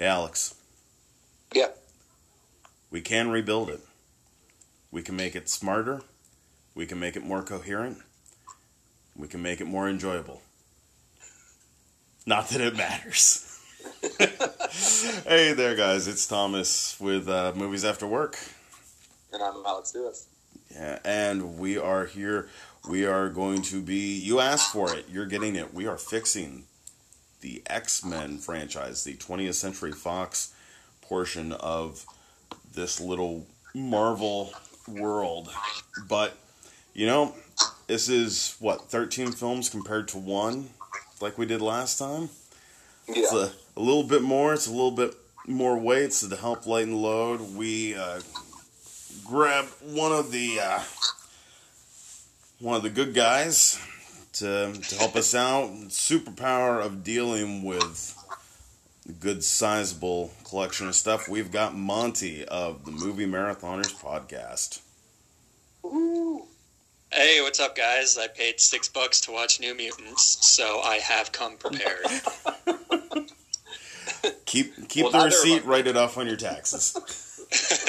Hey, Alex. Yeah. We can rebuild it. We can make it smarter. We can make it more coherent. We can make it more enjoyable. Not that it matters. hey there, guys. It's Thomas with uh, Movies After Work. And I'm Alex Lewis. Yeah, and we are here. We are going to be. You asked for it. You're getting it. We are fixing the X Men franchise, the 20th Century Fox portion of this little Marvel world. But, you know, this is what, 13 films compared to one, like we did last time? Yeah. It's a, a little bit more, it's a little bit more weight, so to help lighten the load, we uh, grabbed one of the. Uh, one of the good guys to, to help us out. Superpower of dealing with a good sizable collection of stuff. We've got Monty of the Movie Marathoners podcast. Ooh. Hey, what's up, guys? I paid six bucks to watch New Mutants, so I have come prepared. Keep keep Well, the receipt, write it off on your taxes.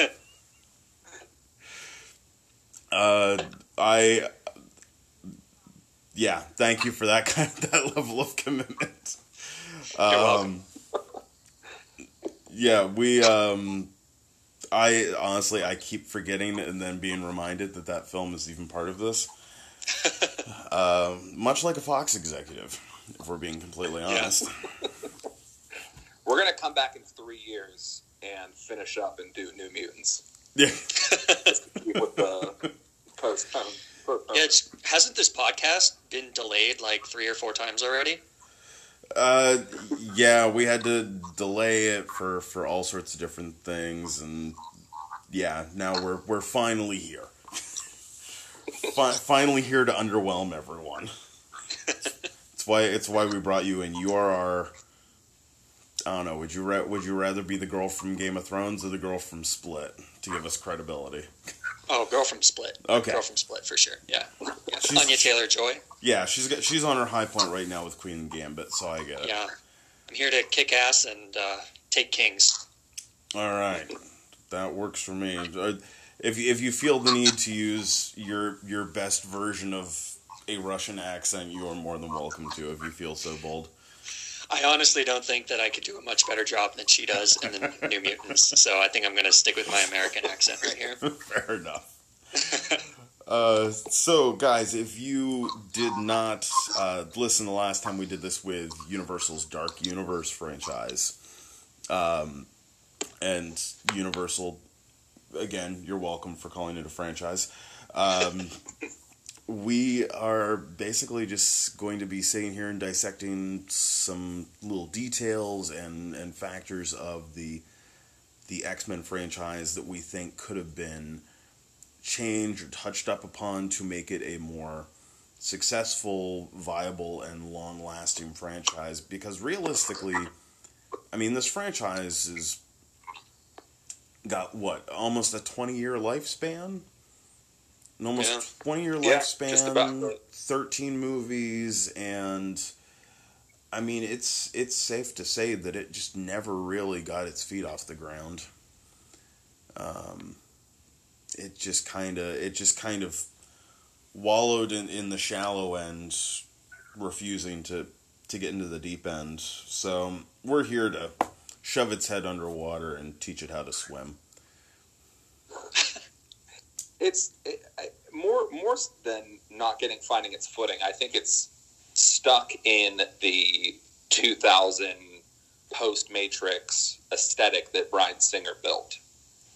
uh, I yeah, thank you for that kind that level of commitment. Welcome. Yeah, we. Um, I honestly, I keep forgetting and then being reminded that that film is even part of this. Um, much like a Fox executive, if we're being completely honest. We're going to come back in three years and finish up and do New Mutants. Yeah. With the postpone. Yeah, it's, hasn't this podcast been delayed like three or four times already? Uh, yeah, we had to delay it for for all sorts of different things, and yeah, now we're we're finally here. Fi- finally here to underwhelm everyone. It's why it's why we brought you in. You are our. I don't know. Would you ra- would you rather be the girl from Game of Thrones or the girl from Split to give us credibility? Oh, Girl from Split. Okay. Girl from Split for sure. Yeah. yeah. She's- Anya Taylor Joy. Yeah, she's got she's on her high point right now with Queen and Gambit, so I get it. Yeah. I'm here to kick ass and uh, take kings. All right, that works for me. Uh, If if you feel the need to use your your best version of a Russian accent, you are more than welcome to. If you feel so bold. I honestly don't think that I could do a much better job than she does in the New Mutants, so I think I'm going to stick with my American accent right here. Fair enough. Uh, so, guys, if you did not uh, listen the last time we did this with Universal's Dark Universe franchise, um, and Universal, again, you're welcome for calling it a franchise. Um, we are basically just going to be sitting here and dissecting some little details and, and factors of the the X Men franchise that we think could have been changed or touched up upon to make it a more successful, viable, and long lasting franchise. Because realistically, I mean, this franchise has got what almost a twenty year lifespan. An almost Yeah. twenty year Yeah, lifespan, right. thirteen movies, and I mean, it's it's safe to say that it just never really got its feet off the ground. Um, it just kind of it just kind of wallowed in, in the shallow end, refusing to to get into the deep end. So we're here to shove its head underwater and teach it how to swim. It's it, I- more more than not getting finding its footing. I think it's stuck in the 2000 post Matrix aesthetic that Bryan Singer built,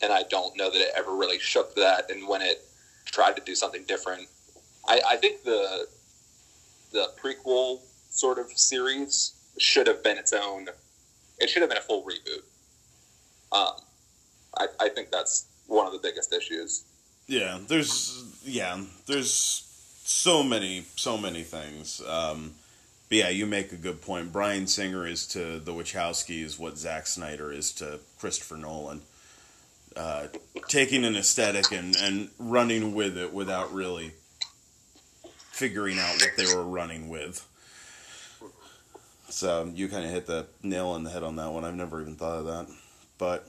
and I don't know that it ever really shook that. And when it tried to do something different, I, I think the the prequel sort of series should have been its own. It should have been a full reboot. Um, I, I think that's one of the biggest issues. Yeah, there's yeah, there's so many so many things. Um, but yeah, you make a good point. Bryan Singer is to the Wachowskis what Zack Snyder is to Christopher Nolan. Uh, taking an aesthetic and, and running with it without really figuring out what they were running with. So you kind of hit the nail on the head on that one. I've never even thought of that. But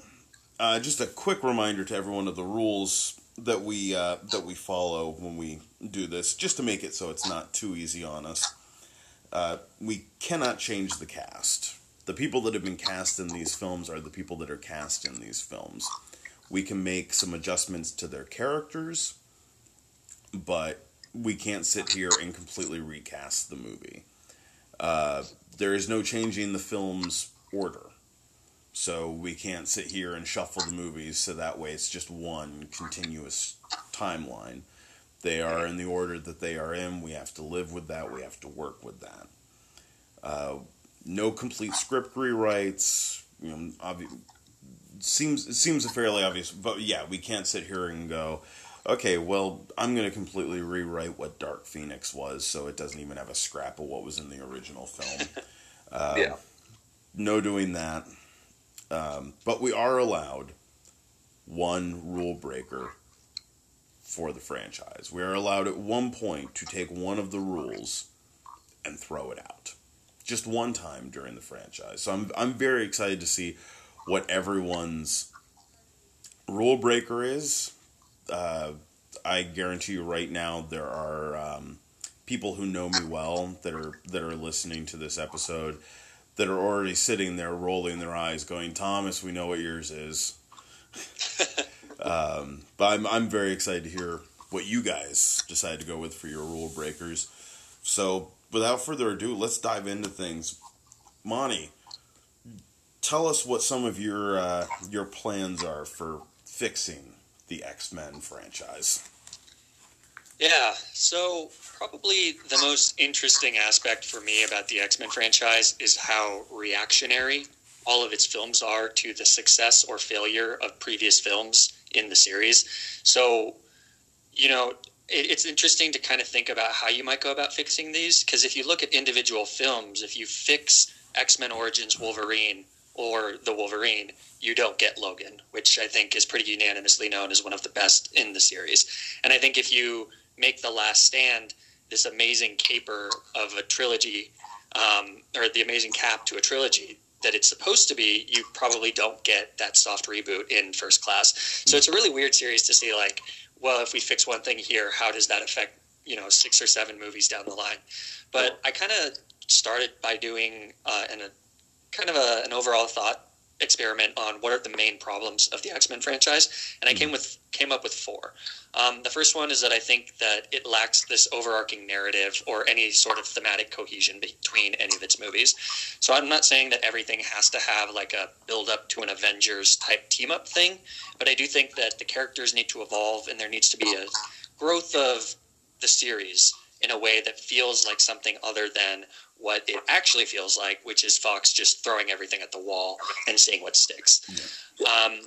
uh, just a quick reminder to everyone of the rules that we uh, that we follow when we do this, just to make it so it's not too easy on us. Uh, we cannot change the cast. The people that have been cast in these films are the people that are cast in these films. We can make some adjustments to their characters, but we can't sit here and completely recast the movie. Uh, there is no changing the film's order. So we can't sit here and shuffle the movies so that way it's just one continuous timeline. They are in the order that they are in. We have to live with that. We have to work with that. Uh, no complete script rewrites. You know, obvi- seems it seems a fairly obvious, but yeah, we can't sit here and go, okay, well, I'm going to completely rewrite what Dark Phoenix was, so it doesn't even have a scrap of what was in the original film. Uh, yeah. No doing that. Um, but we are allowed one rule breaker for the franchise. We are allowed at one point to take one of the rules and throw it out. Just one time during the franchise. So I'm, I'm very excited to see what everyone's rule breaker is. Uh, I guarantee you right now there are um, people who know me well that are that are listening to this episode that are already sitting there rolling their eyes, going, "Thomas, we know what yours is." um, but I'm I'm very excited to hear what you guys decide to go with for your rule breakers. So, without further ado, let's dive into things. Monty, tell us what some of your uh, your plans are for fixing the X Men franchise. Yeah, so probably the most interesting aspect for me about the X Men franchise is how reactionary all of its films are to the success or failure of previous films in the series. So, you know, it, it's interesting to kind of think about how you might go about fixing these because if you look at individual films, if you fix X Men Origins Wolverine or the Wolverine, you don't get Logan, which I think is pretty unanimously known as one of the best in the series. And I think if you make the Last Stand this amazing caper of a trilogy, um, or the amazing cap to a trilogy that it's supposed to be, you probably don't get that soft reboot in First Class. So it's a really weird series to see. Like, well, if we fix one thing here, how does that affect you know six or seven movies down the line? But I kind of started by doing uh, an, a kind of a, an overall thought experiment on what are the main problems of the X-Men franchise, and I came with came up with four. Um, the first one is that I think that it lacks this overarching narrative or any sort of thematic cohesion between any of its movies. So I'm not saying that everything has to have like a build up to an Avengers type team up thing, but I do think that the characters need to evolve and there needs to be a growth of the series in a way that feels like something other than what it actually feels like, which is Fox just throwing everything at the wall and seeing what sticks. Yeah. Um,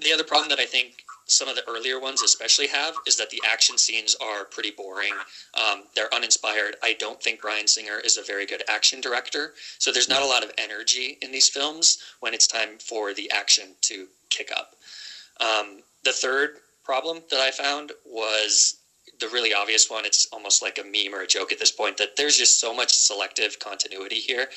the other problem that I think some of the earlier ones especially have is that the action scenes are pretty boring. Um, they're uninspired. I don't think Bryan Singer is a very good action director. So there's not a lot of energy in these films when it's time for the action to kick up. Um, the third problem that I found was the really obvious one. It's almost like a meme or a joke at this point that there's just so much selective continuity here.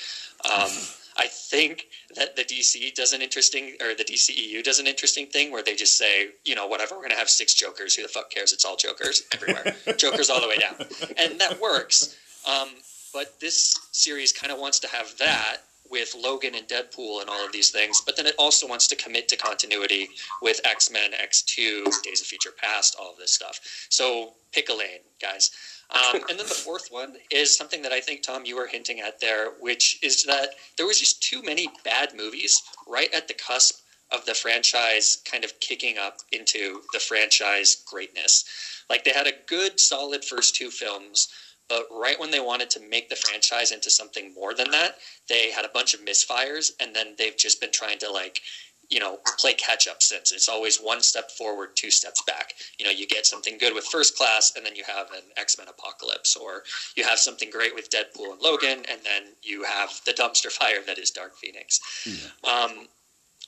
Um, I think that the DC does an interesting, or the DCEU does an interesting thing where they just say, you know, whatever, we're going to have six Jokers. Who the fuck cares? It's all Jokers everywhere. Jokers all the way down. And that works. Um, but this series kind of wants to have that with Logan and Deadpool and all of these things, but then it also wants to commit to continuity with X Men, X2, Days of Future Past, all of this stuff. So pick a lane, guys. Um, and then the fourth one is something that I think, Tom, you were hinting at there, which is that there was just too many bad movies right at the cusp of the franchise kind of kicking up into the franchise greatness. Like they had a good, solid first two films, but right when they wanted to make the franchise into something more than that, they had a bunch of misfires, and then they've just been trying to like you know, play catch up since it's always one step forward, two steps back. You know, you get something good with First Class, and then you have an X Men Apocalypse, or you have something great with Deadpool and Logan, and then you have the dumpster fire that is Dark Phoenix. Yeah. Um,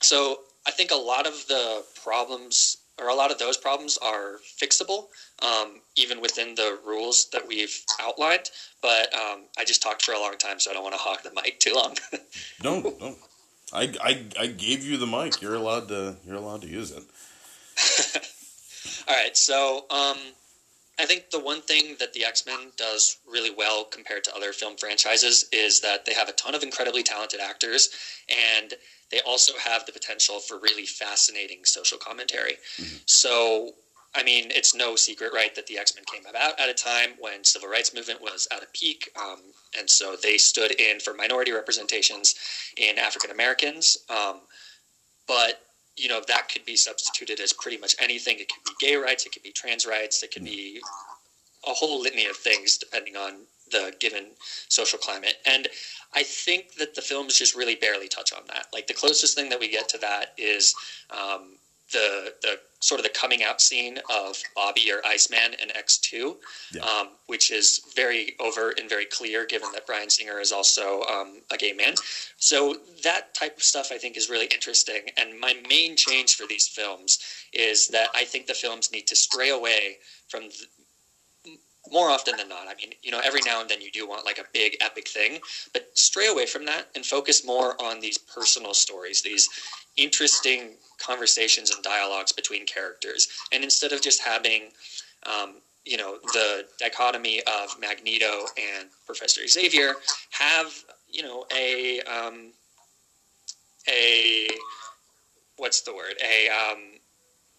so I think a lot of the problems or a lot of those problems are fixable, um, even within the rules that we've outlined. But um, I just talked for a long time, so I don't want to hog the mic too long. don't don't. I, I I gave you the mic. You're allowed to you're allowed to use it. All right, so um, I think the one thing that the X Men does really well compared to other film franchises is that they have a ton of incredibly talented actors, and they also have the potential for really fascinating social commentary. Mm-hmm. So, I mean, it's no secret, right, that the X Men came about at a time when civil rights movement was at a peak, um, and so they stood in for minority representations in African Americans. Um, but you know that could be substituted as pretty much anything. It could be gay rights, it could be trans rights, it could be a whole litany of things depending on the given social climate. And I think that the films just really barely touch on that. Like the closest thing that we get to that is um, the the sort of the coming out scene of Bobby or Iceman in X two, yeah. um, which is very overt and very clear, given that Bryan Singer is also um, a gay man. So that type of stuff I think is really interesting. And my main change for these films is that I think the films need to stray away from. More often than not, I mean, you know, every now and then you do want like a big epic thing, but stray away from that and focus more on these personal stories, these interesting conversations and dialogues between characters. And instead of just having, um, you know, the dichotomy of Magneto and Professor Xavier, have you know a um, a what's the word a um,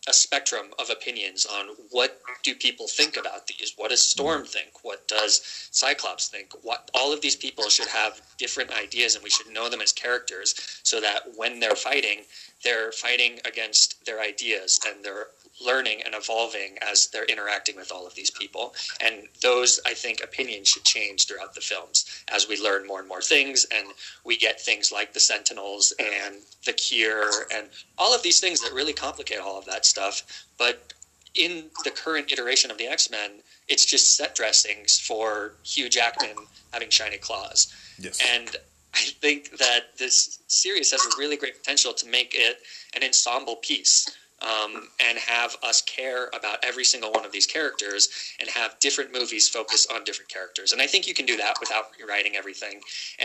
a spectrum of opinions on what do people think about these? What does storm think? What does cyclops think? What all of these people should have different ideas and we should know them as characters so that when they're fighting they're fighting against their ideas and they're learning and evolving as they're interacting with all of these people. And those, I think, opinions should change throughout the films as we learn more and more things and we get things like the Sentinels and the Cure and all of these things that really complicate all of that stuff. But in the current iteration of the X Men, it's just set dressings for Hugh Jackman having shiny claws. Yes. And I think that this series has a really great potential to make it an ensemble piece um, and have us care about every single one of these characters and have different movies focus on different characters. And I think you can do that without rewriting everything.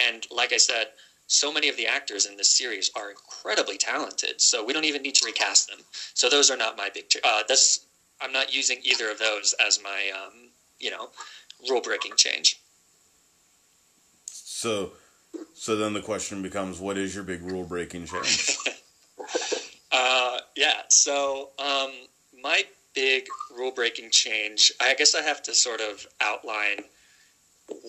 And like I said, so many of the actors in this series are incredibly talented, so we don't even need to recast them. So those are not my big. Uh, this I'm not using either of those as my um, you know rule breaking change. So so then the question becomes, what is your big rule breaking change? uh, yeah. So um, my big rule breaking change, I guess I have to sort of outline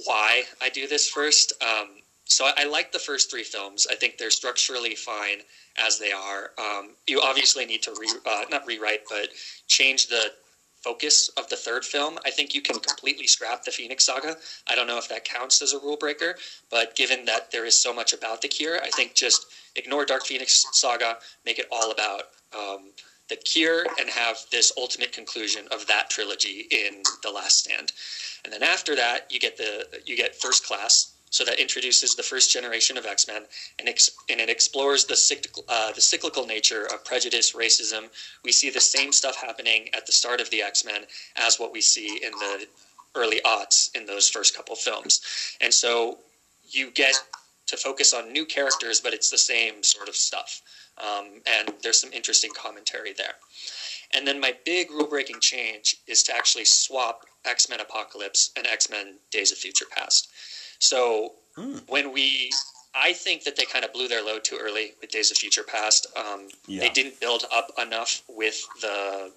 why I do this first. Um, so I, I, like the first three films. I think they're structurally fine as they are. Um, you obviously need to re, uh, not rewrite, but change the focus of the third film, I think you can completely scrap the Phoenix Saga. I don't know if that counts as a rule breaker, but given that there is so much about the Cure, I think just ignore Dark Phoenix Saga, make it all about um, the Cure, and have this ultimate conclusion of that trilogy in The Last Stand. And then after that, you get the you get First Class, so that introduces the first generation of X Men, and, ex- and it explores the, cyclical, uh, the cyclical nature of prejudice, racism. We see the same stuff happening at the start of the X Men as what we see in the early aughts in those first couple films. And so you get to focus on new characters, but it's the same sort of stuff. Um, and there's some interesting commentary there. And then my big rule breaking change is to actually swap X Men Apocalypse and X Men Days of Future Past. So hmm. when we, I think that they kind of blew their load too early with Days of Future Past. Um, yeah. They didn't build up enough with the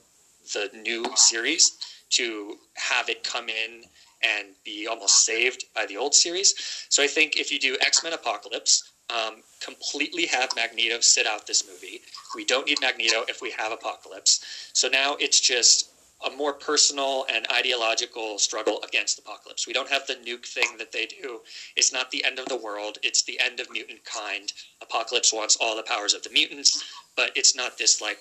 the new series to have it come in and be almost saved by the old series. So I think if you do X Men Apocalypse, um, completely have Magneto sit out this movie. We don't need Magneto if we have Apocalypse. So now it's just a more personal and ideological struggle against apocalypse. We don't have the nuke thing that they do. It's not the end of the world, it's the end of mutant kind. Apocalypse wants all the powers of the mutants, but it's not this like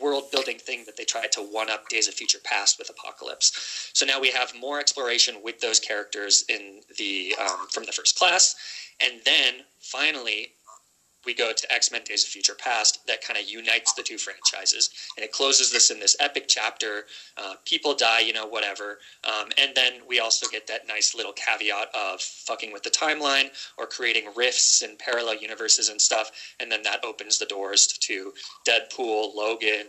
world building thing that they tried to one up Days of Future Past with Apocalypse. So now we have more exploration with those characters in the um, from the first class, and then finally we go to X Men Days of Future Past that kind of unites the two franchises. And it closes this in this epic chapter. Uh, people die, you know, whatever. Um, and then we also get that nice little caveat of fucking with the timeline or creating rifts and parallel universes and stuff. And then that opens the doors to Deadpool, Logan,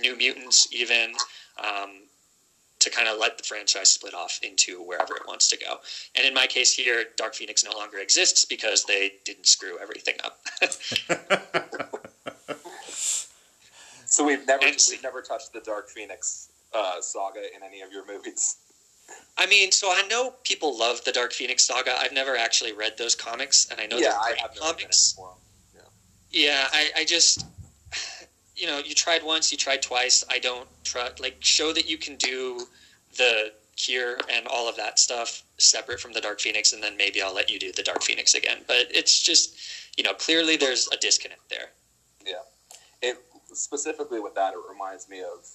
New Mutants, even. Um, to kind of let the franchise split off into wherever it wants to go. And in my case here, Dark Phoenix no longer exists because they didn't screw everything up. so we've never and, we've never touched the Dark Phoenix uh, saga in any of your movies. I mean, so I know people love the Dark Phoenix saga. I've never actually read those comics, and I know yeah, they're great comics. Yeah, yeah I, I just you know, you tried once, you tried twice. I don't try like show that you can do the cure and all of that stuff separate from the Dark Phoenix, and then maybe I'll let you do the Dark Phoenix again. But it's just, you know, clearly there's a disconnect there. Yeah, it specifically with that, it reminds me of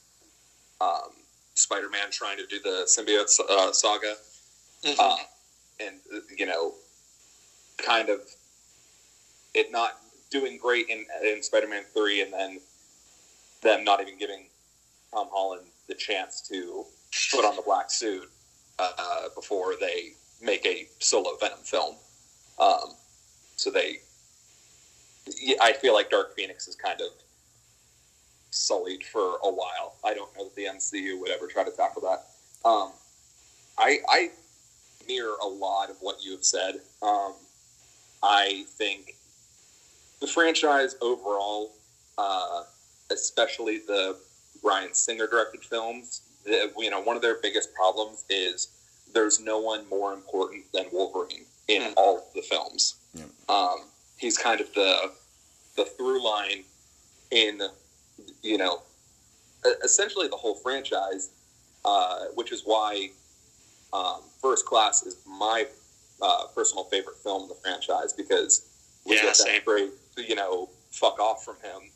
um, Spider-Man trying to do the symbiote uh, saga, mm-hmm. uh, and you know, kind of it not doing great in in Spider-Man three, and then them not even giving Tom Holland the chance to put on the black suit uh, before they make a solo Venom film. Um, so they, I feel like Dark Phoenix is kind of sullied for a while. I don't know that the MCU would ever try to tackle that. Um, I, I mirror a lot of what you have said. Um, I think the franchise overall uh, especially the Bryan Singer directed films, the, you know, one of their biggest problems is there's no one more important than Wolverine in mm. all of the films. Yeah. Um, he's kind of the the through line in you know essentially the whole franchise, uh, which is why um, First Class is my uh, personal favorite film in the franchise because we yeah, get that same. great you know fuck off from him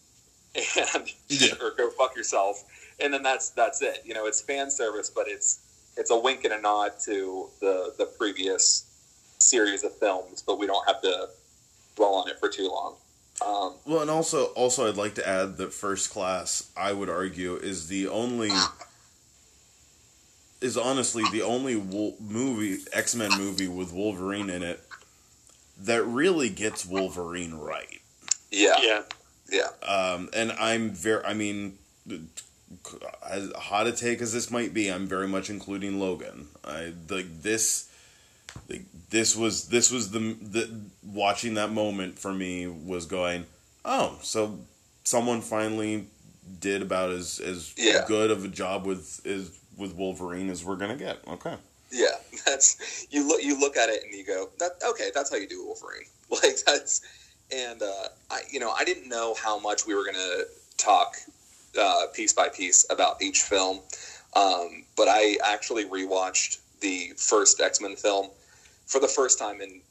and yeah. or go fuck yourself. And then that's that's it. You know, it's fan service, but it's it's a wink and a nod to the the previous series of films, but we don't have to dwell on it for too long. Um, well, and also, also, I'd like to add that First Class, I would argue, is the only, is honestly the only movie X Men movie with Wolverine in it that really gets Wolverine right. Yeah, yeah, yeah. Um, and I'm very, I mean, as hot a take as this might be, I'm very much including Logan. I like this. Like, this was this was the the watching that moment for me was going, oh, so someone finally did about as as yeah. good of a job with is with Wolverine as we're gonna get. Okay. Yeah, that's you look you look at it and you go, that okay, that's how you do Wolverine. Like that's and uh, I, you know, I didn't know how much we were going to talk uh, piece by piece about each film, um, but I actually rewatched the first X Men film for the first time in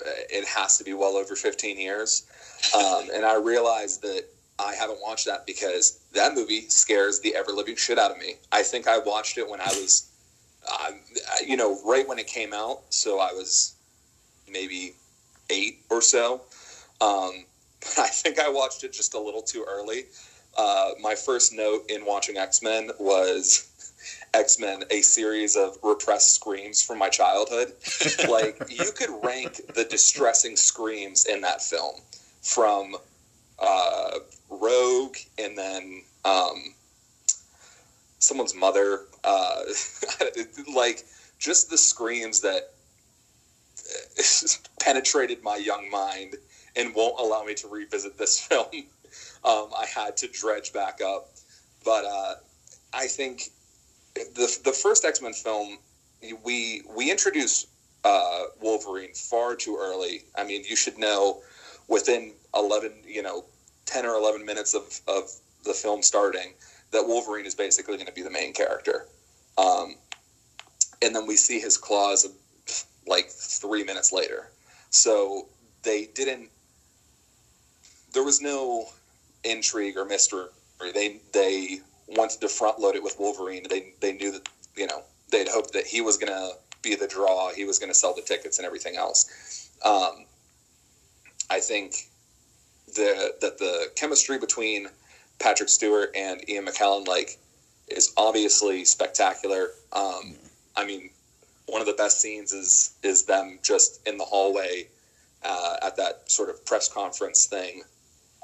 uh, it has to be well over 15 years, um, and I realized that I haven't watched that because that movie scares the ever living shit out of me. I think I watched it when I was, uh, you know, right when it came out, so I was maybe eight or so. Um, I think I watched it just a little too early. Uh, my first note in watching X Men was X Men, a series of repressed screams from my childhood. like, you could rank the distressing screams in that film from uh, Rogue and then um, someone's mother. Uh, like, just the screams that penetrated my young mind and won't allow me to revisit this film. Um, I had to dredge back up, but uh, I think the the first X Men film we we introduced uh, Wolverine far too early. I mean, you should know within eleven, you know, ten or eleven minutes of of the film starting that Wolverine is basically going to be the main character. Um, and then we see his claws like three minutes later. So they didn't there was no intrigue or mystery. They they wanted to front load it with Wolverine. They they knew that you know they'd hoped that he was going to be the draw. He was going to sell the tickets and everything else. Um, I think the that the chemistry between Patrick Stewart and Ian McKellen like is obviously spectacular. Um, I mean, one of the best scenes is is them just in the hallway uh, at that sort of press conference thing.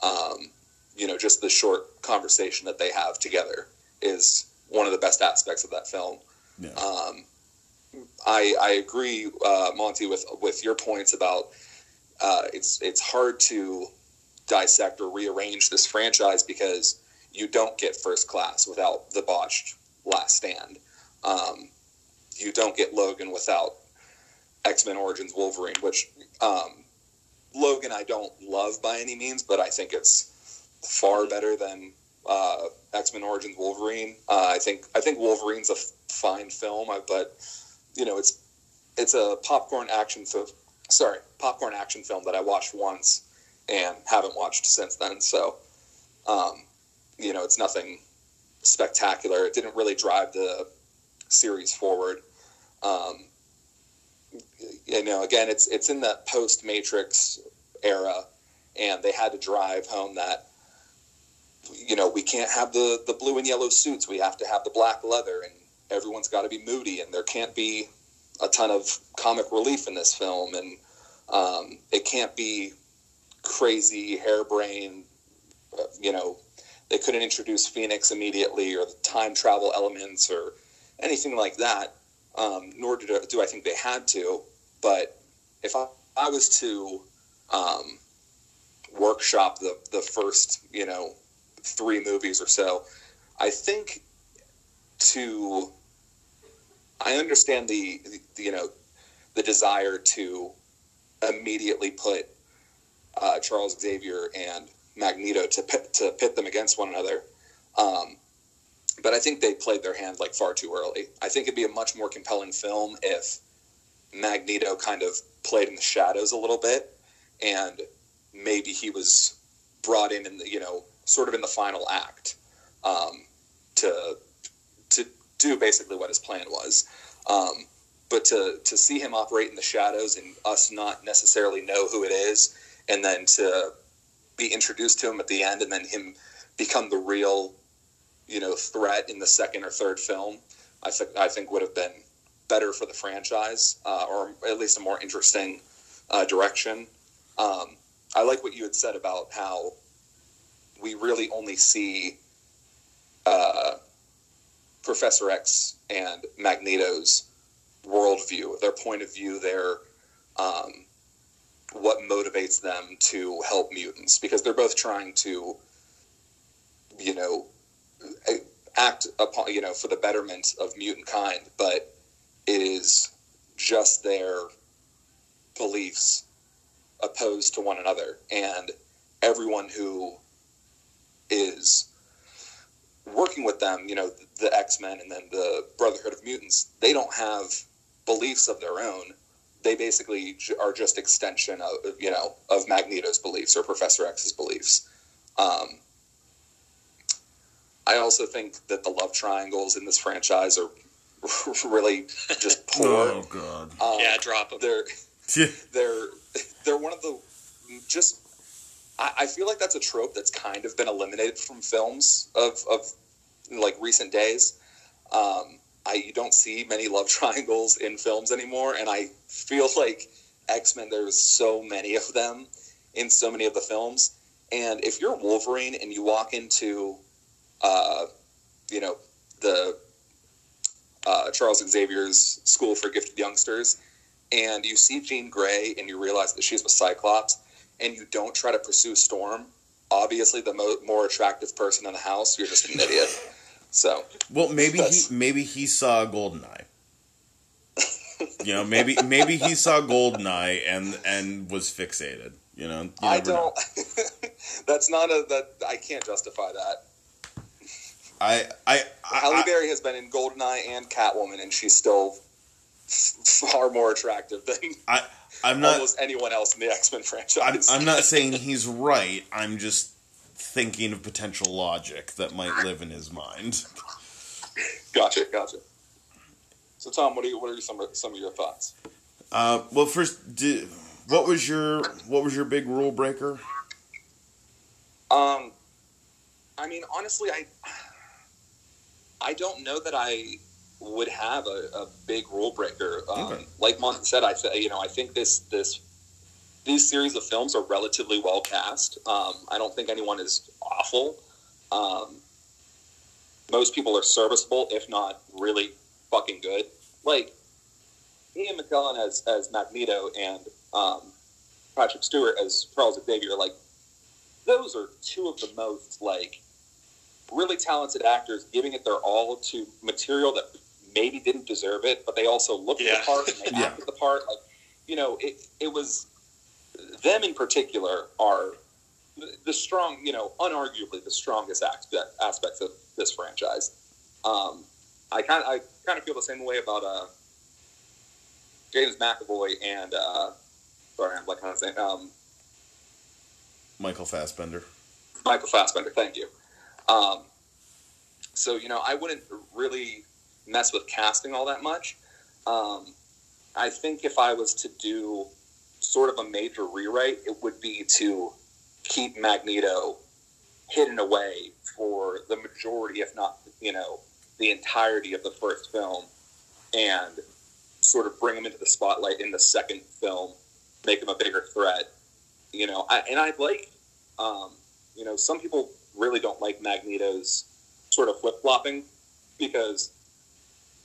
Um, you know, just the short conversation that they have together is one of the best aspects of that film. Yeah. Um, I I agree, uh, Monty, with with your points about uh, it's it's hard to dissect or rearrange this franchise because you don't get first class without the botched Last Stand. Um, you don't get Logan without X Men Origins Wolverine, which um, Logan I don't love by any means, but I think it's far better than uh, X Men Origins Wolverine. Uh, I think I think Wolverine's a f- fine film, uh, but you know it's it's a popcorn action film. Sorry, popcorn action film that I watched once and haven't watched since then. So, um, you know, it's nothing spectacular. It didn't really drive the series forward. Um, you know, again, it's it's in that post Matrix era, and they had to drive home that you know we can't have the the blue and yellow suits. We have to have the black leather, and everyone's got to be moody, and there can't be a ton of comic relief in this film, and um, it can't be crazy, harebrained. Uh, you know, they couldn't introduce Phoenix immediately, or the time travel elements, or anything like that. Um, nor do, do I think they had to. But if I, I was to um, workshop the the first, you know, three movies or so, I think to I understand the, the you know the desire to immediately put uh, Charles Xavier and Magneto to pit, to pit them against one another. Um, but I think they played their hand like far too early. I think it'd be a much more compelling film if Magneto kind of played in the shadows a little bit, and maybe he was brought in in the you know sort of in the final act um, to to do basically what his plan was. Um, but to to see him operate in the shadows and us not necessarily know who it is, and then to be introduced to him at the end, and then him become the real you know threat in the second or third film, I think I think would have been better for the franchise, uh, or at least a more interesting uh, direction. Um, I like what you had said about how we really only see uh, Professor X and Magneto's worldview, their point of view, their um, what motivates them to help mutants, because they're both trying to, you know, act upon you know for the betterment of mutant kind, but it is just their beliefs opposed to one another, and everyone who is working with them, you know, the X Men and then the Brotherhood of Mutants, they don't have beliefs of their own. They basically are just extension of you know of Magneto's beliefs or Professor X's beliefs. Um, I also think that the love triangles in this franchise are really just poor. Oh god. Um, yeah, drop them. They're they're they're one of the just. I, I feel like that's a trope that's kind of been eliminated from films of of like recent days. Um, I you don't see many love triangles in films anymore, and I feel like X Men. There's so many of them in so many of the films, and if you're Wolverine and you walk into uh, you know, the uh, Charles Xavier's School for Gifted Youngsters, and you see Jean Grey and you realize that she's a Cyclops, and you don't try to pursue Storm, obviously the mo- more attractive person in the house, you're just an idiot. So, Well, maybe he maybe he saw Goldeneye. you know, maybe maybe he saw Goldeneye and and was fixated. You know, you I don't. that's not a that I can't justify that. I I Halle I, I, Berry has been in Goldeneye and Catwoman, and she's still f- far more attractive than I I'm not almost anyone else in the X Men I'm, franchise. I'm not saying he's right. I'm just thinking of potential logic that might live in his mind. Gotcha, gotcha. So, Tom, what are you, what are some of, some of your thoughts? Uh, well, first, did, what was your what was your big rule breaker? Um, I mean, honestly, I I don't know that I would have a, a big rule breaker. Um, Okay. Like Monty said, I th- you know I think this this these series of films are relatively well cast. Um, I don't think anyone is awful. Um, most people are serviceable, if not really fucking good. Like Ian McKellen as as Magneto and um, Patrick Stewart as Charles Xavier. Like those are two of the most like really talented actors giving it their all to material that maybe didn't deserve it, but they also looked Yeah. the part and they Yeah. acted the part. Like, you know, it it was them in particular are the, the strong, you know, unarguably the strongest aspect aspects of this franchise. Um, I kind I kind of feel the same way about uh, James McAvoy and uh, sorry, I'm like kind of saying um, Michael Fassbender. Michael Fassbender. Thank you. Um, so you know, I wouldn't really mess with casting all that much. Um, I think if I was to do sort of a major rewrite, it would be to keep Magneto hidden away for the majority, if not you know, the entirety of the first film, and sort of bring him into the spotlight in the second film, make him a bigger threat. You know, I, and I'd like um, you know, some people really don't like Magneto's sort of flip flopping because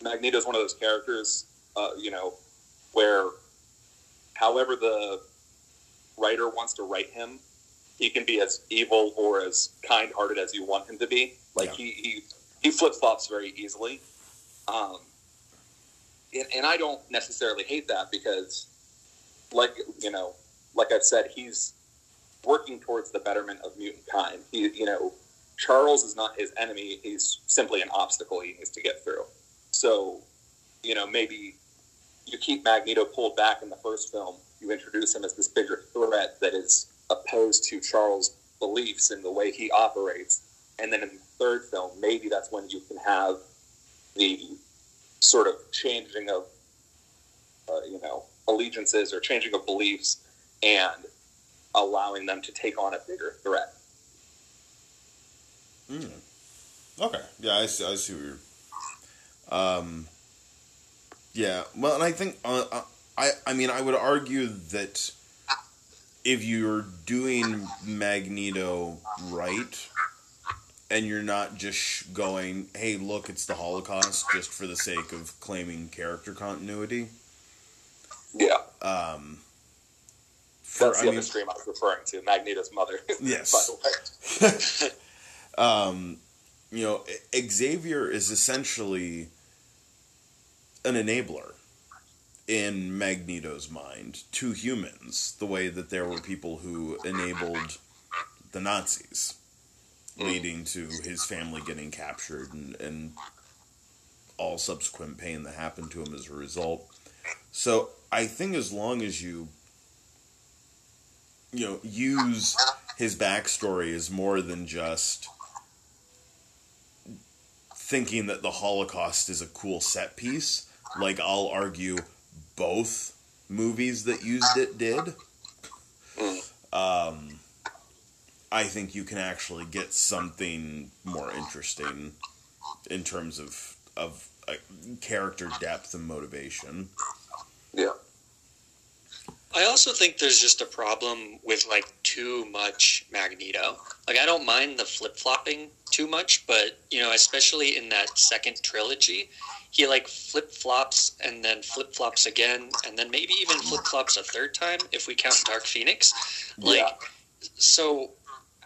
Magneto's one of those characters, uh, you know, where however the writer wants to write him, he can be as evil or as kind hearted as you want him to be. Like Yeah. he, he, he flip flops very easily. Um, and, and I don't necessarily hate that because, like, you know, like I've said, he's working towards the betterment of mutant kind. He, you know, Charles is not his enemy. He's simply an obstacle he needs to get through. So, you know, maybe you keep Magneto pulled back in the first film. You introduce him as this bigger threat that is opposed to Charles' beliefs and the way he operates. And then in the third film, maybe that's when you can have the sort of changing of, uh, you know, allegiances or changing of beliefs and allowing them to take on a bigger threat. Mm. Okay. Yeah, I see, I see what you're. Um. Yeah. Well, and I think uh, uh, I I mean I would argue that if you're doing Magneto right, and you're not just going, "Hey, look, it's the Holocaust," just for the sake of claiming character continuity. Yeah, Um. For, that's the I mean, other stream I was referring to, Magneto's mother. Yes. by the way. um, you know, Xavier is essentially an enabler in Magneto's mind to humans, the way that there were people who enabled the Nazis, leading to his family getting captured and, and all subsequent pain that happened to him as a result. So I think as long as you you know use his backstory as more than just thinking that the Holocaust is a cool set piece. Like I'll argue both movies that used it did. Um, I think you can actually get something more interesting in terms of of uh, character depth and motivation. Yeah. I also think there's just a problem with like too much Magneto. Like I don't mind the flip flopping too much, but you know, especially in that second trilogy, he like flip flops and then flip flops again, and then maybe even flip flops a third time if we count Dark Phoenix. Like, Yeah. so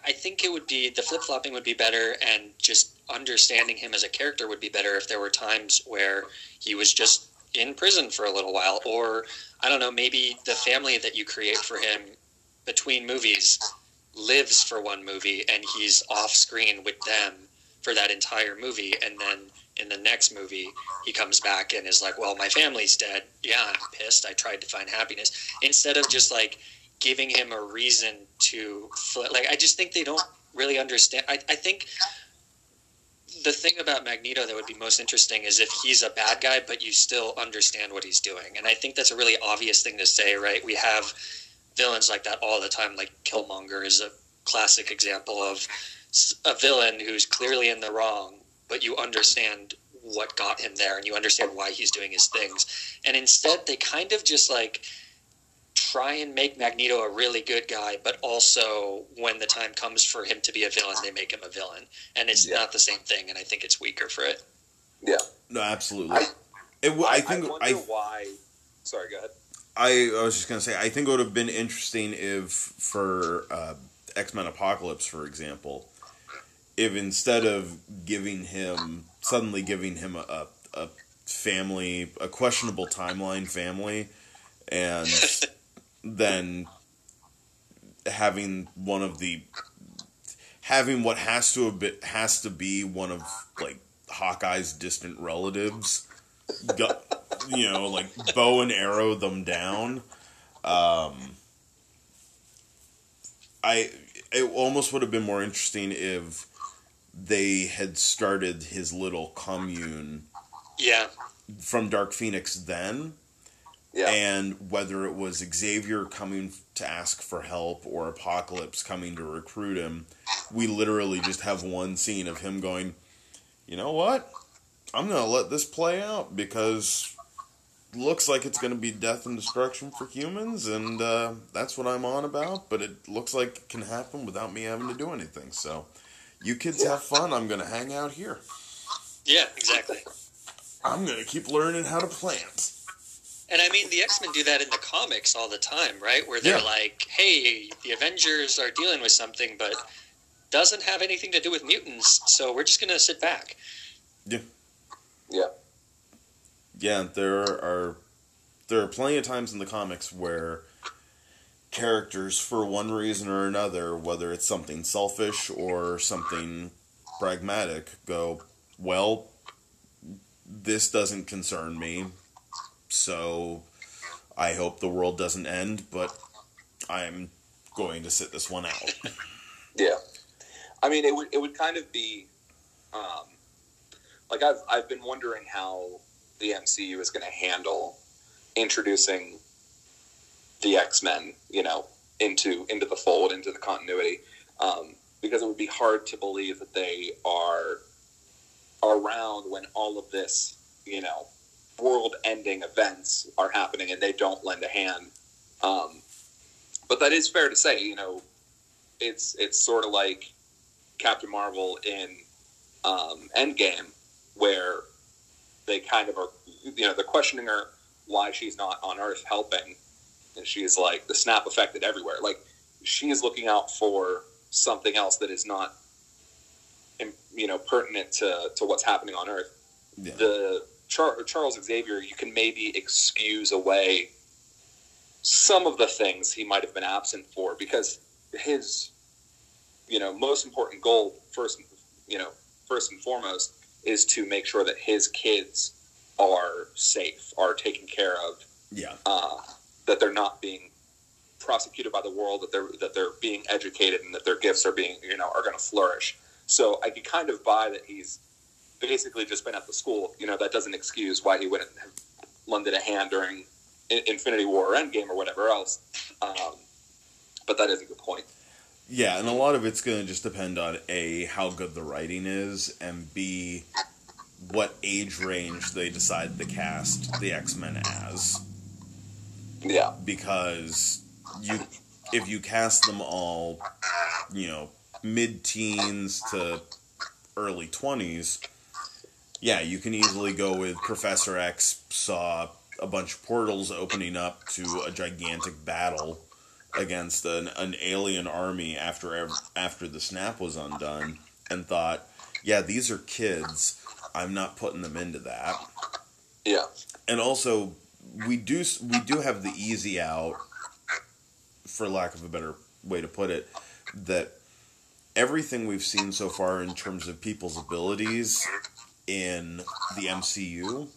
I think it would be the flip flopping would be better, and just understanding him as a character would be better if there were times where he was just in prison for a little while, or I don't know, maybe the family that you create for him between movies lives for one movie and he's off screen with them for that entire movie, and then in the next movie he comes back and is like, "Well, my family's dead. Yeah, I'm pissed. I tried to find happiness." Instead of just like giving him a reason to like, I just think they don't really understand. I, I think the thing about Magneto that would be most interesting is if he's a bad guy, but you still understand what he's doing. And I think that's a really obvious thing to say, right? We have villains like that all the time, like Killmonger is a classic example of a villain who's clearly in the wrong, but you understand what got him there and you understand why he's doing his things. And instead, they kind of just like try and make Magneto a really good guy, but also when the time comes for him to be a villain, they make him a villain. And it's Yeah. not the same thing, and I think it's weaker for it. Yeah. No, absolutely. I- it, w- I I, think I wonder I, why. Sorry, go ahead. I, I was just gonna say I think it would have been interesting if for uh, X Men Apocalypse, for example, if instead of giving him suddenly giving him a, a, a family, a questionable timeline family, and then having one of the having what has to have been, has to be one of like Hawkeye's distant relatives, go, you know, like bow and arrow them down. Um, I it almost would have been more interesting if they had started his little commune Yeah, from Dark Phoenix then Yeah. and whether it was Xavier coming to ask for help or Apocalypse coming to recruit him, we literally just have one scene of him going, "You know what? I'm going to let this play out because looks like it's going to be death and destruction for humans and uh, that's what I'm on about, but it looks like it can happen without me having to do anything. So, you kids have fun. I'm going to hang out here. yeah, exactly. I'm going to keep learning how to plant." And I mean, the X Men do that in the comics all the time, right? Where they're Yeah. like, "Hey, the Avengers are dealing with something, but doesn't have anything to do with mutants, so we're just gonna sit back." yeah. yeah, Yeah, there are there are plenty of times in the comics where characters, for one reason or another, whether it's something selfish or something pragmatic, go, well, this doesn't concern me, so I hope the world doesn't end, but I'm going to sit this one out. Yeah, I mean, it would it would kind of be, um, like I've I've been wondering how the MCU is going to handle introducing the X Men, you know, into into the fold, into the continuity, um, because it would be hard to believe that they are around when all of this, you know, world-ending events are happening, and they don't lend a hand. Um, but that is fair to say, you know, it's it's sort of like Captain Marvel in um, Endgame, where they kind of are, you know, they're questioning her why she's not on Earth helping, and she's like, the snap affected everywhere. Like she is looking out for something else that is not, you know, pertinent to to what's happening on Earth. Yeah. The Char- Charles Xavier, you can maybe excuse away some of the things he might have been absent for because his you know most important goal first you know first and foremost is to make sure that his kids are safe are taken care of Yeah. uh, that they're not being prosecuted by the world that they're that they're being educated and that their gifts are being you know are going to flourish so i could kind of buy that he's basically just been at the school you know that doesn't excuse why he wouldn't have lended a hand during infinity war or endgame or whatever else. Um, but that is a good point. Yeah, and a lot of it's going to just depend on A, how good the writing is, and B, what age range they decide to cast the X Men as. yeah. Because you, if you cast them all, you know, mid teens to early 20s, yeah, you can easily go with Professor X saw a bunch of portals opening up to a gigantic battle against an, an alien army after ev- after the snap was undone and thought, yeah, these are kids. I'm not putting them into that. yeah And also, we do we do have the easy out, for lack of a better way to put it, that everything we've seen so far in terms of people's abilities in the MCU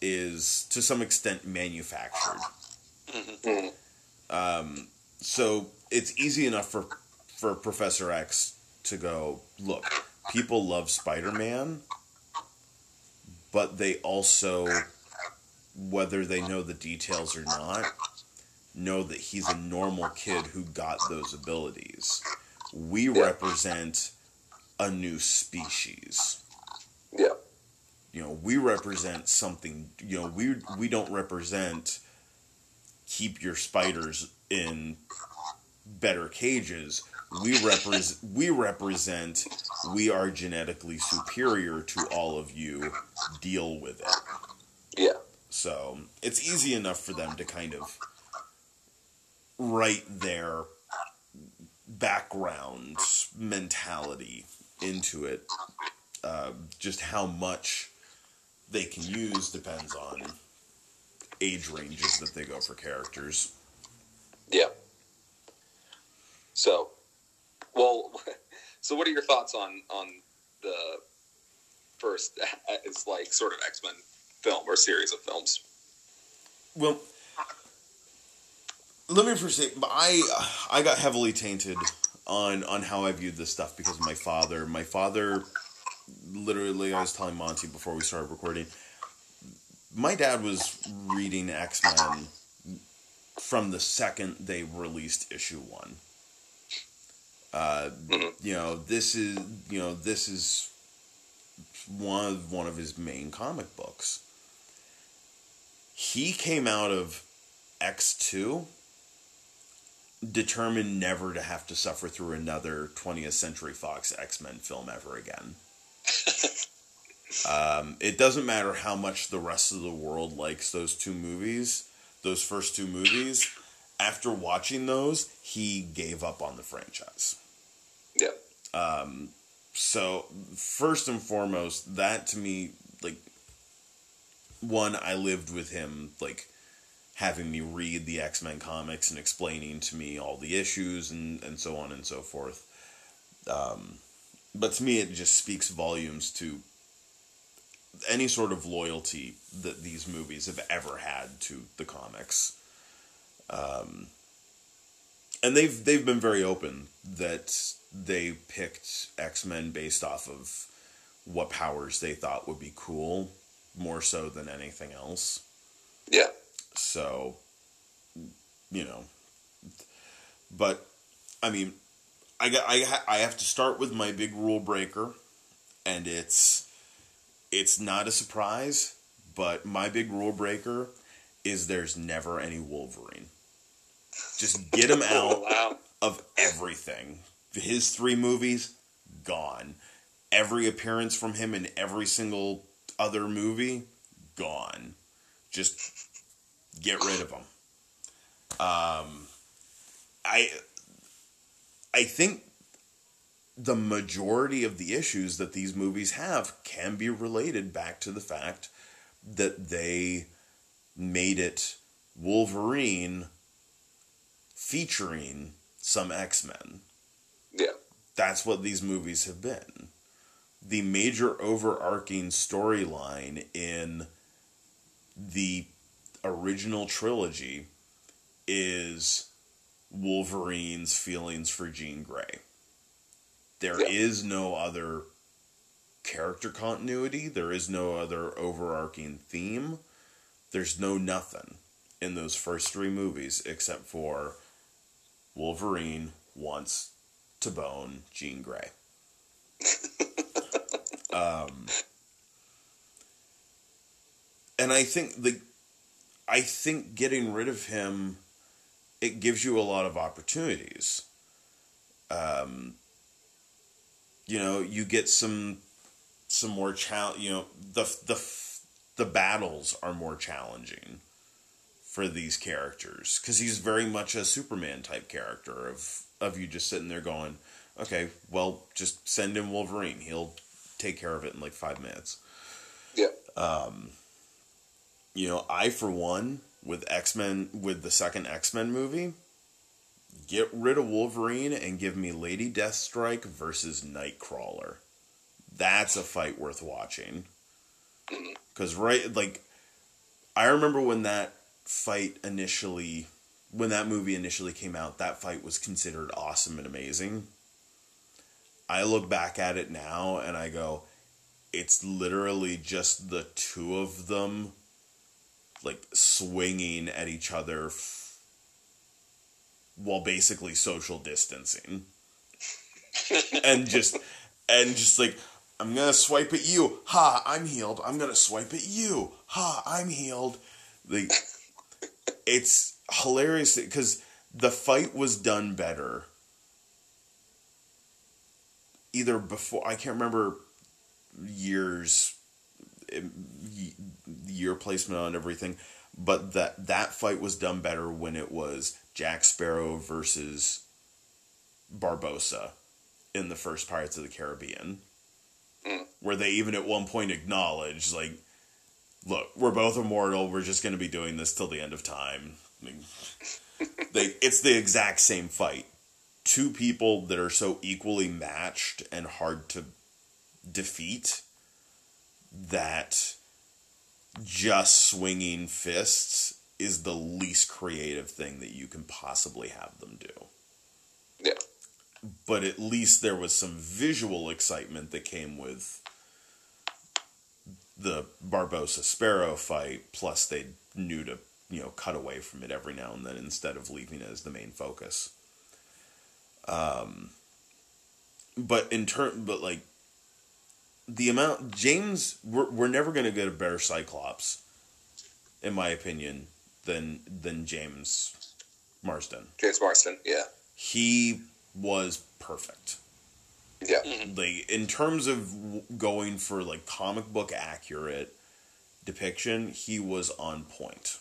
is to some extent manufactured. Mhm. Um, so it's easy enough for for Professor X to go, look, people love Spider Man, but they also, whether they know the details or not, know that he's a normal kid who got those abilities. We Yeah. represent a new species. Yeah. You know, we represent something. You know, we we don't represent keep your spiders in better cages. We represent we represent we are genetically superior to all of you. Deal with it. Yeah. So it's easy enough for them to kind of write their background mentality into it. Uh, just how much they can use depends on age ranges that they go for characters. Yeah. So, well, so what are your thoughts on on the first? It's like sort of X Men film or series of films. Well, let me first say, I I got heavily tainted on on how I viewed this stuff because of my father. My father, literally, I was telling Monty before we started recording. My dad was reading X Men from the second they released issue one. Uh, you know, this is you know this is one of one of his main comic books. He came out of X two determined never to have to suffer through another 20th Century Fox X Men film ever again. um, it doesn't matter how much the rest of the world likes those two movies, those first two movies. After watching those, he gave up on the franchise. Yeah. Um, so first and foremost, that to me, like, one, I lived with him, like, having me read the X Men comics and explaining to me all the issues and, and so on and so forth. Um, but to me, it just speaks volumes to any sort of loyalty that these movies have ever had to the comics. Um, and they've they've been very open that they picked X Men based off of what powers they thought would be cool, more so than anything else. Yeah. So, you know, but I mean, I got I ha- I have to start with my big rule breaker, and it's it's not a surprise, but my big rule breaker is there's never any Wolverine. Just get him out wow. of everything. His three movies gone. Every appearance from him in every single other movie gone. Just get rid of him. Um, I I think the majority of the issues that these movies have can be related back to the fact that they made it Wolverine featuring some X Men. Yeah. That's what these movies have been. The major overarching storyline in the original trilogy is Wolverine's feelings for Jean Grey. There Yeah. is no other character continuity, there is no other overarching theme. There's no nothing in those first three movies except for Wolverine wants to bone Jean Grey. um, and I think the, I think getting rid of him, it gives you a lot of opportunities. Um, you know, you get some, some more challenge. You know, the the the battles are more challenging for these characters because he's very much a Superman type character of of you just sitting there going, okay, well, just send him Wolverine. He'll take care of it in like five minutes. Yeah. Um, you know, I for one with X Men with the second X Men movie, get rid of Wolverine and give me Lady Deathstrike versus Nightcrawler. That's a fight worth watching. Because right, like, I remember when that fight initially, when that movie initially came out, that fight was considered awesome and amazing. I look back at it now and I go, it's literally just the two of them, like swinging at each other, f- while basically social distancing, and just and just like I'm gonna swipe at you. Ha, I'm healed. I'm gonna swipe at you. Ha, I'm healed. Like it's hilarious because the fight was done better. Either before I can't remember years year placement on everything, but that that fight was done better when it was Jack Sparrow versus Barbossa in the first Pirates of the Caribbean, Mm. where they even at one point acknowledged like, "Look, we're both immortal. We're just going to be doing this till the end of time." I mean, they it's the exact same fight. Two people that are so equally matched and hard to defeat that just swinging fists is the least creative thing that you can possibly have them do. Yeah. But at least there was some visual excitement that came with the Barbossa Sparrow fight, plus they knew to, you know, cut away from it every now and then instead of leaving it as the main focus. Um but in turn but like the amount James we're, we're never going to get a better Cyclops in my opinion than than James Marsden. James Marsden. Yeah. He was perfect. Yeah. Like in terms of going for like comic book accurate depiction, he was on point.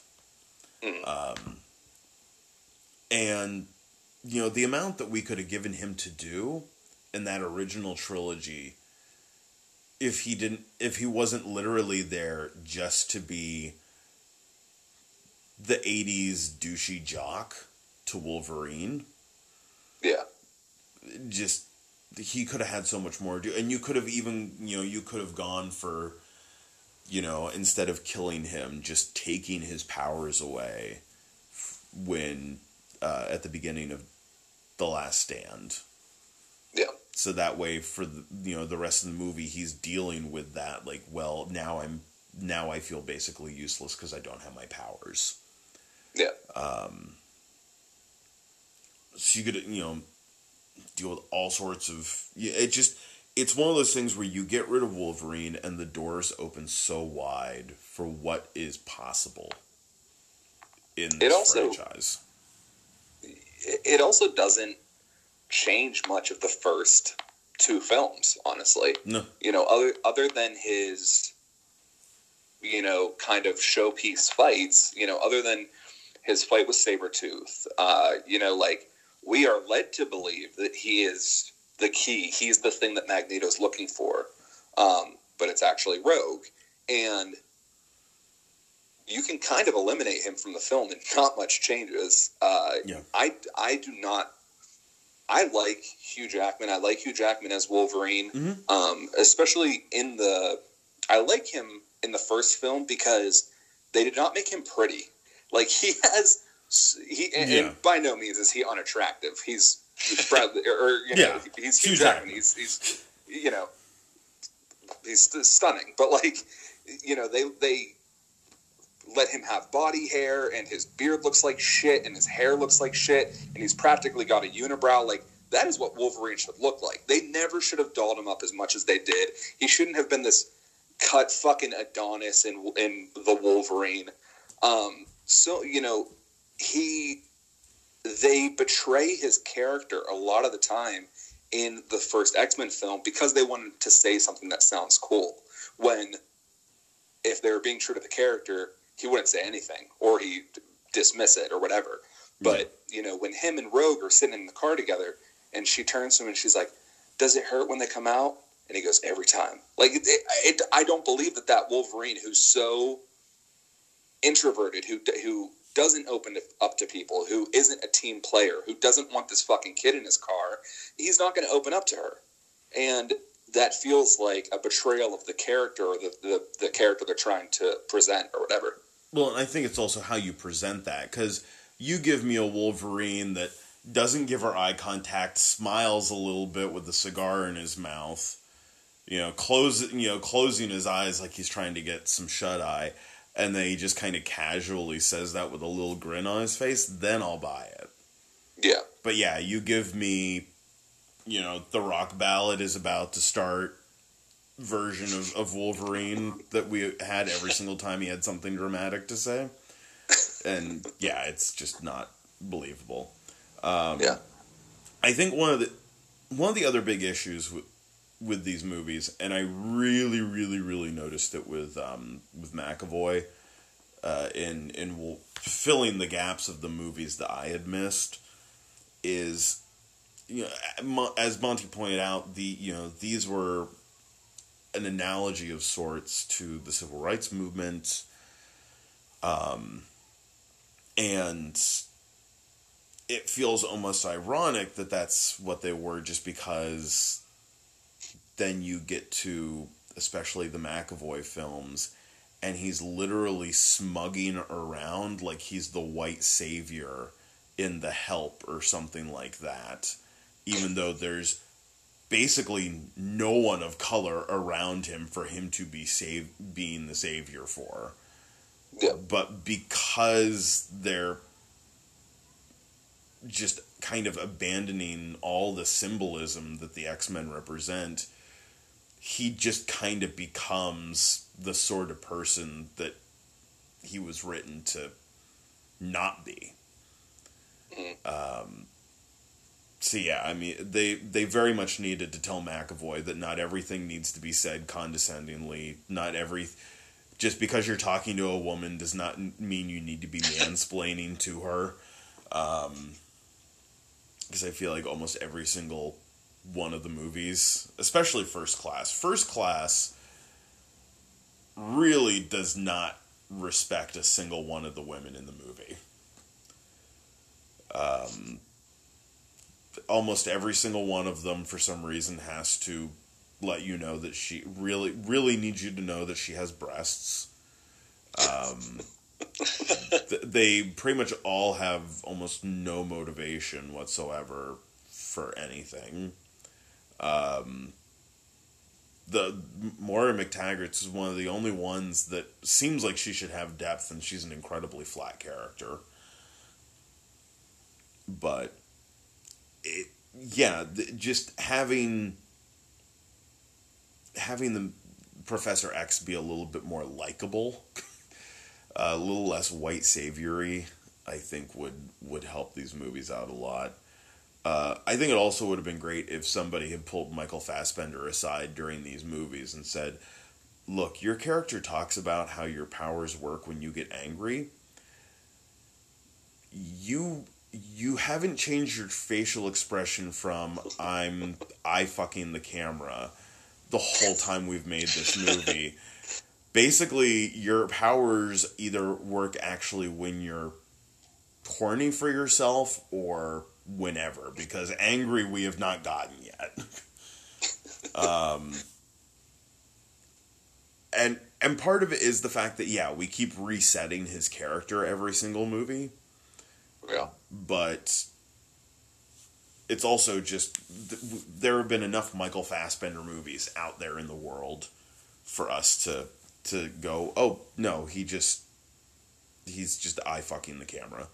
Um and you know, the amount that we could have given him to do in that original trilogy if he didn't if he wasn't literally there just to be the 80s douchey jock to Wolverine Yeah. just he could have had so much more to do and you could have even you know you could have gone for you know instead of killing him just taking his powers away when uh, at the beginning of the last stand. So that way for the you know the rest of the movie he's dealing with that like well now i'm now i feel basically useless because i don't have my powers Yeah. Um, so you could you know deal with all sorts of it just it's one of those things where you get rid of wolverine and the doors open so wide for what is possible in this also- franchise It it also doesn't change much of the first two films, honestly. no You know, other other than his, you know, kind of showpiece fights. You know, other than his fight with Sabretooth, uh, you know, like we are led to believe that he is the key. He's the thing that Magneto's looking for, um, but it's actually Rogue, and you can kind of eliminate him from the film, and not much changes. Uh, Yeah. I I do not. I like Hugh Jackman. I like Hugh Jackman as Wolverine, Mhm. um, especially in the. I like him in the first film because they did not make him pretty. Like he has, he and, Yeah. and by no means is he unattractive. He's Bradley, or, or, you know, Yeah. he's Hugh Hugh Jackman. Jackman. He's he's you know, he's stunning. But like, you know, they they let him have body hair, and his beard looks like shit, and his hair looks like shit, and he's practically got a unibrow. Like that is what Wolverine should look like. They never should have dolled him up as much as they did. He shouldn't have been this cut fucking Adonis in in the Wolverine. Um, so you know, he they betray his character a lot of the time in the first X-Men film because they wanted to say something that sounds cool. When if they were being true to the character, he wouldn't say anything or he dismiss it or whatever. But you know, when him and Rogue are sitting in the car together, and she turns to him and she's like, "Does it hurt when they come out?" And he goes, "Every time." Like, it, it, I don't believe that that Wolverine, who's so introverted, who who doesn't open up to people, who isn't a team player, who doesn't want this fucking kid in his car, he's not going to open up to her. And that feels like a betrayal of the character or the, the, the character they're trying to present or whatever. Well, and I think it's also how you present that because you give me a Wolverine that doesn't give her eye contact, smiles a little bit with the cigar in his mouth, you know, close you know, closing his eyes like he's trying to get some shut eye, and then he just kind of casually says that with a little grin on his face. Then I'll buy it. Yeah. But yeah, you give me you know, the rock ballad is about to start version of, of Wolverine that we had every single time he had something dramatic to say. And yeah, it's just not believable. Um, yeah. I think one of the one of the other big issues with with these movies, and I really, really, really noticed it with um, with McAvoy uh, in in filling the gaps of the movies that I had missed, is you know as Monty pointed out, the you know these were an analogy of sorts to the civil rights movement, um, and it feels almost ironic that that's what they were just because then you get to especially the McAvoy films and he's literally smugging around like he's the white savior in the help or something like that even though there's basically no one of color around him for him to be save being the savior for yeah. but because they're just kind of abandoning all the symbolism that the X-Men represent he just kind of becomes the sort of person that he was written to not be. Um, so yeah, I mean, they they very much needed to tell McAvoy that not everything needs to be said condescendingly. Not every just because you're talking to a woman does not mean you need to be mansplaining to her. Um, because I feel like almost every single one of the movies, especially First Class. First Class really does not respect a single one of the women in the movie. Um, almost every single one of them, for some reason, has to let you know that she really, really needs you to know that she has breasts. Um, they pretty much all have almost no motivation whatsoever for anything. Um, the Moira MacTaggert is one of the only ones that seems like she should have depth, and she's an incredibly flat character. But it, yeah, just having having the Professor X be a little bit more likable, a little less white saviory, I think would would help these movies out a lot. Uh, I think it also would have been great if somebody had pulled Michael Fassbender aside during these movies and said, "Look, your character talks about how your powers work when you get angry. You you haven't changed your facial expression from I'm I fucking the camera the whole time we've made this movie. Basically, your powers either work actually when you're horny for yourself or whenever because angry we have not gotten yet. um, and and part of it is the fact that yeah, we keep resetting his character every single movie. Yeah. But it's also just there have been enough Michael Fassbender movies out there in the world for us to to go, oh no, he just he's just eye fucking the camera.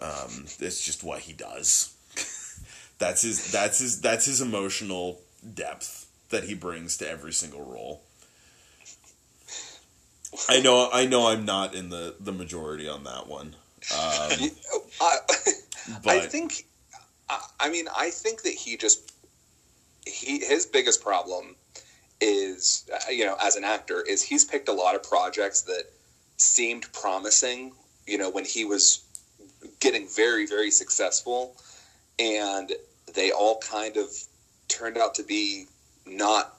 Um, it's just what he does. that's his. That's his. That's his emotional depth that he brings to every single role. I know. I know. I'm not in the the majority on that one. Um, I, but, I think. I mean, I think that he just he his biggest problem is you know as an actor is he's picked a lot of projects that seemed promising you know when he was getting very, very successful, and they all kind of turned out to be not,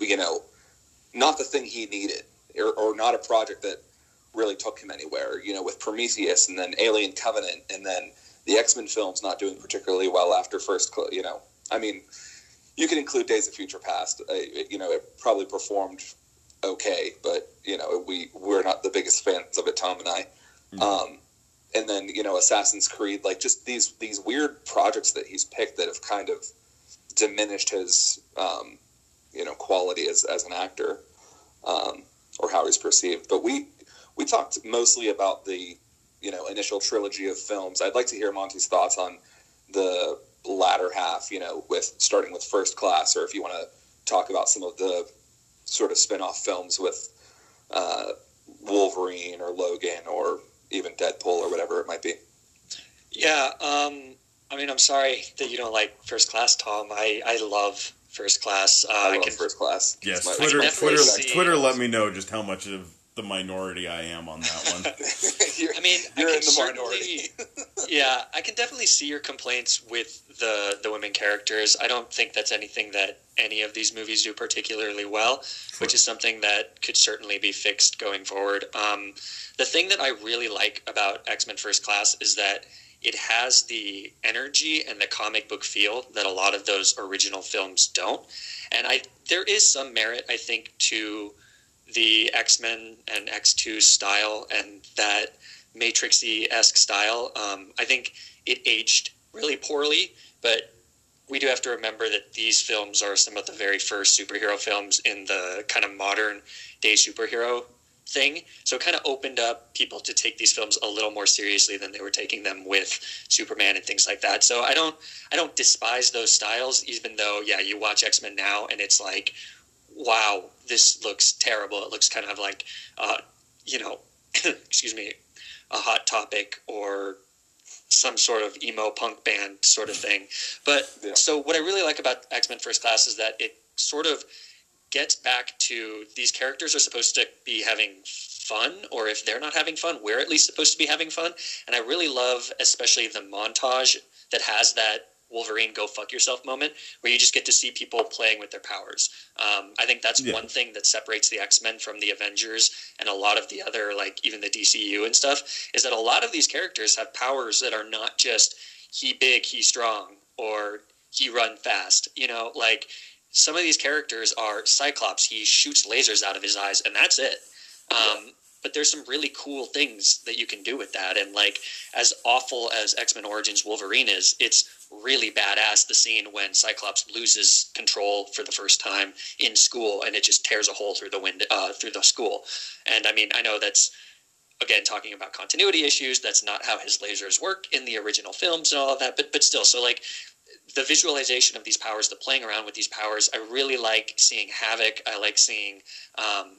you know, not the thing he needed, or, or not a project that really took him anywhere. You know, with Prometheus and then Alien Covenant, and then the X Men films not doing particularly well after first. You know, I mean, you can include Days of Future Past. You know, it probably performed okay, but you know, we we're not the biggest fans of it, Tom and I. Mm-hmm. Um, and then you know Assassin's Creed, like just these these weird projects that he's picked that have kind of diminished his um, you know quality as as an actor um, or how he's perceived. But we we talked mostly about the you know initial trilogy of films. I'd like to hear Monty's thoughts on the latter half, you know, with starting with First Class, or if you want to talk about some of the sort of spin off films with uh, Wolverine or Logan or even Deadpool or whatever it might be. Yeah, um, I mean, I'm sorry that you don't like First Class, Tom. I, I love First Class. Uh, I love can, First Class. Yes, my- Twitter, Twitter, see- Twitter. Let me know just how much of the minority I am on that one. I mean, I you're can in the minority. yeah, I can definitely see your complaints with the the women characters. I don't think that's anything that any of these movies do particularly well, which is something that could certainly be fixed going forward. Um, the thing that I really like about X Men First Class is that it has the energy and the comic book feel that a lot of those original films don't. And I there is some merit, I think, to the X Men and X two style and that Matrixy esque style. Um, I think it aged really poorly, but we do have to remember that these films are some of the very first superhero films in the kind of modern day superhero thing. So it kind of opened up people to take these films a little more seriously than they were taking them with Superman and things like that. So I don't I don't despise those styles, even though yeah, you watch X Men now and it's like, wow, this looks terrible. It looks kind of like, uh, you know, excuse me, a hot topic or some sort of emo punk band sort of thing. But Yeah. so what I really like about X Men First Class is that it sort of gets back to these characters are supposed to be having fun, or if they're not having fun, we're at least supposed to be having fun. And I really love, especially the montage that has that Wolverine go fuck yourself moment, where you just get to see people playing with their powers. Um, I think that's Yeah. one thing that separates the X Men from the Avengers and a lot of the other, like even the DCU and stuff, is that a lot of these characters have powers that are not just he big, he strong, or he run fast. You know, like some of these characters are Cyclops. He shoots lasers out of his eyes, and that's it. Um, but there's some really cool things that you can do with that. And like as awful as X Men Origins Wolverine is, it's really badass. The scene when Cyclops loses control for the first time in school, and it just tears a hole through the window uh, through the school. And I mean, I know that's again talking about continuity issues. That's not how his lasers work in the original films and all of that. But but still, so like the visualization of these powers, the playing around with these powers, I really like seeing Havoc. I like seeing um,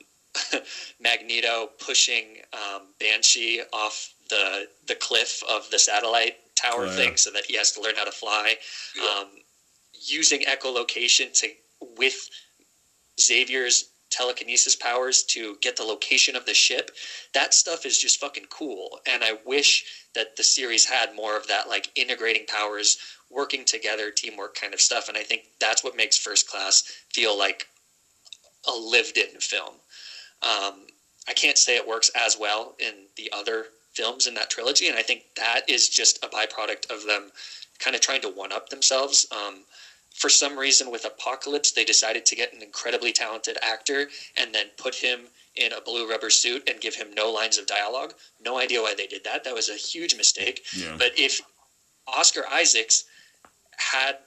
Magneto pushing um, Banshee off the the cliff of the satellite tower Oh, yeah. thing, so that he has to learn how to fly. Yeah. Um, using echolocation to with Xavier's telekinesis powers to get the location of the ship. That stuff is just fucking cool, and I wish that the series had more of that, like integrating powers, working together, teamwork kind of stuff. And I think that's what makes First Class feel like a lived-in film. Um, I can't say it works as well in the other films in that trilogy, and I think that is just a byproduct of them kind of trying to one up themselves. Um, for some reason, with Apocalypse, they decided to get an incredibly talented actor and then put him in a blue rubber suit and give him no lines of dialogue. No idea why they did that. That was a huge mistake. Yeah. But if Oscar Isaacs had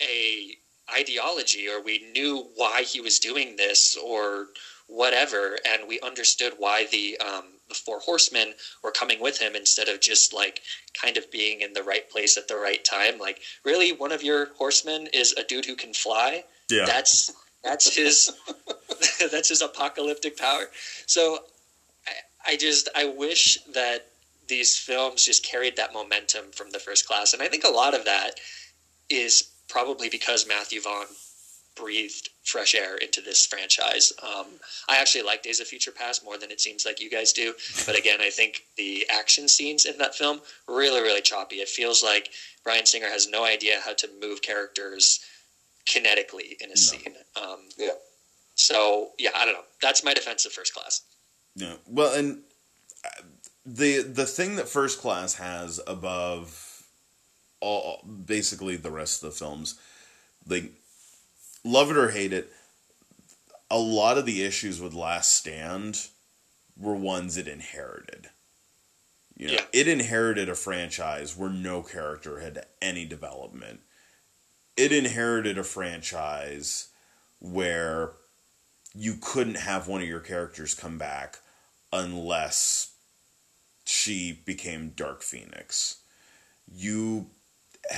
a ideology or we knew why he was doing this or whatever and we understood why the um, the four horsemen were coming with him instead of just like kind of being in the right place at the right time. Like really one of your horsemen is a dude who can fly? Yeah. that's that's his that's his apocalyptic power. So I, I just i wish that these films just carried that momentum from the first class. And i think a lot of that is probably because matthew vaughn breathed fresh air into this franchise. Um, i actually like days of future past more than it seems like you guys do. But again i think the action scenes in that film really really choppy. It feels like Bryan Singer has no idea how to move characters kinetically in a scene. Um, Yeah. so yeah i don't know. That's my defense of first class. Yeah. Well, and uh, the the thing that First Class has above all basically the rest of the films, like love it or hate it, a lot of the issues with Last Stand were ones it inherited. You know, Yeah. it inherited a franchise where no character had any development. It inherited a franchise where you couldn't have one of your characters come back unless she became Dark Phoenix. You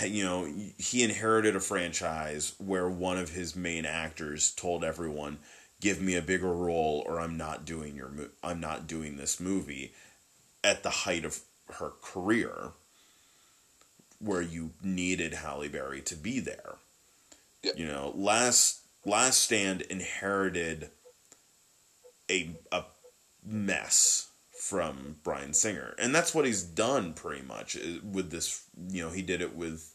you know, he inherited a franchise where one of his main actors told everyone, "Give me a bigger role, or I'm not doing your, mo- I'm not doing this movie." At the height of her career, where you needed Halle Berry to be there, Yeah. you know, last Last Stand inherited a a mess from Bryan Singer, and that's what he's done pretty much uh, with this. You know, he did it with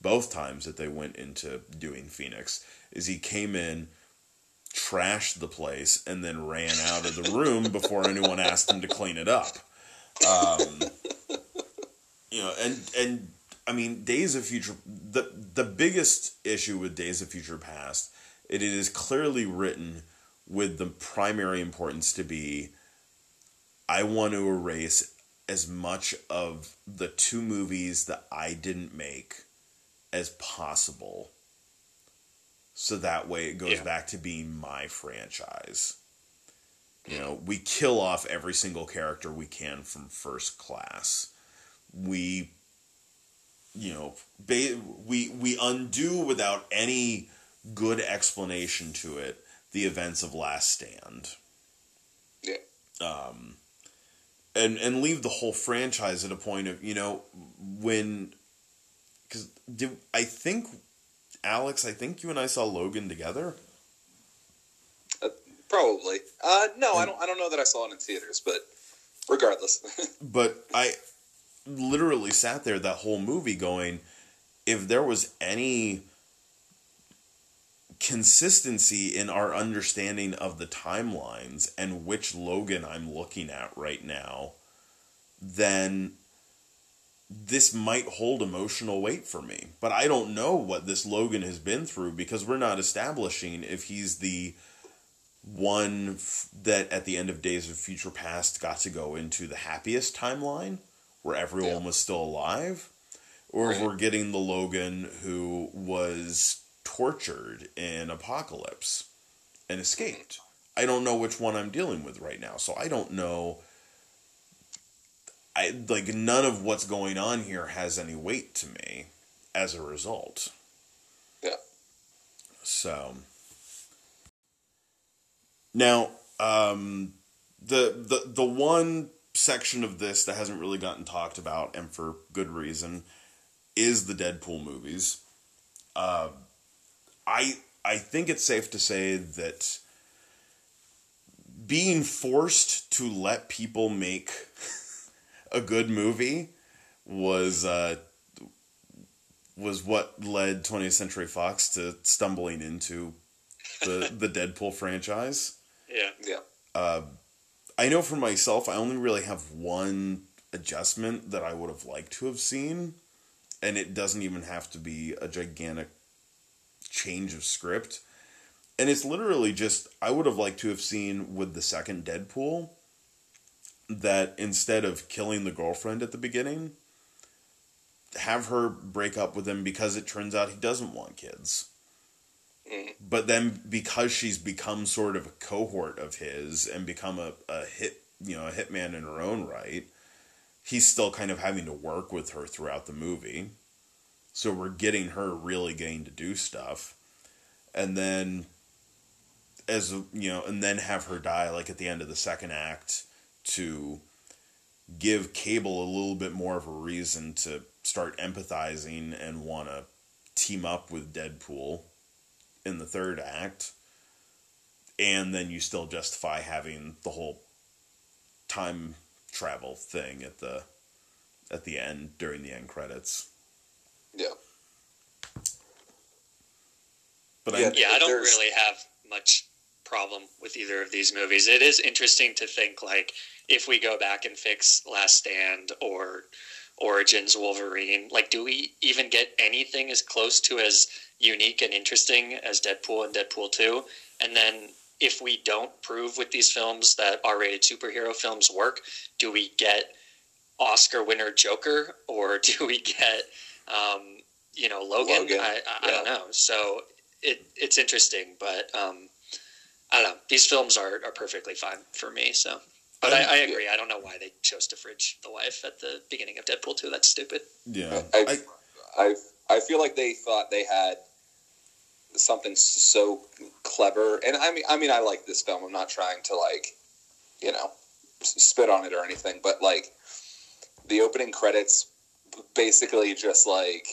both times that they went into doing Phoenix. Is he came in, trashed the place, and then ran out of the room before anyone asked him to clean it up. Um, you know, and and I mean, Days of Future. The the biggest issue with Days of Future Past, it is clearly written with the primary importance to be I want to erase as much of the two movies that I didn't make as possible. So that way it goes Yeah. back to being my franchise. You know, we kill off every single character we can from first class. We you know, ba- we we undo without any good explanation to it the events of Last Stand Yeah. um, and and leave the whole franchise at a point of you know when because I think Alex, I think you and I saw Logan together. Probably. Uh, no, I don't. I don't know that I saw it in theaters, but regardless, But I literally sat there that whole movie going, if there was any consistency in our understanding of the timelines and which Logan I'm looking at right now, then this might hold emotional weight for me. But I don't know what this Logan has been through because we're not establishing if he's the one f- that at the end of Days of Future Past got to go into the happiest timeline where everyone Yeah. was still alive, or if we're getting the Logan who was tortured in Apocalypse and escaped. I don't know which one I'm dealing with right now, so I don't know. I like none of what's going on here has any weight to me as a result. Yeah. So now, um, the the the one section of this that hasn't really gotten talked about, and for good reason, is the Deadpool movies. Uh, I I think it's safe to say that being forced to let people make a good movie was uh, was what led 20th Century Fox to stumbling into the the Deadpool franchise. Yeah. yeah. Uh, I know for myself, I only really have one adjustment that I would have liked to have seen, and it doesn't even have to be a gigantic change of script. And it's literally just I would have liked to have seen with the second Deadpool that instead of killing the girlfriend at the beginning, have her break up with him because it turns out he doesn't want kids. Mm. But then because she's become sort of a cohort of his and become a, a hit you know, a hitman in her own right, he's still kind of having to work with her throughout the movie. So we're getting her really getting to do stuff. And then as you know, and then have her die like at the end of the second act to give Cable a little bit more of a reason to start empathizing and want to team up with Deadpool in the third act. And then you still justify having the whole time travel thing at the at the end during the end credits. Yeah. But Yeah, I Yeah, I don't really have much problem with either of these movies. It is interesting to think like if we go back and fix Last Stand or Origins Wolverine, like do we even get anything as close to as unique and interesting as Deadpool and Deadpool 2? And then if we don't prove with these films that R-rated superhero films work, do we get Oscar winner Joker or do we get um, you know Logan? Logan, I, I, I don't know. So it it's interesting, but um, I don't know. These films are, are perfectly fine for me. So, but I, I agree. I don't know why they chose to fridge the wife at the beginning of Deadpool two. That's stupid. yeah, I, I, I I feel like they thought they had something so clever, and I mean I mean I like this film. I'm not trying to like you know spit on it or anything, but like the opening credits basically just like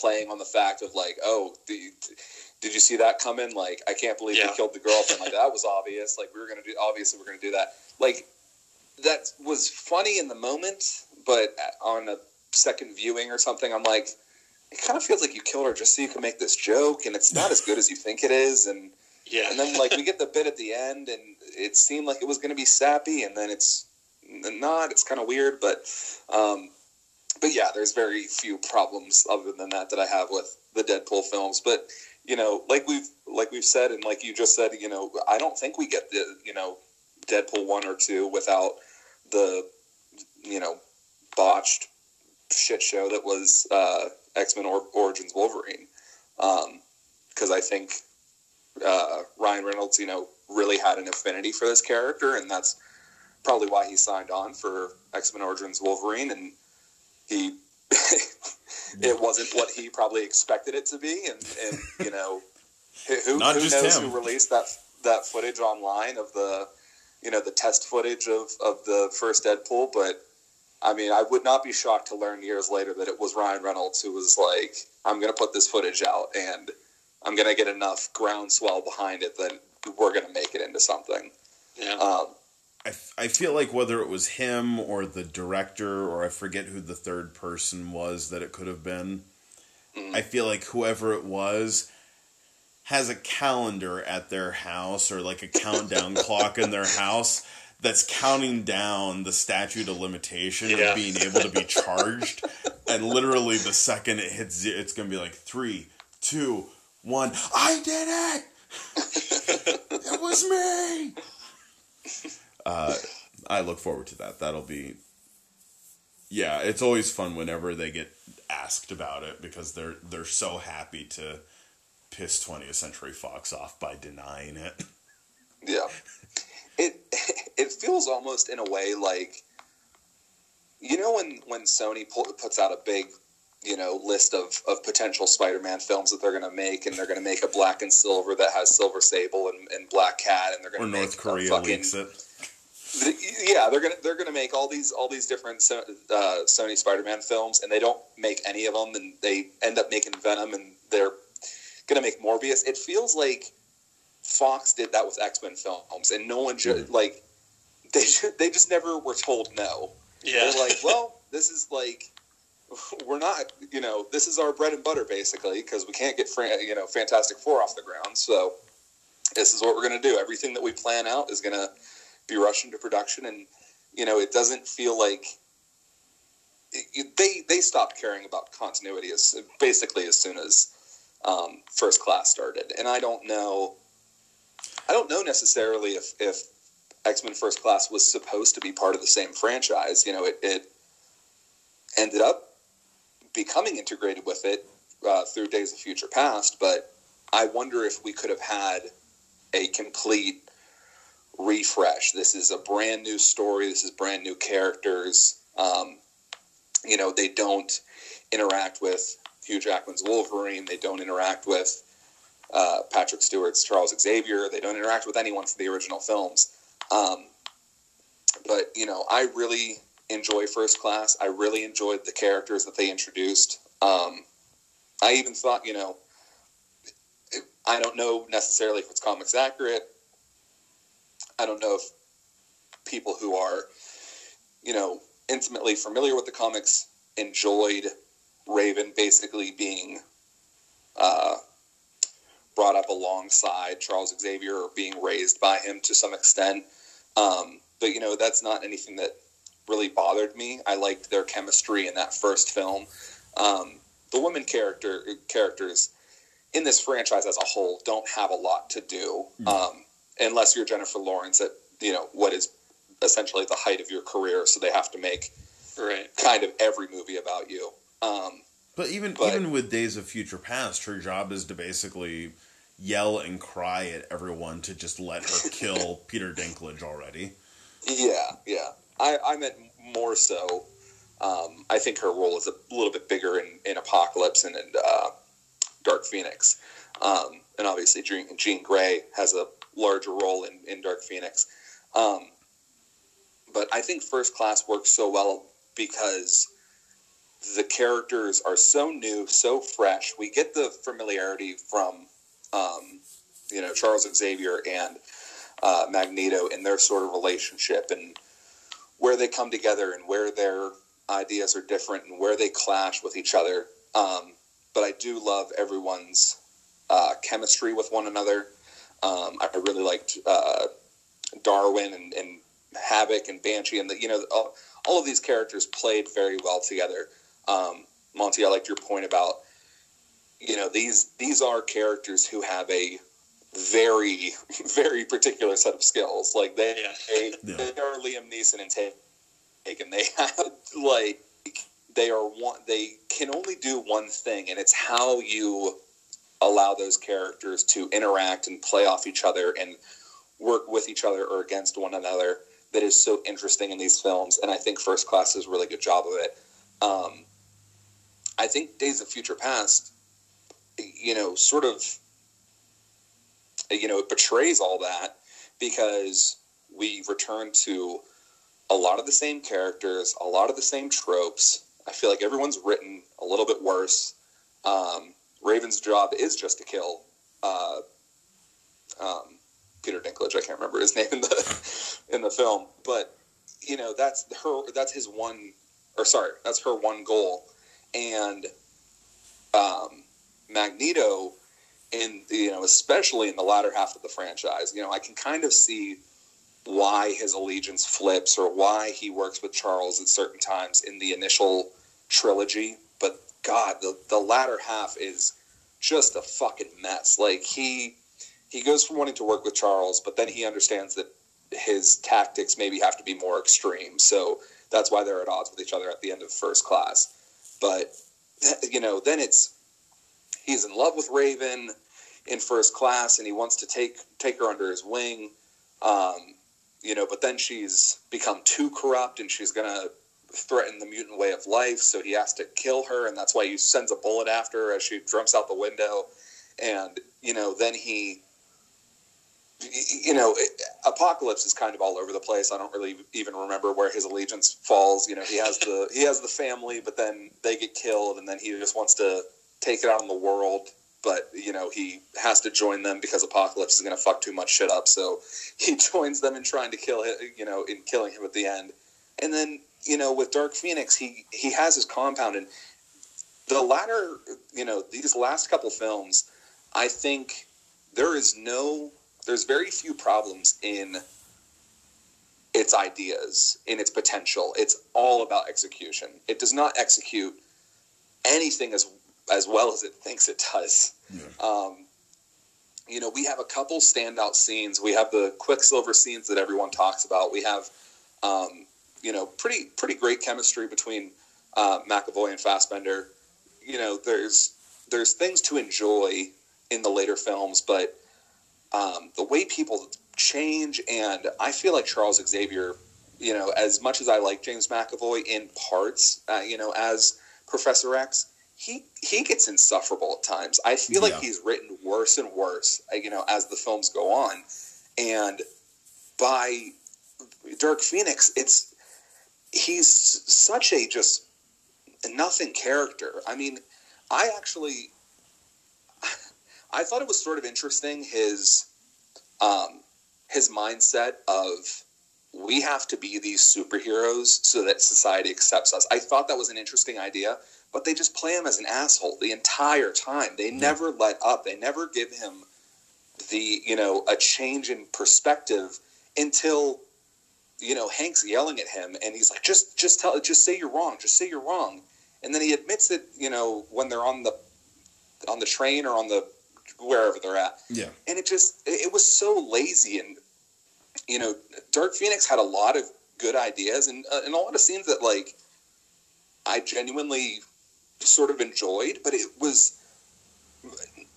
playing on the fact of like oh the did you see that coming? Like, I can't believe yeah. they killed the girlfriend. Like, that was obvious. Like, we were gonna do. Obviously, we're gonna do that. Like, that was funny in the moment, but on a second viewing or something, I'm like, it kind of feels like you killed her just so you can make this joke, and it's not as good as you think it is. And yeah, and then like we get the bit at the end, and it seemed like it was going to be sappy, and then it's not. It's kind of weird, but um, but yeah, there's very few problems other than that that I have with the Deadpool films. But you know, like we've like we've said, and like you just said, you know, I don't think we get the you know Deadpool one or two without the you know botched shit show that was uh, X Men or- Origins Wolverine, because um, I think uh, Ryan Reynolds, you know, really had an affinity for this character, and that's probably why he signed on for X Men Origins Wolverine, and he it wasn't what he probably expected it to be, and, and you know, who, who knows him. who released that that footage online of the, you know, the test footage of of the first Deadpool, but. I mean, I would not be shocked to learn years later that it was Ryan Reynolds who was like, "I'm going to put this footage out, and I'm going to get enough groundswell behind it that we're going to make it into something." Yeah. Um, I, I feel like whether it was him or the director or I forget who the third person was that it could have been. Mm. I feel like whoever it was has a calendar at their house or like a countdown clock in their house that's counting down the statute of limitation yeah. of being able to be charged. and literally, the second it hits, it's going to be like three, two, one. I did it! it was me! Uh, I look forward to that. That'll be yeah, it's always fun whenever they get asked about it because they're they're so happy to piss 20th Century Fox off by denying it. Yeah. It it feels almost in a way like you know when when Sony puts out a big you know list of, of potential Spider-Man films that they're going to make, and they're going to make a black and silver that has Silver Sable and, and Black Cat, and they're going to make North Korea fucking, leaks it yeah, they're gonna they're gonna make all these all these different uh, Sony Spider-Man films, and they don't make any of them, and they end up making Venom, and they're gonna make Morbius. It feels like Fox did that with X Men films, and no one just mm-hmm. like they they just never were told no. Yeah, they're like, well, this is like we're not, you know, this is our bread and butter basically because we can't get you know Fantastic Four off the ground, so this is what we're gonna do. Everything that we plan out is gonna be rushed into production, and you know it doesn't feel like it, they they stopped caring about continuity as basically as soon as um, First Class started, and I don't know. I don't know necessarily if, if X Men First Class was supposed to be part of the same franchise. You know, it, it ended up becoming integrated with it uh, through Days of Future Past, but I wonder if we could have had a complete refresh. This is a brand new story. This is brand new characters. Um, you know, they don't interact with Hugh Jackman's Wolverine. They don't interact with uh, Patrick Stewart's Charles Xavier. They don't interact with anyone from the original films. Um, but you know, I really enjoy First Class. I really enjoyed the characters that they introduced. Um, I even thought, you know, I don't know necessarily if it's comics accurate. I don't know if people who are, you know, intimately familiar with the comics enjoyed Raven basically being uh, brought up alongside Charles Xavier or being raised by him to some extent. Um, but you know, that's not anything that really bothered me. I liked their chemistry in that first film. Um, the women character characters in this franchise as a whole don't have a lot to do. Mm. Um, unless you're Jennifer Lawrence at you know what is essentially the height of your career, so they have to make right. kind of every movie about you. Um, but even but, even with Days of Future Past, her job is to basically yell and cry at everyone to just let her kill Peter Dinklage already. Yeah, yeah. I, I meant more so Um, I think her role is a little bit bigger in, in Apocalypse and in uh, Dark Phoenix. Um, and obviously, Jean, Jean, Grey has a larger role in, in Dark Phoenix. Um, but I think First Class works so well because the characters are so new, so fresh. We get the familiarity from, um, you know, Charles Xavier and uh, Magneto in their sort of relationship and where they come together and where their ideas are different and where they clash with each other. Um, but I do love everyone's uh, chemistry with one another. Um, I really liked uh, Darwin and, and, Havoc and Banshee, and the, you know all, all, of these characters played very well together. Um, Monty, I liked your point about you know these these are characters who have a very very particular set of skills. Like they yeah. they, yeah. they are Liam Neeson and Taken. They have like they are one. They can only do one thing, and it's how you allow those characters to interact and play off each other and work with each other or against one another that is so interesting in these films. And I think First Class does a really good job of it. Um, I think Days of Future Past, you know, sort of, you know, it betrays all that because we return to a lot of the same characters, a lot of the same tropes. I feel like everyone's written a little bit worse. Um, Raven's job is just to kill uh, um, Peter Dinklage. I can't remember his name in the in the film, but you know that's her. That's his one, or sorry, that's her one goal. And um, Magneto, in you know, especially in the latter half of the franchise, you know, I can kind of see why his allegiance flips or why he works with Charles at certain times in the initial trilogy. God, the the latter half is just a fucking mess. Like he he goes from wanting to work with Charles, but then he understands that his tactics maybe have to be more extreme. So that's why they're at odds with each other at the end of first class. But you know, then it's he's in love with Raven in first class, and he wants to take take her under his wing. Um, you know, but then she's become too corrupt, and she's gonna threaten the mutant way of life. So he has to kill her, and that's why he sends a bullet after her as she jumps out the window. And you know, then he you know, Apocalypse is kind of all over the place. I don't really even remember where his allegiance falls. You know, he has the he has the family, but then they get killed, and then he just wants to take it out on the world. But you know, he has to join them because Apocalypse is going to fuck too much shit up. So he joins them in trying to kill him. You know, in killing him at the end. And then you know, with Dark Phoenix, he he has his compound, and the latter, you know, these last couple films, I think there is no there's very few problems in its ideas, in its potential. It's all about execution. It does not execute anything as as well as it thinks it does. Yeah. Um, you know, we have a couple standout scenes. We have the Quicksilver scenes that everyone talks about. We have, um, you know, pretty pretty great chemistry between uh, McAvoy and Fassbender. You know, there's there's things to enjoy in the later films, but um, the way people change, and I feel like Charles Xavier, you know, as much as I like James McAvoy in parts, uh, you know, as Professor X, he he gets insufferable at times. I feel yeah. like he's written worse and worse, uh, you know, as the films go on, and by Dark Phoenix, it's he's such a just nothing character. I mean, I actually I thought it was sort of interesting his um, his mindset of we have to be these superheroes so that society accepts us. I thought that was an interesting idea, but they just play him as an asshole the entire time. They never let up. They never give him the you know a change in perspective until you know Hank's yelling at him and he's like just just tell just say you're wrong just say you're wrong and then he admits it you know when they're on the on the train or on the wherever they're at. Yeah. And it just it was so lazy and you know, Dark Phoenix had a lot of good ideas and uh, and a lot of scenes that like I genuinely sort of enjoyed, but it was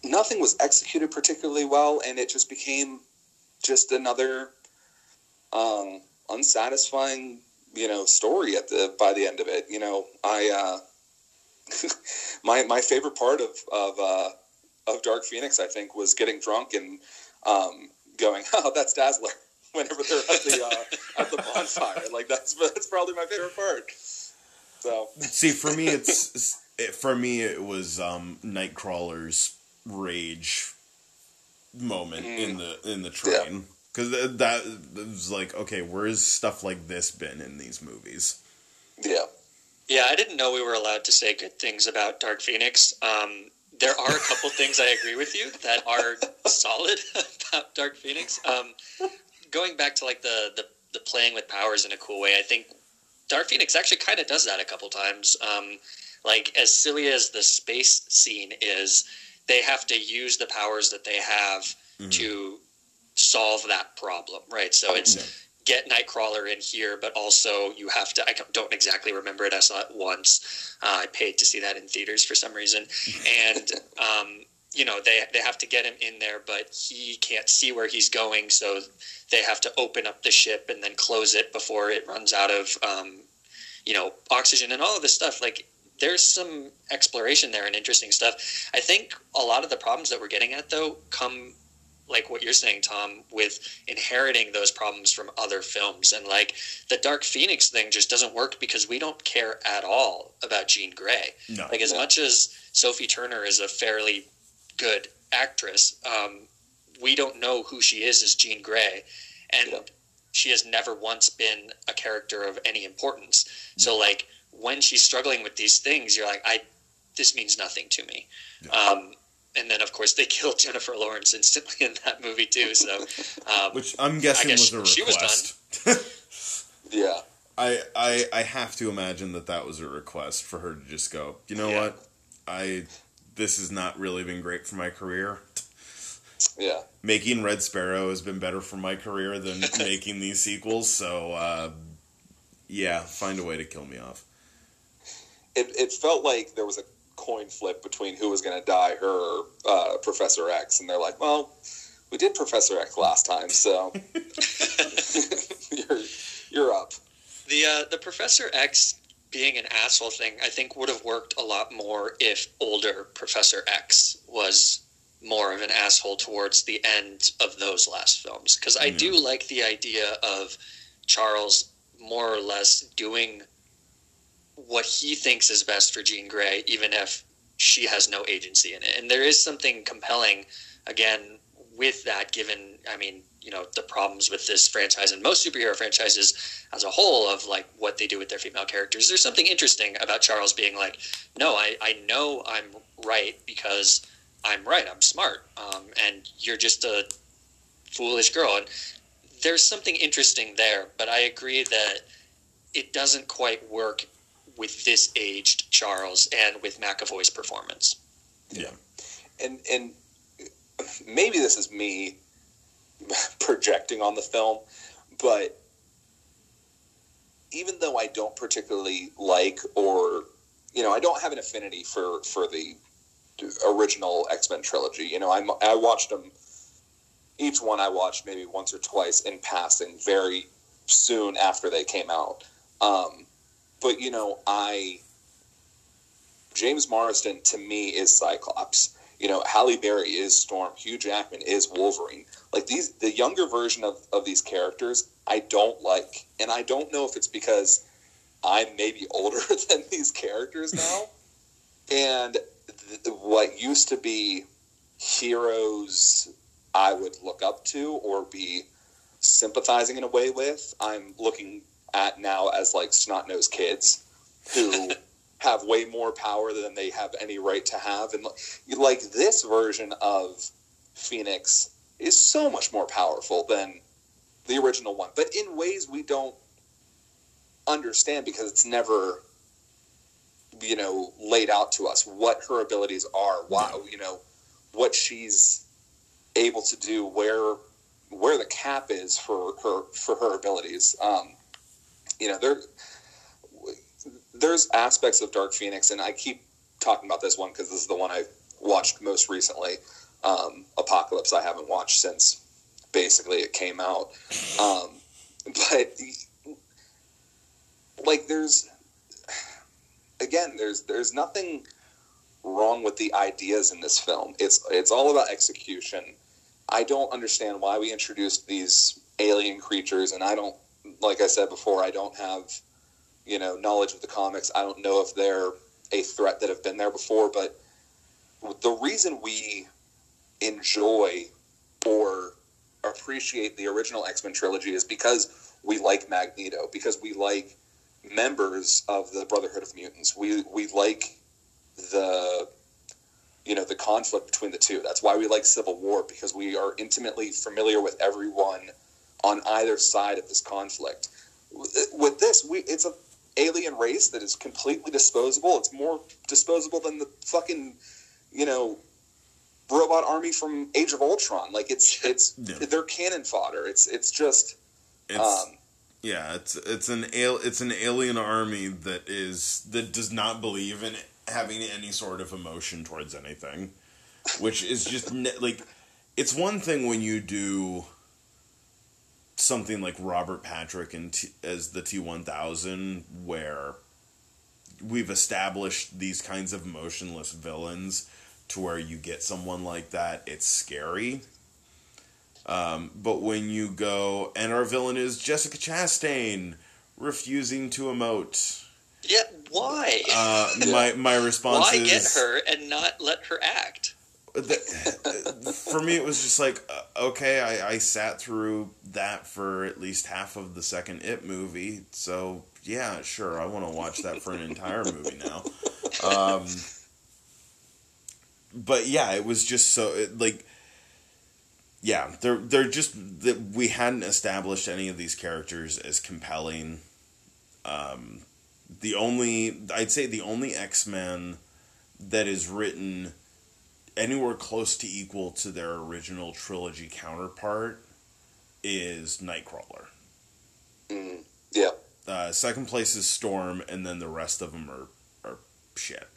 nothing was executed particularly well and it just became just another um, unsatisfying you know, story at the by the end of it. You know, I uh, my my favorite part of of uh, of Dark Phoenix, I think, was getting drunk and um, going, "Oh, that's Dazzler." Whenever they're at the uh, at the bonfire, like that's that's probably my favorite part. So see, for me, it's it, for me it was um, Nightcrawler's rage moment mm. in the in the train because that, that was like, okay, where's stuff like this been in these movies? Yeah. Yeah, I didn't know we were allowed to say good things about Dark Phoenix. Um, there are a couple things I agree with you that are solid about Dark Phoenix. Um, going back to like the, the the playing with powers in a cool way, I think Dark Phoenix actually kind of does that a couple times. Um, like as silly as the space scene is, they have to use the powers that they have mm-hmm. to solve that problem, right? So it's yeah. get Nightcrawler in here, but also you have to. I don't exactly remember it. I saw it once. Uh, I paid to see that in theaters for some reason, and um, you know they they have to get him in there, but he can't see where he's going, so they have to open up the ship and then close it before it runs out of um, you know oxygen and all of this stuff. Like there's some exploration there and interesting stuff. I think a lot of the problems that we're getting at though come like what you're saying, Tom, with inheriting those problems from other films. And like the Dark Phoenix thing just doesn't work because we don't care at all about Jean Grey. No. Like as much as Sophie Turner is a fairly good actress. Um, we don't know who she is as Jean Grey, and yeah. she has never once been a character of any importance. So, like when she's struggling with these things, you're like, I this means nothing to me. Yeah. Um, and then, of course, they killed Jennifer Lawrence instantly in that movie too. So, um, which I'm guessing was a request. She was done. yeah. I, I I have to imagine that that was a request for her to just go. You know yeah. what? I this has not really been great for my career. Yeah. Making Red Sparrow has been better for my career than making these sequels, so uh, yeah, find a way to kill me off. It, it felt like there was a coin flip between who was going to die, her or uh, Professor X, and they're like, well, we did Professor X last time, so you're, you're up. The uh, the Professor X being an asshole thing, I think would have worked a lot more if older Professor X was more of an asshole towards the end of those last films. Because I mm-hmm. do like the idea of Charles more or less doing what he thinks is best for Jean Grey, even if she has no agency in it. And there is something compelling, again, with that, given, I mean, you know the problems with this franchise and most superhero franchises as a whole of like what they do with their female characters. There's something interesting about charles being like no i, I know i'm right because i'm right. I'm smart um, and you're just a foolish girl. And there's something interesting there but i agree that it doesn't quite work with this aged charles and with mcavoy's performance yeah and and maybe this is me projecting on the film, but even though I don't particularly like or you know I don't have an affinity for for the original X Men trilogy. You know, I I watched them each one I watched maybe once or twice in passing, very soon after they came out. Um, but you know, I James Marsden to me is Cyclops. You know, Halle Berry is Storm. Hugh Jackman is Wolverine. Like these, the younger version of, of these characters, I don't like, and I don't know if it's because I'm maybe older than these characters now, and th- what used to be heroes I would look up to or be sympathizing in a way with, I'm looking at now as like snot nosed kids who have way more power than they have any right to have, and like this version of Phoenix is so much more powerful than the original one, but in ways we don't understand because it's never you know laid out to us what her abilities are why you know what she's able to do where where the cap is for her for her abilities. Um you know there there's aspects of dark phoenix and i keep talking about this one because this is the one i watched most recently um, Apocalypse I haven't watched since basically it came out. Um, but like there's again there's there's nothing wrong with the ideas in this film. It's it's all about execution. I don't understand why we introduced these alien creatures, and I don't like I said before, I don't have you know knowledge of the comics. I don't know if they're a threat that have been there before, but the reason we enjoy or appreciate the original X Men trilogy is because we like Magneto, because we like members of the Brotherhood of Mutants. We we like the you know the conflict between the two. That's why we like Civil War because we are intimately familiar with everyone on either side of this conflict. With this, we it's a alien race that is completely disposable. It's more disposable than the fucking you know robot army from Age of Ultron. Like it's it's Yeah. they're cannon fodder. It's it's just It's um, yeah, it's it's an al- it's an alien army that is that does not believe in having any sort of emotion towards anything, which is just ne- like it's one thing when you do something like Robert Patrick and T- as the T one thousand where we've established these kinds of motionless villains to where you get someone like that, it's scary. Um, but when you go and our villain is Jessica Chastain refusing to emote, Yeah, why? uh, my my response why is why get her and not let her act? That- for me, it was just like, uh, okay, I, I sat through that for at least half of the second It movie, so yeah, sure, I want to watch that for an entire movie now. Um, but yeah, it was just so it, like, yeah, they're they're just that we hadn't established any of these characters as compelling. Um, the only I'd say the only X Men that is written anywhere close to equal to their original trilogy counterpart is Nightcrawler. mm, yeah. Uh, second place is Storm, and then the rest of them are, are shit.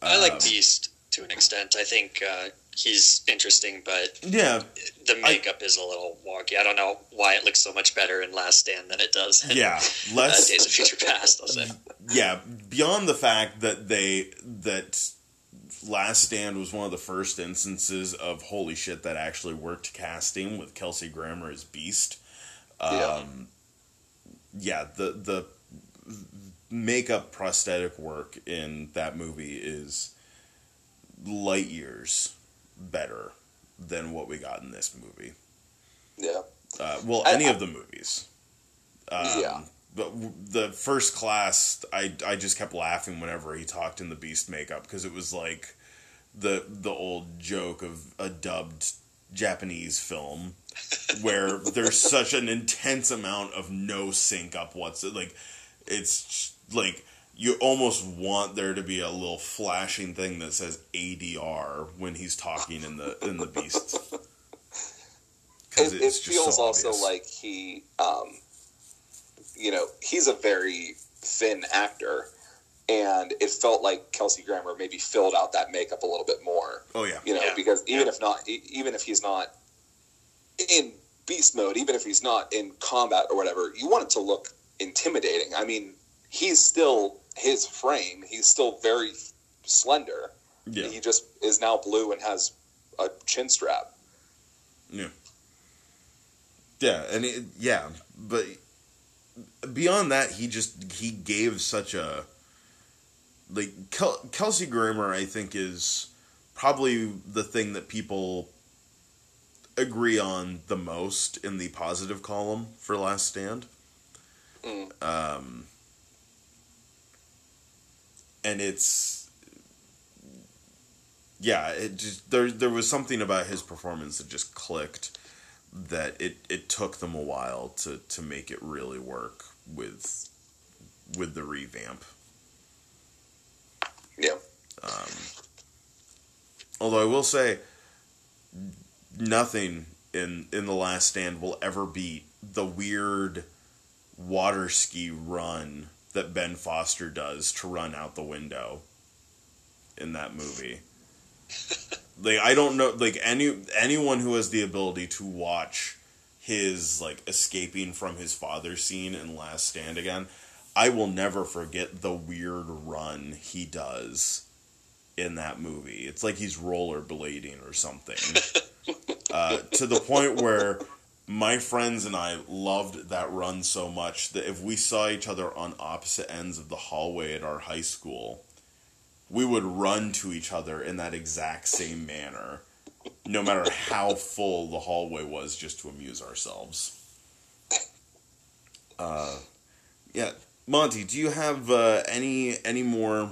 I like Um, Beast to an extent. I think uh, he's interesting, but Yeah, the makeup is a little wonky. I don't know why it looks so much better in Last Stand than it does in yeah. uh, Days of Future Past. I'll say. yeah. Beyond the fact that they that Last Stand was one of the first instances of holy shit that actually worked casting with Kelsey Grammer as Beast. Um, Yeah. yeah, the the makeup prosthetic work in that movie is light years better than what we got in this movie. Yeah. Uh, well, I- any I- of the movies. Um, Yeah. But the first class, I, I just kept laughing whenever he talked in the Beast makeup because it was like the the old joke of a dubbed Japanese film where there's such an intense amount of no sync up what's it like it's like you almost want there to be a little flashing thing that says ADR when he's talking in the in the Beast. It, it feels so also like he, um, you know, he's a very thin actor, and it felt like Kelsey Grammer maybe filled out that makeup a little bit more. oh yeah You know, Yeah. because even Yeah. if not, e- even if he's not in beast mode, even if he's not in combat or whatever, you want it to look intimidating. I mean, he's still his frame. He's still very slender. yeah He just is now blue and has a chin strap. Yeah, and it, yeah, but beyond that, he just he gave such a like Kel, Kelsey Grammer. I think is probably the thing that people agree on the most in the positive column for Last Stand. Mm. Um, and it's yeah, it just there there was something about his performance that just clicked that it, it took them a while to, to make it really work with with the revamp. Yeah. Um, although I will say, nothing in in the Last Stand will ever beat the weird water ski run that Ben Foster does to run out the window in that movie. like I don't know like any anyone who has the ability to watch his like escaping from his father scene in Last Stand again, I will never forget the weird run he does in that movie. It's like he's rollerblading or something. uh, to the point where my friends and I loved that run so much that if we saw each other on opposite ends of the hallway at our high school, we would run to each other in that exact same manner, no matter how full the hallway was, just to amuse ourselves. Uh, yeah, Monty, do you have uh, any any more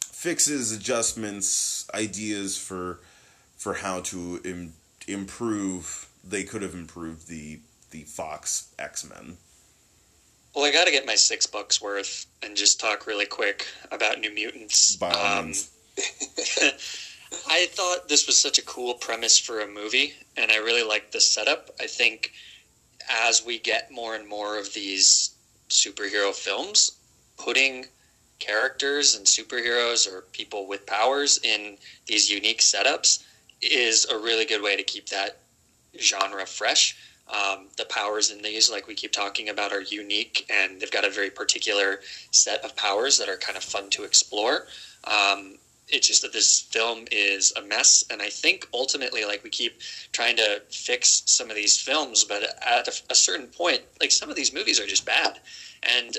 fixes, adjustments, ideas for for how to Im- improve? They could have improved the the Fox X Men. Well, I got to get my six bucks worth and just talk really quick about New Mutants. Um. I thought this was such a cool premise for a movie, and I really liked the setup. I think as we get more and more of these superhero films, putting characters and superheroes or people with powers in these unique setups is a really good way to keep that genre fresh. Um, the powers in these, like we keep talking about, are unique and they've got a very particular set of powers that are kind of fun to explore. Um, it's just that this film is a mess, and I think ultimately, like we keep trying to fix some of these films, but at a, a certain point, like some of these movies are just bad, and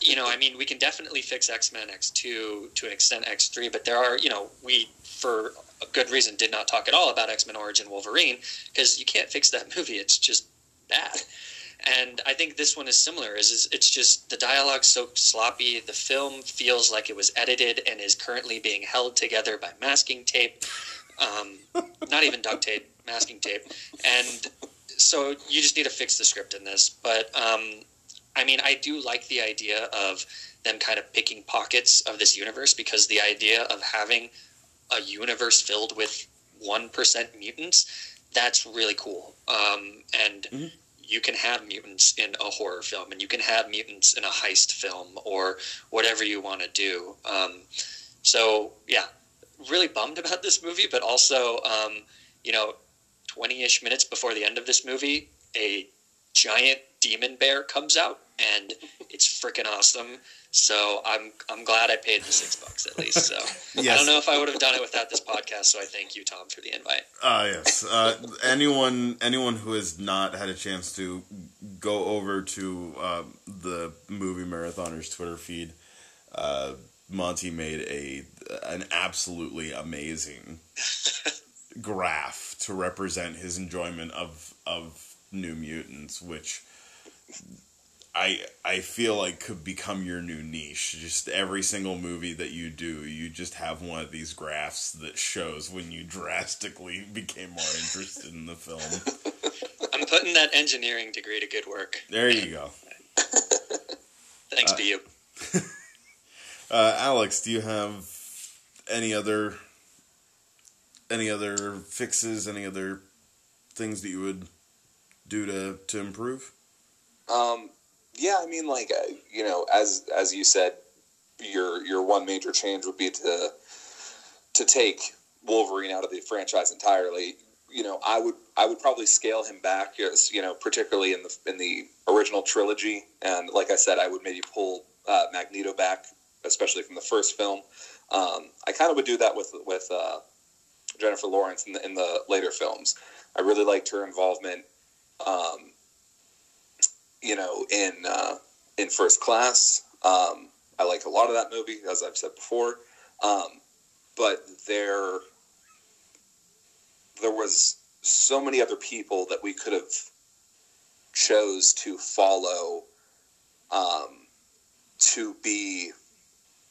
you know, I mean, we can definitely fix X Men X two to an extent, X three, but there are, you know, we for a good reason did not talk at all about X Men Origin Wolverine because you can't fix that movie; it's just bad. And I think this one is similar. Is, is it's just the dialogue so sloppy. The film feels like it was edited and is currently being held together by masking tape, um, not even duct tape, masking tape. And so you just need to fix the script in this. But um, I mean, I do like the idea of them kind of picking pockets of this universe because the idea of having a universe filled with one percent mutants that's really cool. Um, and Mhm. you can have mutants in a horror film, and you can have mutants in a heist film, or whatever you want to do. Um, so yeah, really bummed about this movie, but also, um, you know, twenty-ish minutes before the end of this movie, a giant demon bear comes out, and it's freaking awesome. So I'm I'm glad I paid the six bucks at least. So I don't know if I would have done it without this podcast. So I thank you, Tom, for the invite. Ah, yes. Uh, anyone anyone who has not had a chance to go over to uh, the movie marathoners Twitter feed, uh, Monty made a an absolutely amazing graph to represent his enjoyment of of New Mutants, which I I feel like could become your new niche. Just every single movie that you do, you just have one of these graphs that shows when you drastically became more interested in the film. I'm putting that engineering degree to good work. There you go. Thanks Uh, to you. Uh, Alex, do you have any other any other fixes, any other things that you would do to to improve? Um, yeah, I mean, like uh, you know, as as you said, your your one major change would be to to take Wolverine out of the franchise entirely. You know, I would I would probably scale him back, you know, particularly in the in the original trilogy, and like I said, I would maybe pull uh, Magneto back, especially from the first film. Um, I kind of would do that with with uh, Jennifer Lawrence in the in the later films. I really liked her involvement. Um, you know, in uh, in First Class. Um, I like a lot of that movie, as I've said before. Um, but there, there was so many other people that we could have chose to follow um, to be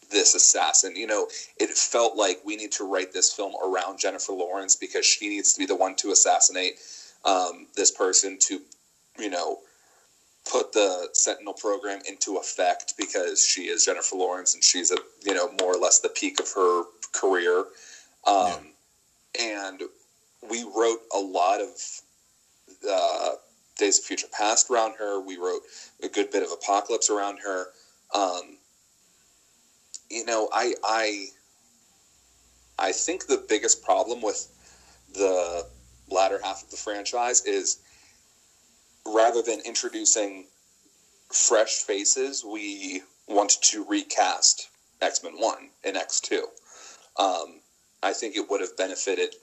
this assassin. You know, it felt like we need to write this film around Jennifer Lawrence because she needs to be the one to assassinate um, this person to, you know, put the Sentinel program into effect because she is Jennifer Lawrence and she's at you know more or less the peak of her career, um, and we wrote a lot of uh, Days of Future Past around her. We wrote a good bit of Apocalypse around her. Um, you know, I I I think the biggest problem with the latter half of the franchise is rather than introducing fresh faces, we wanted to recast X Men One and X Two. Um, I think it would have benefited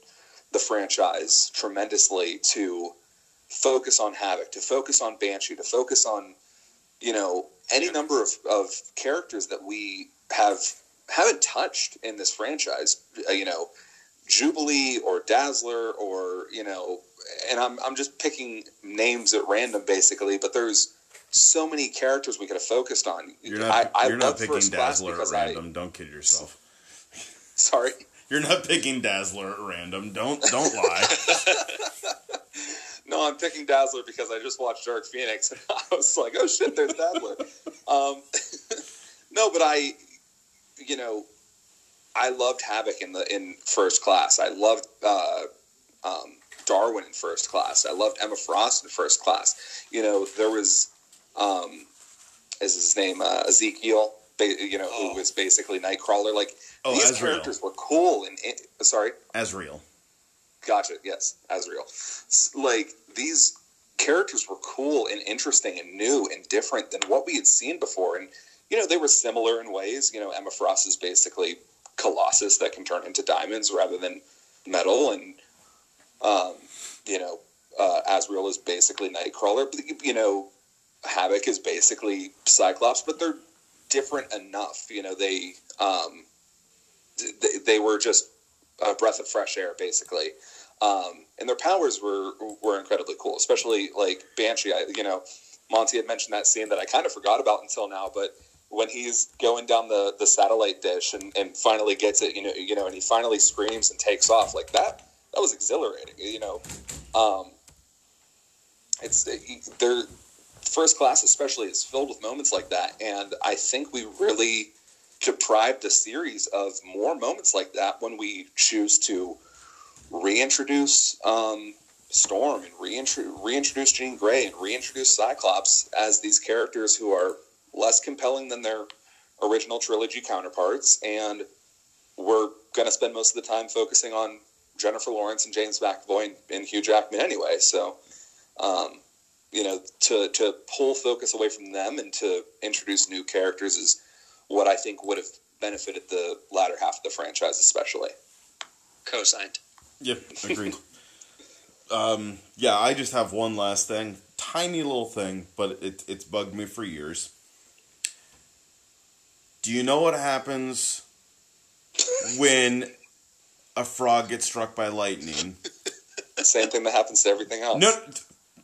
the franchise tremendously to focus on Havoc, to focus on Banshee, to focus on you know any number of, of characters that we have haven't touched in this franchise. Uh, you know, Jubilee or Dazzler or you know, and I'm I'm just picking names at random basically, but there's so many characters we could have focused on. You're not, I, I you're not love picking Dazzler at because I- random. Don't kid yourself. Sorry. You're not picking Dazzler at random. Don't don't lie. No, I'm picking Dazzler because I just watched Dark Phoenix and I was like, oh shit, there's Dazzler. um, no, but I, you know, I loved Havoc in the in First Class. I loved uh, um, Darwin in First Class. I loved Emma Frost in First Class. You know, there was, um, is his name uh, Ezekiel? You know, Oh. who was basically Nightcrawler. Like Oh, these Azrael. characters were cool and, and sorry. Azrael. Gotcha. Yes, Azrael. Like these characters were cool and interesting and new and different than what we had seen before, and you know they were similar in ways. You know, Emma Frost is basically Colossus that can turn into diamonds rather than metal, and um, you know, uh, Azrael is basically Nightcrawler. But you know, Havoc is basically Cyclops, but they're different enough. You know, they um, they, they were just a breath of fresh air, basically. Um, and their powers were were incredibly cool, especially like Banshee. I, you know, Monty had mentioned that scene that I kind of forgot about until now, but when he's going down the, the satellite dish and, and finally gets it, you know, you know, and he finally screams and takes off like that. That was exhilarating, you know. Um, it's their first class, especially, is filled with moments like that, and I think we really deprived the series of more moments like that when we choose to reintroduce um, Storm and reintro- reintroduce Jean Grey and reintroduce Cyclops as these characters who are less compelling than their original trilogy counterparts, and we're going to spend most of the time focusing on Jennifer Lawrence and James McAvoy and, and Hugh Jackman anyway. So, um, you know, to to pull focus away from them and to introduce new characters is what I think would have benefited the latter half of the franchise, especially. Co-signed. Yep, agreed. um, yeah, I just have one last thing, tiny little thing, but it it's bugged me for years. Do you know what happens when a frog gets struck by lightning? Same thing that happens to everything else. No,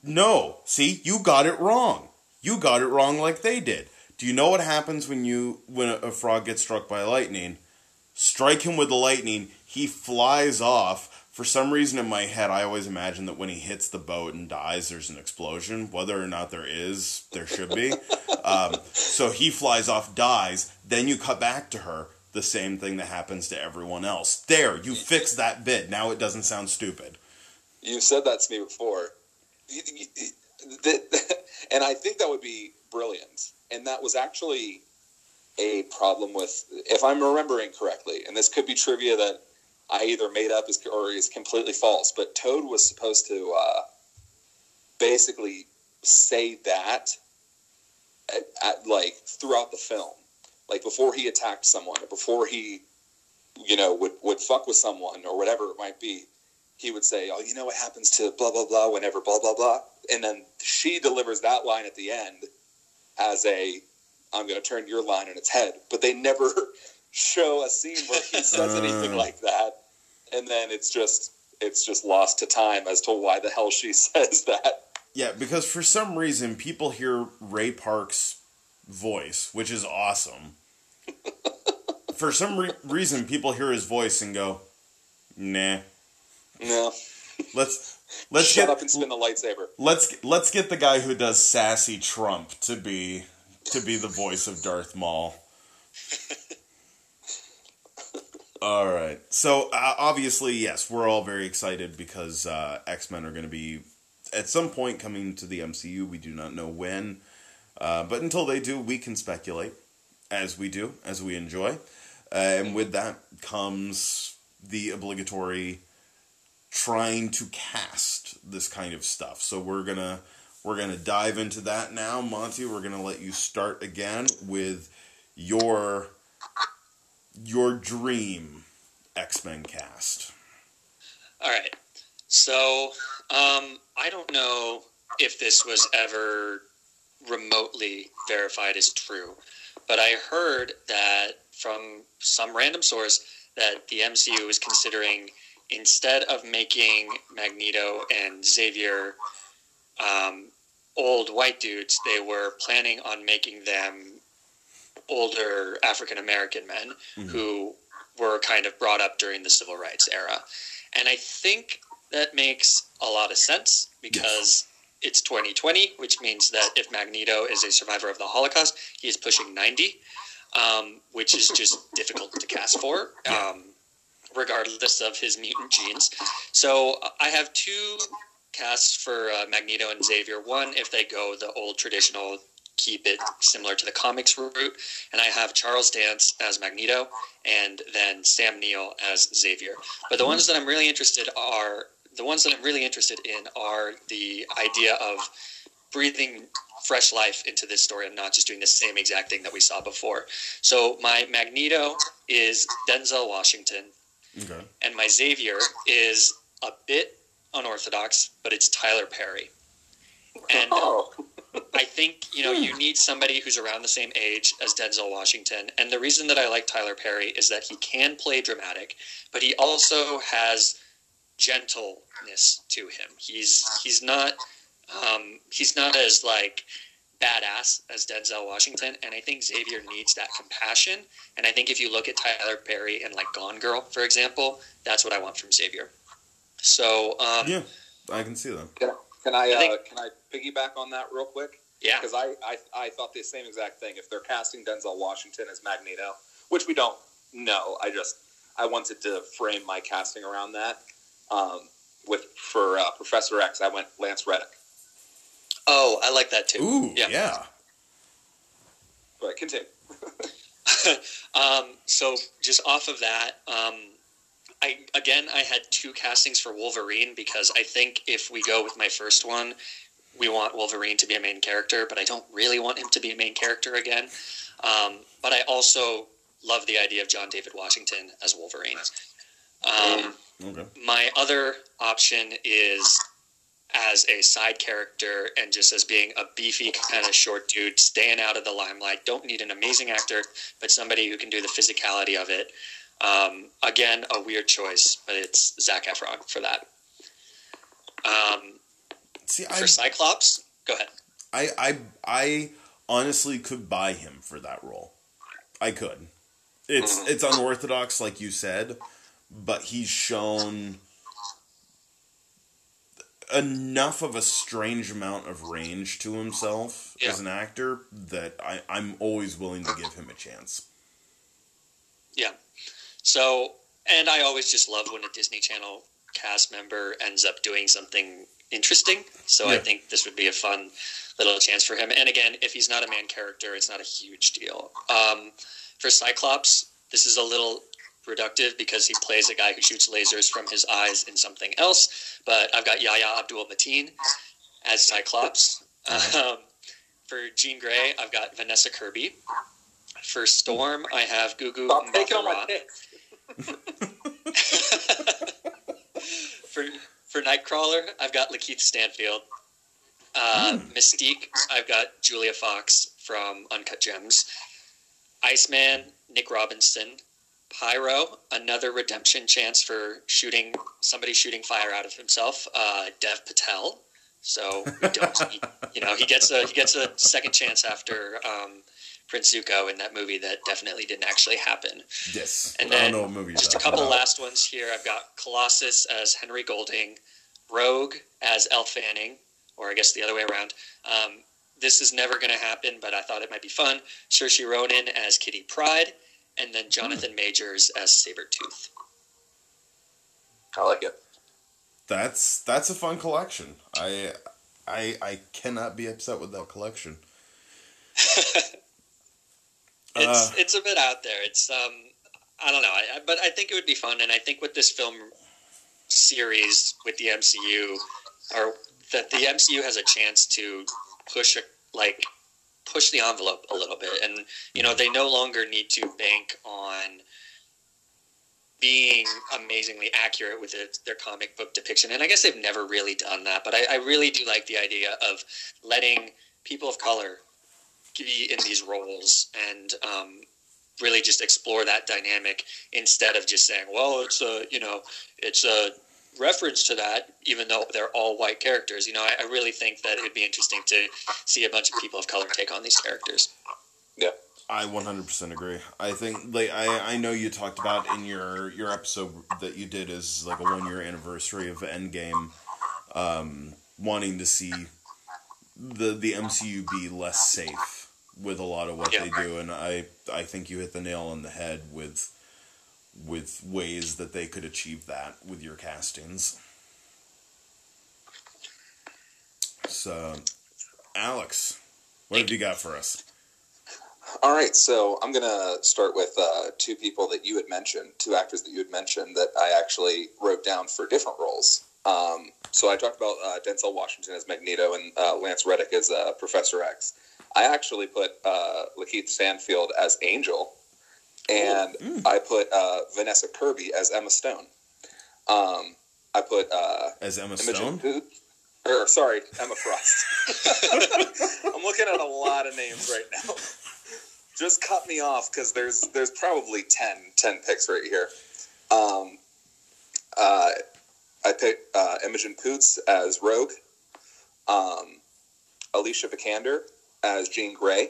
no. See, you got it wrong. You got it wrong like they did. Do you know what happens when you when a, a frog gets struck by lightning? Strike him with the lightning, he flies off. For some reason in my head, I always imagine that when he hits the boat and dies, there's an explosion. Whether or not there is, there should be. um, so he flies off, dies. Then you cut back to her. The same thing that happens to everyone else. There, you fixed that bit. Now it doesn't sound stupid. You've said that to me before. You- you- you- and I think that would be brilliant. And that was actually a problem with, if I'm remembering correctly, and this could be trivia that I either made up as, or is completely false, but Toad was supposed to uh, basically say that at, at, like throughout the film, like before he attacked someone or before he, you know, would would fuck with someone or whatever it might be he would say, "Oh, you know what happens to blah blah blah whenever blah blah blah," and then she delivers that line at the end as a, "I'm going to turn your line on its head," but they never show a scene where he says anything Uh. like that, and then it's just it's just lost to time as to why the hell she says that. Yeah, because for some reason people hear Ray Park's voice, which is awesome. for some re- reason people hear his voice and go, "Nah, No, let's let's shut get up and spin the lightsaber. let's let's get the guy who does sassy Trump to be to be the voice of Darth Maul." All right. So uh, obviously, yes, we're all very excited because uh, X Men are going to be at some point coming to the MCU. We do not know when, uh, but until they do, we can speculate, as we do, as we enjoy. Uh, and with that comes the obligatory trying to cast this kind of stuff. So we're gonna We're to dive into that now. Monty, we're to let you start again with your your dream X-Men cast. All right. So, um, I don't know if this was ever remotely verified as true, but I heard that from some random source that the MCU was considering instead of making Magneto and Xavier um, old white dudes, they were planning on making them older African American men Mhm. who were kind of brought up during the civil rights era. And I think that makes a lot of sense because it's 2020, which means that if Magneto is a survivor of the Holocaust, he is pushing 90, um, which is just difficult to cast for, um, regardless of his mutant genes. So I have two casts for uh, Magneto and Xavier. One, if they go the old traditional, keep it similar to the comics route, and I have Charles Dance as Magneto, and then Sam Neill as Xavier. But the ones that I'm really interested are the ones that I'm really interested in are the idea of breathing fresh life into this story and not just doing the same exact thing that we saw before. So my Magneto is Denzel Washington, Okay. and my Xavier is a bit unorthodox, but it's Tyler Perry. And Oh, I think you know you need somebody who's around the same age as Denzel Washington, and the reason that I like Tyler Perry is that he can play dramatic, but he also has gentleness to him. He's he's not um, he's not as like badass as Denzel Washington, and I think Xavier needs that compassion. And I think if you look at Tyler Perry and like Gone Girl, for example, that's what I want from Xavier. So um, Yeah, I can see that. can, can I, I uh, can I piggyback on that real quick? yeah, Because I, I, I thought the same exact thing. If they're casting Denzel Washington as Magneto, which we don't know, I just I wanted to frame my casting around that. Um, with for uh, Professor X, I went Lance Reddick. oh, I like that too. Ooh, Yeah. yeah. But continue. um, so just off of that, um, I again I had two castings for Wolverine because I think if we go with my first one, we want Wolverine to be a main character, but I don't really want him to be a main character again. Um, but I also love the idea of John David Washington as Wolverine. Um, Okay. my other option is as a side character and just as being a beefy kind of short dude, staying out of the limelight. Don't need an amazing actor, but somebody who can do the physicality of it. Um, again, a weird choice, but it's Zac Efron for that. Um, See, I, for Cyclops, go ahead. I, I, I honestly could buy him for that role. I could. It's it's unorthodox, like you said, but he's shown enough of a strange amount of range to himself Yeah. as an actor that I, I'm always willing to give him a chance. Yeah. So, and I always just love when a Disney Channel cast member ends up doing something interesting. So I think this would be a fun little chance for him. And again, if he's not a main character, it's not a huge deal. Um, for Cyclops, this is a little reductive because he plays a guy who shoots lasers from his eyes in something else. But I've got Yahya Abdul Mateen as Cyclops. Um, for Jean Grey, I've got Vanessa Kirby. For Storm, I have Gugu Stop taking all my Mbatha-Raw. picks. for for Nightcrawler, I've got Lakeith Stanfield. Uh, Mystique, I've got Julia Fox from Uncut Gems. Iceman, Nick Robinson. Pyro, another redemption chance for shooting somebody shooting fire out of himself. Uh, Dev Patel. So we don't, he, you know, he gets a he gets a second chance after um, Prince Zuko in that movie that definitely didn't actually happen. Yes. And I then don't know what movie Just a couple about. last ones here. I've got Colossus as Henry Golding, Rogue as Elle Fanning, or I guess the other way around. Um, this is never going to happen, but I thought it might be fun. Saoirse Ronan as Kitty Pryde, and then Jonathan Majors as Sabretooth. I like it. That's that's a fun collection. I I I cannot be upset with that collection. It's Uh, it's a bit out there. It's um I don't know, I, I- but I think it would be fun, and I think with this film series with the MCU, or that the MCU has a chance to push a, like push the envelope a little bit, and you know they no longer need to bank on being amazingly accurate with it, their comic book depiction. And I guess they've never really done that, but I, I really do like the idea of letting people of color be in these roles and um, really just explore that dynamic instead of just saying, well, it's a, you know, it's a reference to that, even though they're all white characters. You know, I, I really think that it would be interesting to see a bunch of people of color take on these characters. Yeah. I 100% agree. I think like I, I know you talked about in your your episode that you did is like a one year anniversary of Endgame, um, wanting to see the the MCU be less safe with a lot of what Yeah. they do, and I I think you hit the nail on the head with with ways that they could achieve that with your castings. So, Alex, what have you got for us? All right, so I'm going to start with uh, two people that you had mentioned, two actors that you had mentioned that I actually wrote down for different roles. Um, so I talked about uh, Denzel Washington as Magneto and uh, Lance Reddick as uh, Professor X. I actually put uh, Lakeith Stanfield as Angel, and I put uh, Vanessa Kirby as Emma Stone. Um, I put uh, As Emma Imogen Stone? Poots. Or sorry, Emma Frost. I'm looking at a lot of names right now. Just cut me off because there's there's probably 10, 10 picks right here. Um, uh, I picked uh, Imogen Poots as Rogue. Um, Alicia Vikander as Jean Grey.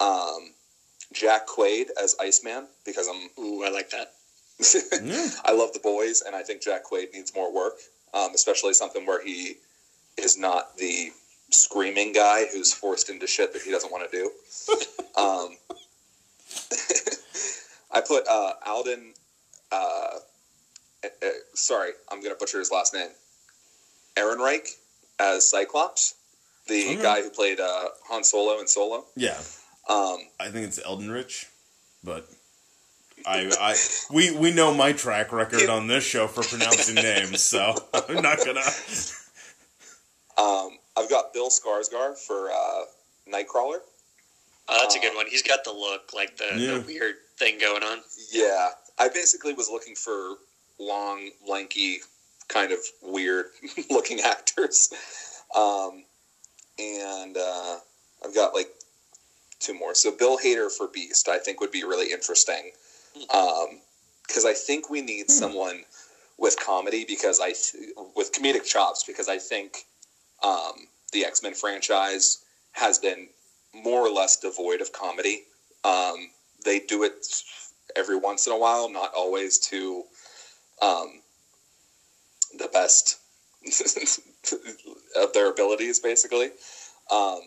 Um, Jack Quaid as Iceman because I'm Ooh, I like that. Yeah. I love the boys, and I think Jack Quaid needs more work, um, especially something where he is not the screaming guy who's forced into shit that he doesn't want to do. um, I put uh, Alden. Uh, uh, sorry, I'm going to butcher his last name. Ehrenreich as Cyclops, the Okay. guy who played uh, Han Solo in Solo. Yeah, Um, I think it's Elden Rich, but I, I we we know my track record on this show for pronouncing names, so I'm not gonna. um, I've got Bill Skarsgård for uh, Nightcrawler. Oh, that's a good one. He's got the look, like the, Yeah. the weird thing going on. Yeah, I basically was looking for long, lanky, kind of weird looking actors. Um, and uh, I've got like two more. So Bill Hader for Beast, I think would be really interesting. Because I think we need someone with comedy because I th- with comedic chops because I think um, the X Men franchise has been more or less devoid of comedy. Um, they do it every once in a while, not always to um, the best of their abilities, basically. Um,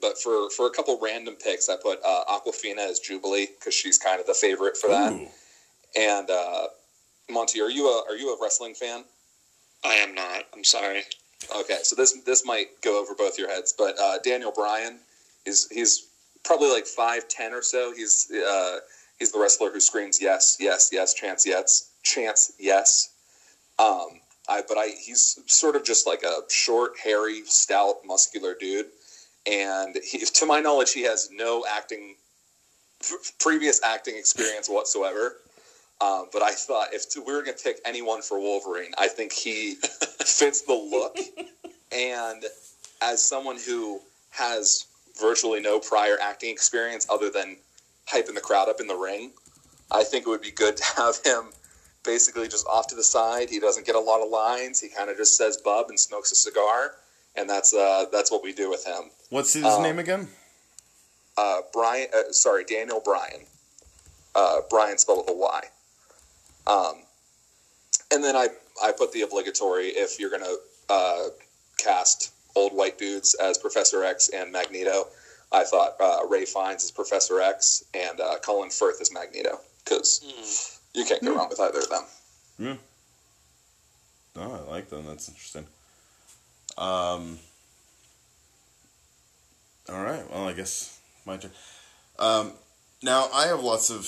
but for, for a couple random picks, I put uh, Awkwafina as Jubilee because she's kind of the favorite for that. Ooh. And uh, Monty, are you a are you a wrestling fan? I am not. I'm sorry. Okay, so this this might go over both your heads, but uh, Daniel Bryan is he's probably like five ten or so. He's uh, he's the wrestler who screams yes, yes, yes, chance yes, chance yes. Um, I but I he's sort of just like a short, hairy, stout, muscular dude, and he, to my knowledge, he has no acting f- previous acting experience whatsoever. Um, but I thought if we were going to pick anyone for Wolverine, I think he fits the look. And as someone who has virtually no prior acting experience other than hyping the crowd up in the ring, I think it would be good to have him basically just off to the side. He doesn't get a lot of lines. He kind of just says "bub" and smokes a cigar, and that's uh, that's what we do with him. What's his Um, name again? Uh, Brian, uh, sorry, Daniel Bryan. Uh, Brian spelled with a Y. Um, and then I I put the obligatory if you're gonna uh, cast old white dudes as Professor X and Magneto. I thought uh, Ralph Fiennes as Professor X and uh, Colin Firth as Magneto because you can't go wrong with either of them. Yeah. Oh, I like them. That's interesting. Um. All right. Well, I guess my turn. Um, now I have lots of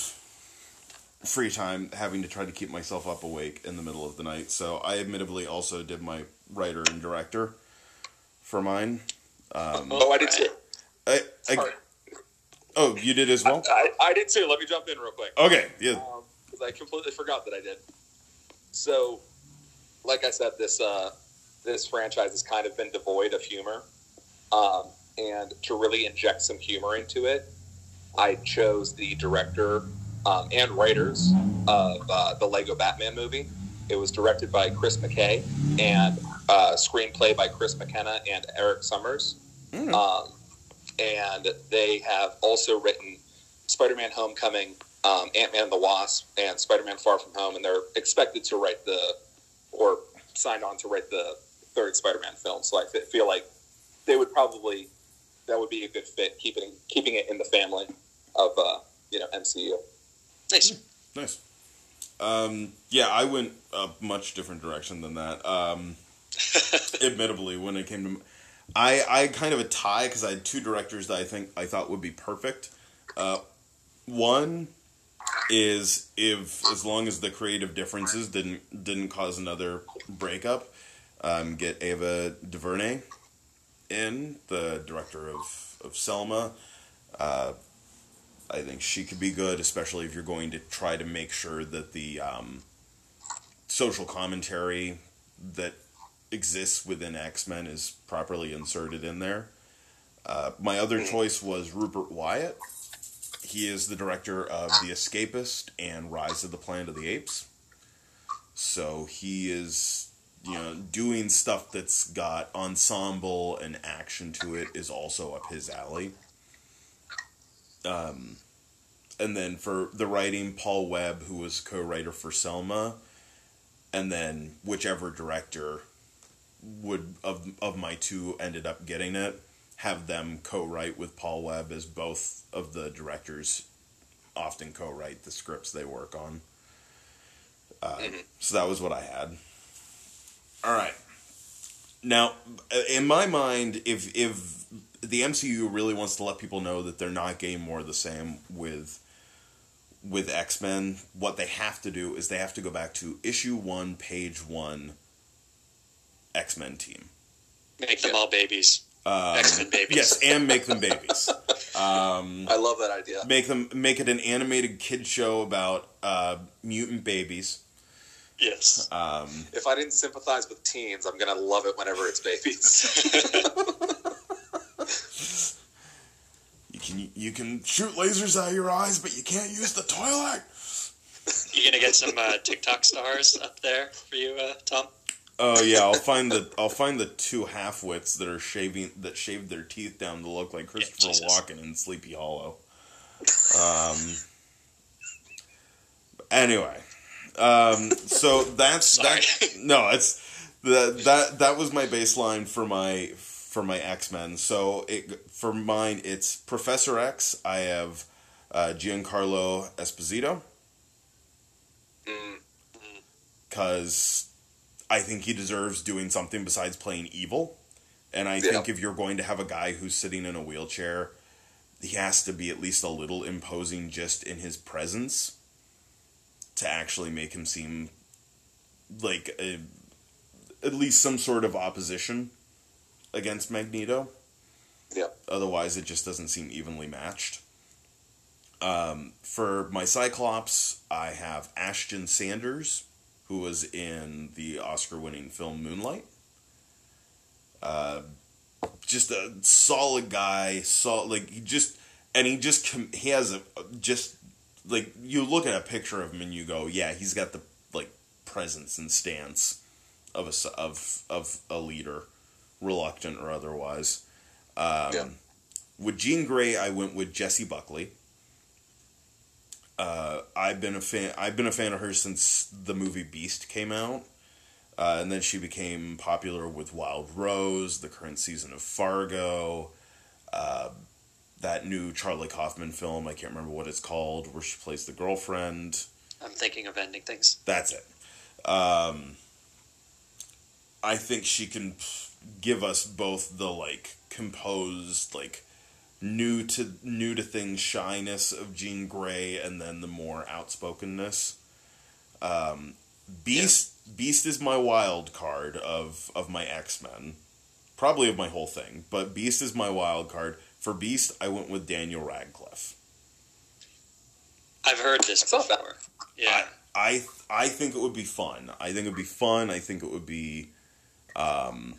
free time having to try to keep myself up awake in the middle of the night. So I admittedly also did my writer and director for mine. Um, oh, I did too. I, I, Sorry. oh, you did as well. I, I did too. Let me jump in real quick. Okay, yeah, because I completely forgot that I did. So, like I said, this uh, this franchise has kind of been devoid of humor, um, and to really inject some humor into it, I chose the director um, and writers of uh, the Lego Batman movie. It was directed by Chris McKay and uh, screenplay by Chris McKenna and Erik Sommers. Mm. Um, and they have also written Spider-Man: Homecoming, um, Ant-Man and the Wasp, and Spider-Man: Far From Home, and they're expected to write the or signed on to write the third Spider-Man film. So I feel like they would probably that would be a good fit, keeping keeping it in the family of uh, you know MCU. Nice. nice. Um, yeah, I went a much different direction than that. Um, admittedly, when it came to, I I kind of a tie because I had two directors that I think I thought would be perfect. Uh, one is if as long as the creative differences didn't didn't cause another breakup, um, get Ava DuVernay in the director of of Selma. Uh, I think she could be good, especially if you're going to try to make sure that the um, social commentary that exists within X Men is properly inserted in there. Uh, my other choice was Rupert Wyatt. He is the director of The Escapist and Rise of the Planet of the Apes. So he is, you know, doing stuff that's got ensemble and action to it is also up his alley. Um, and then for the writing, Paul Webb, who was co-writer for Selma, and then whichever director would of of my two ended up getting it, have them co-write with Paul Webb as both of the directors often co-write the scripts they work on. Uh, So that was what I had. All right. Now, in my mind, if if the MCU really wants to let people know that they're not getting more of the same with with X Men, what they have to do is they have to go back to issue one, page one, X Men team. Make them all babies. Um, babies. Yes, and make them babies. Um, I love that idea. make them make it an animated kid show about uh, mutant babies. Yes. Um, If I didn't sympathize with teens, I'm gonna love it whenever it's babies. you can you can shoot lasers out of your eyes, but you can't use the toilet. You're gonna get some uh, TikTok stars up there for you, uh, Tom? Oh yeah, I'll find the I'll find the two half wits that are shaving that shaved their teeth down to look like Christopher Jesus. Walken in Sleepy Hollow. Um. Anyway, um. So that's that. No, it's that that that was my baseline for my for my X Men. So it for mine, it's Professor X. I have uh, Giancarlo Esposito Mm, because I think he deserves doing something besides playing evil. And I Yeah. think if you're going to have a guy who's sitting in a wheelchair, he has to be at least a little imposing just in his presence to actually make him seem like a, at least some sort of opposition against Magneto. yeah. Otherwise, it just doesn't seem evenly matched. Um, for my Cyclops, I have Ashton Sanders, who was in the Oscar-winning film Moonlight. Uh, just a solid guy, solid like he just, and he just he has a just like you look at a picture of him and you go, yeah, he's got the like presence and stance of a of of a leader, reluctant or otherwise. Um, Yeah. With Jean Grey, I went with Jessie Buckley. Uh, I've been a fan. I've been a fan of her since the movie Beast came out, uh, and then she became popular with Wild Rose, the current season of Fargo, uh, that new Charlie Kaufman film. I can't remember what it's called, where she plays the girlfriend. I'm thinking of ending things. That's it. Um, I think she can give us both the like composed, like new to new to things shyness of Jean Grey, and then the more outspokenness. Um, Beast Beast is my wild card of of my X Men, probably of my whole thing. But Beast is my wild card. For Beast, I went with Daniel Radcliffe. I've heard this It's not bad. before. Yeah. I I think it would be fun. I think it would be fun. I think it would be um,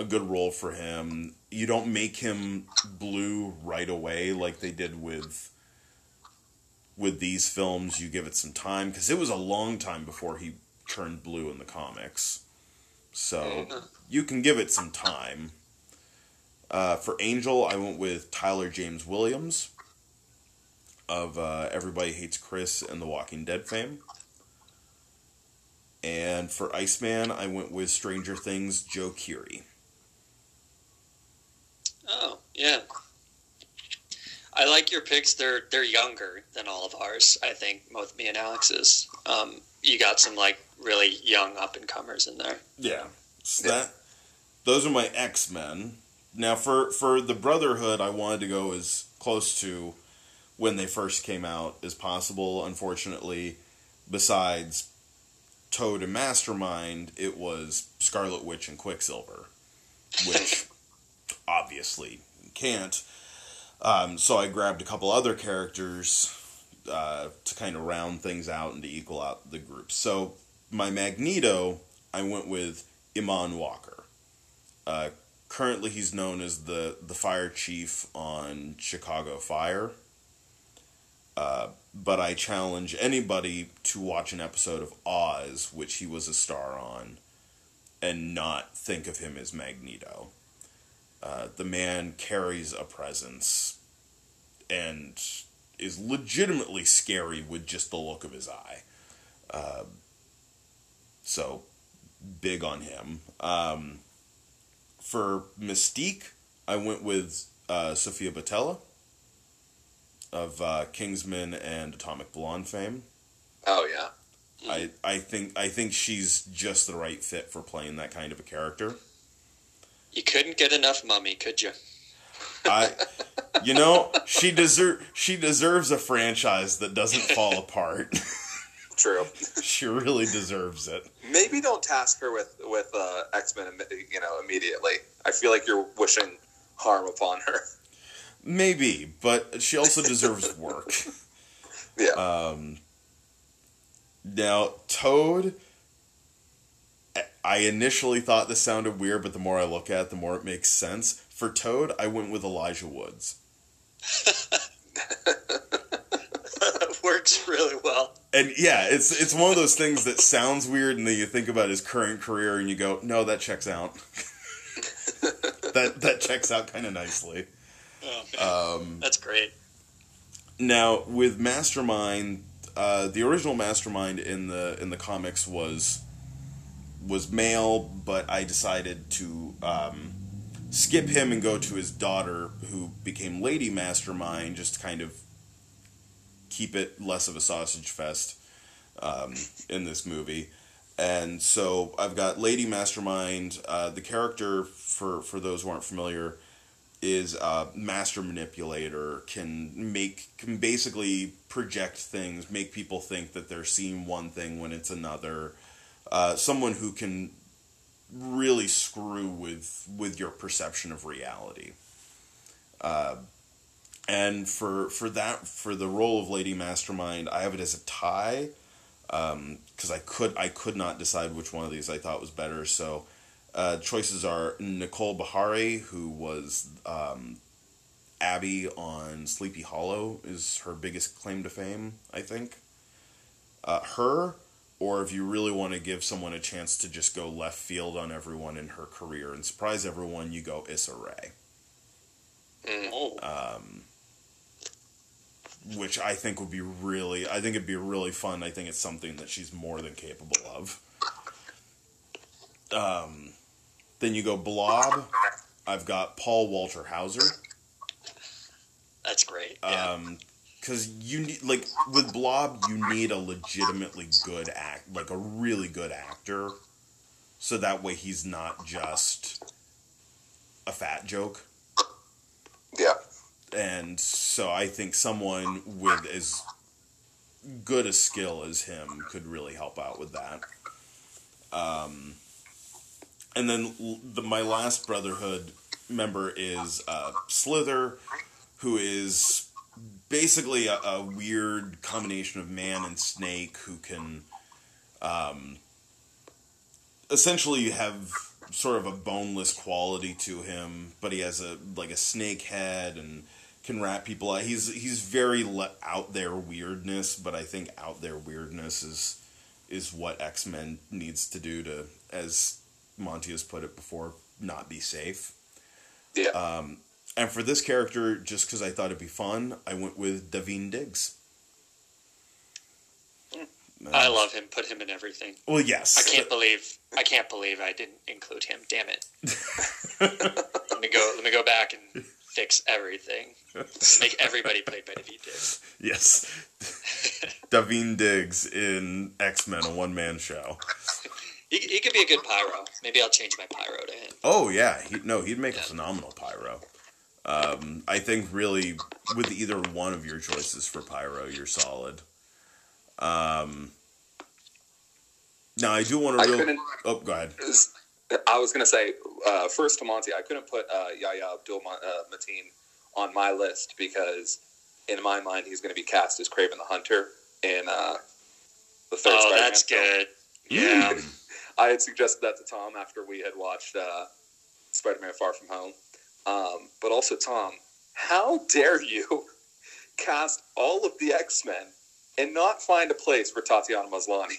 a good role for him. You don't make him blue right away like they did with with these films. You give it some time because it was a long time before he turned blue in the comics. So you can give it some time. Uh, for Angel, I went with Tyler James Williams of uh, Everybody Hates Chris and The Walking Dead fame. And for Iceman, I went with Stranger Things Joe Keery. Yeah. I like your picks. They're they're younger than all of ours. I think both me and Alex's. Um, you got some like really young up and comers in there. Yeah. So that those are my X Men. Now for for the Brotherhood, I wanted to go as close to when they first came out as possible. Unfortunately, besides Toad and Mastermind, it was Scarlet Witch and Quicksilver, which obviously can't. Um, so I grabbed a couple other characters uh, to kind of round things out and to equal out the group. So my Magneto, I went with Eamonn Walker. Uh, currently, he's known as the the fire chief on Chicago Fire. Uh, but I challenge anybody to watch an episode of Oz, which he was a star on, and not think of him as Magneto. Uh, the man carries a presence and is legitimately scary with just the look of his eye. Uh, so, big on him. Um, for Mystique, I went with uh, Sofia Boutella of uh, Kingsman and Atomic Blonde fame. Oh yeah. I, I think I think she's just the right fit for playing that kind of a character. You couldn't get enough mummy, could you? I, you know, she deserve she deserves a franchise that doesn't fall apart. True. she really deserves it. Maybe don't task her with with uh, X Men. You know, immediately. I feel like you're wishing harm upon her. Maybe, but she also deserves work. Yeah. Um, now, Toad, I initially thought this sounded weird, but the more I look at it, the more it makes sense. For Toad, I went with Elijah Woods. Works really well. And yeah, it's it's one of those things that sounds weird, and then you think about his current career, and you go, "No, that checks out." that that checks out kind of nicely. Oh. Um, That's great. Now with Mastermind, uh, the original Mastermind in the in the comics was was male, but I decided to um, skip him and go to his daughter, who became Lady Mastermind, just to kind of keep it less of a sausage fest um, in this movie. And so I've got Lady Mastermind. Uh, the character, for for those who aren't familiar, is a master manipulator can make can basically project things make people think that they're seeing one thing when it's another uh, someone who can really screw with with your perception of reality uh, and for for that for the role of lady mastermind i have it as a tie because i could i could not decide which one of these i thought was better so uh, choices are Nicole Beharie, who was um, Abby on Sleepy Hollow, is her biggest claim to fame, I think. Uh, her, or if you really want to give someone a chance to just go left field on everyone in her career and surprise everyone, you go Issa Rae, Oh, um, which I think would be really, I think it'd be really fun. I think it's something that she's more than capable of. Um, then you go Blob. I've got Paul Walter Hauser. that's great. Yeah. Because you need like with Blob, you need a legitimately good act, like a really good actor, so that way he's not just a fat joke. yeah. and so I think someone with as good a skill as him could really help out with that. Um, and then the, my last Brotherhood member is uh, Slither, who is basically a, a weird combination of man and snake who can um, essentially have sort of a boneless quality to him, but he has a like a snake head and can wrap people out. He's he's very le- out there weirdness, but I think out there weirdness is is what X Men needs to do to, as Monty has put it before, not be safe. Yeah. Um, and for this character, just because I thought it'd be fun, I went with Daveed Diggs. Mm. I love him. Put him in everything. Well, yes. I can't believe I can't believe I didn't include him. Damn it. let me go. Let me go back and fix everything. Make everybody played by David Diggs. Yes. Daveed Diggs in X Men, a one man show. He, he could be a good pyro. Maybe I'll change my pyro to him. Oh yeah, he, no, he'd make a phenomenal pyro. Um, I think really with either one of your choices for pyro, you're solid. Um, now I do want I to real. couldn't. Oh, go ahead. I was going to say uh, first to Monty. I couldn't put uh, Yahya Abdul Ma- uh, Mateen on my list because in my mind he's going to be cast as Kraven the Hunter in uh, the third. Oh, Spider-Man that's film. good. Yeah. I had suggested that to Tom after we had watched uh, Spider-Man: Far From Home. Um, but also, Tom, how dare you cast all of the X-Men and not find a place for Tatiana Maslany?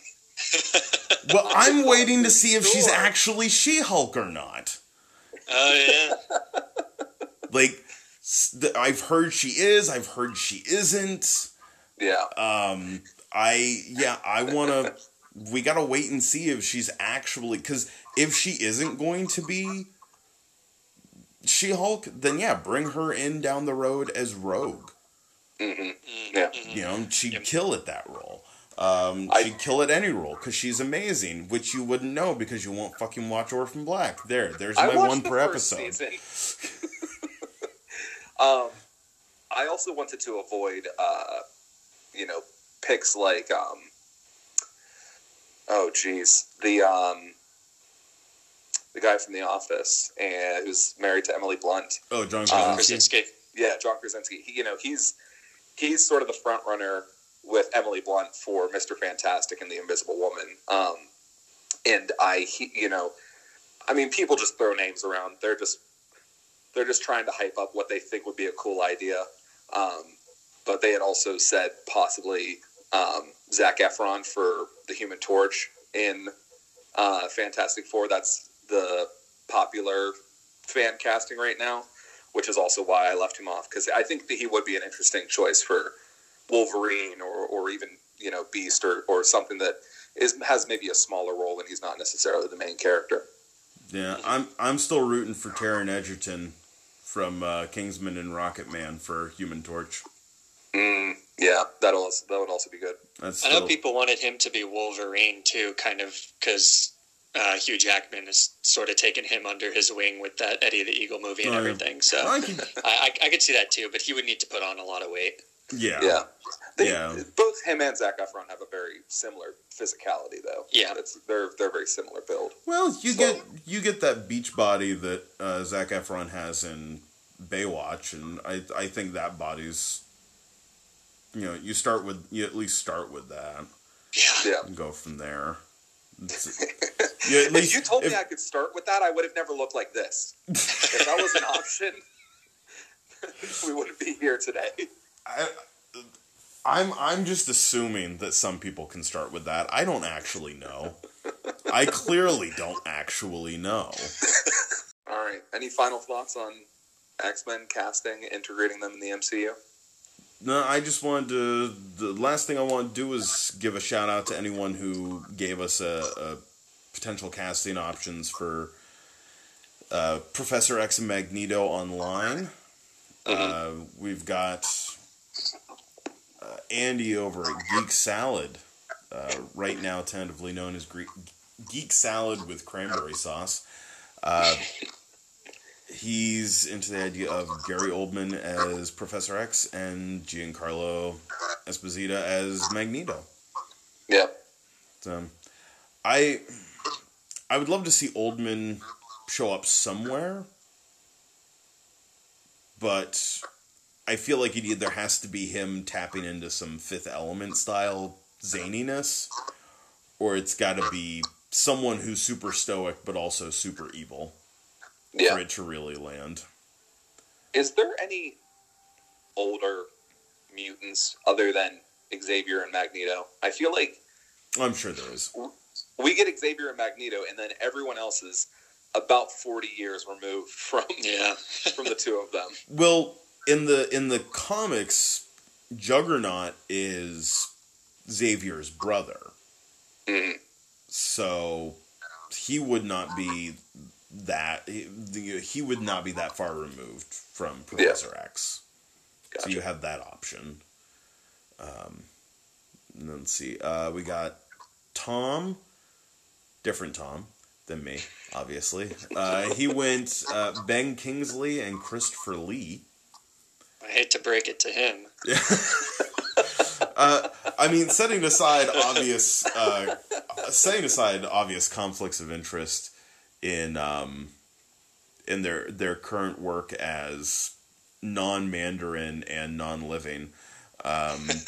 Well, I'm waiting to see if she's actually She-Hulk or not. Oh yeah. Like, I've heard she is. I've heard she isn't. Yeah, Um, I yeah, I want to. We gotta wait and see if she's actually because if she isn't going to be She Hulk, then yeah, bring her in down the road as Rogue. hmm Mm, Yeah. You know, she'd Yep. kill at that role. Um, I- she'd kill at any role because she's amazing, which you wouldn't know because you won't fucking watch Orphan Black. There, there's I my one per episode. um, I also wanted to avoid, uh, you know, picks like, um, oh, geez, the um, the guy from The Office and who's married to Emily Blunt. Oh, John Uh, Krasinski. Krasinski. Yeah, John Krasinski. He, you know, he's he's sort of the front runner with Emily Blunt for Mister Fantastic and the Invisible Woman. Um, and I, he, you know, I mean, people just throw names around. They're just they're just trying to hype up what they think would be a cool idea. Um, but they had also said possibly um, Zac Efron for the Human Torch in uh, Fantastic Four. That's the popular fan casting right now which is also why I left him off because I think that he would be an interesting choice for Wolverine or, or even you know Beast or, or something that is has maybe a smaller role and he's not necessarily the main character. Yeah, I'm I'm still rooting for Taron Egerton from uh, Kingsman and Rocket Man for Human Torch. Mm, yeah, that also that would also be good. That's I still, know people wanted him to be Wolverine too, kind of because uh, Hugh Jackman has sort of taken him under his wing with that Eddie the Eagle movie and Oh, yeah. everything. So I can, I, I, I could see that too, but he would need to put on a lot of weight. yeah, Yeah, they, Yeah. Both him and Zac Efron have a very similar physicality, though. Yeah. it's, they're they're very similar build. Well, you So- get you get that beach body that uh, Zac Efron has in Baywatch, and I I think that body's you know you start with you at least start with that Yeah. Yeah. and go from there. It's- yeah, at if least you told if- me I could start with that, I would have never looked like this. if that was an option, we wouldn't be here today. I, I'm I'm just assuming that some people can start with that. I don't actually know. I clearly don't actually know. All right. Any final thoughts on X Men casting, integrating them in the MCU? No, I just wanted to. The last thing I want to do is give a shout out to anyone who gave us a, a potential casting options for uh, Professor X and Magneto online. Uh, we've got uh, Andy over at Geek Salad, uh, right now tentatively known as Gre- Geek Salad with cranberry sauce. He's into the idea of Gary Oldman as Professor X and Giancarlo Esposito as Magneto. Yeah. So, I I would love to see Oldman show up somewhere, but I feel like it either has to be him tapping into some Fifth Element style zaniness, or it's got to be someone who's super stoic but also super evil Yeah. for it to really land. Is there any older mutants other than Xavier and Magneto? I feel like I'm sure there is. we get Xavier and Magneto, and then everyone else is about forty years removed from Yeah. from the two of them. Well, in the in the comics, Juggernaut is Xavier's brother. Mhm. So he would not be that he, he would not be that far removed from Professor X. So you have that option. Um, and then let's see. Uh, we got Tom, different Tom than me, obviously. Uh, he went uh, Ben Kingsley and Christopher Lee. I hate to break it to him. Uh, I mean, setting aside obvious, uh, setting aside obvious conflicts of interest in um, in their their current work as non-Mandarin and non-living. Um,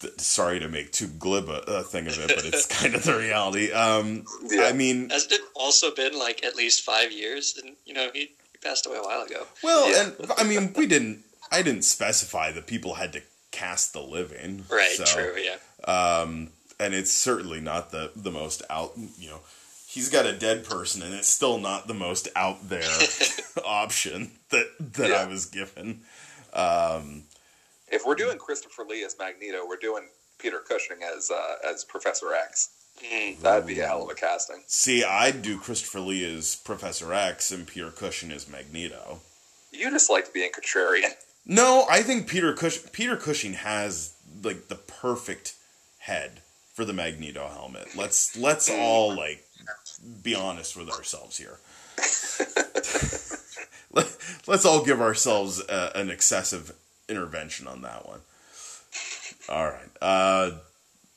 th- sorry to make too glib a, a thing of it, but it's kind of the reality. Um, Yeah. I mean, Hasn't it also been like at least five years? And you know, he, he passed away a while ago. well, Yeah. and I mean, we didn't. I didn't specify that people had to cast the living, Right. so- True. Yeah. um, and it's certainly not the the most out. You know, he's got a dead person, and it's still not the most out there option that that I was given. Um, If we're doing Christopher Lee as Magneto, we're doing Peter Cushing as uh, as Professor X. Mm. That'd be a hell of a casting. see, I'd do Christopher Lee as Professor X and Peter Cushing as Magneto. You just like being contrarian. No, I think Peter Cush- Peter Cushing has like the perfect head for the Magneto helmet. Let's let's all like be honest with ourselves here. Let, let's all give ourselves uh an excessive intervention on that one. All right. Uh,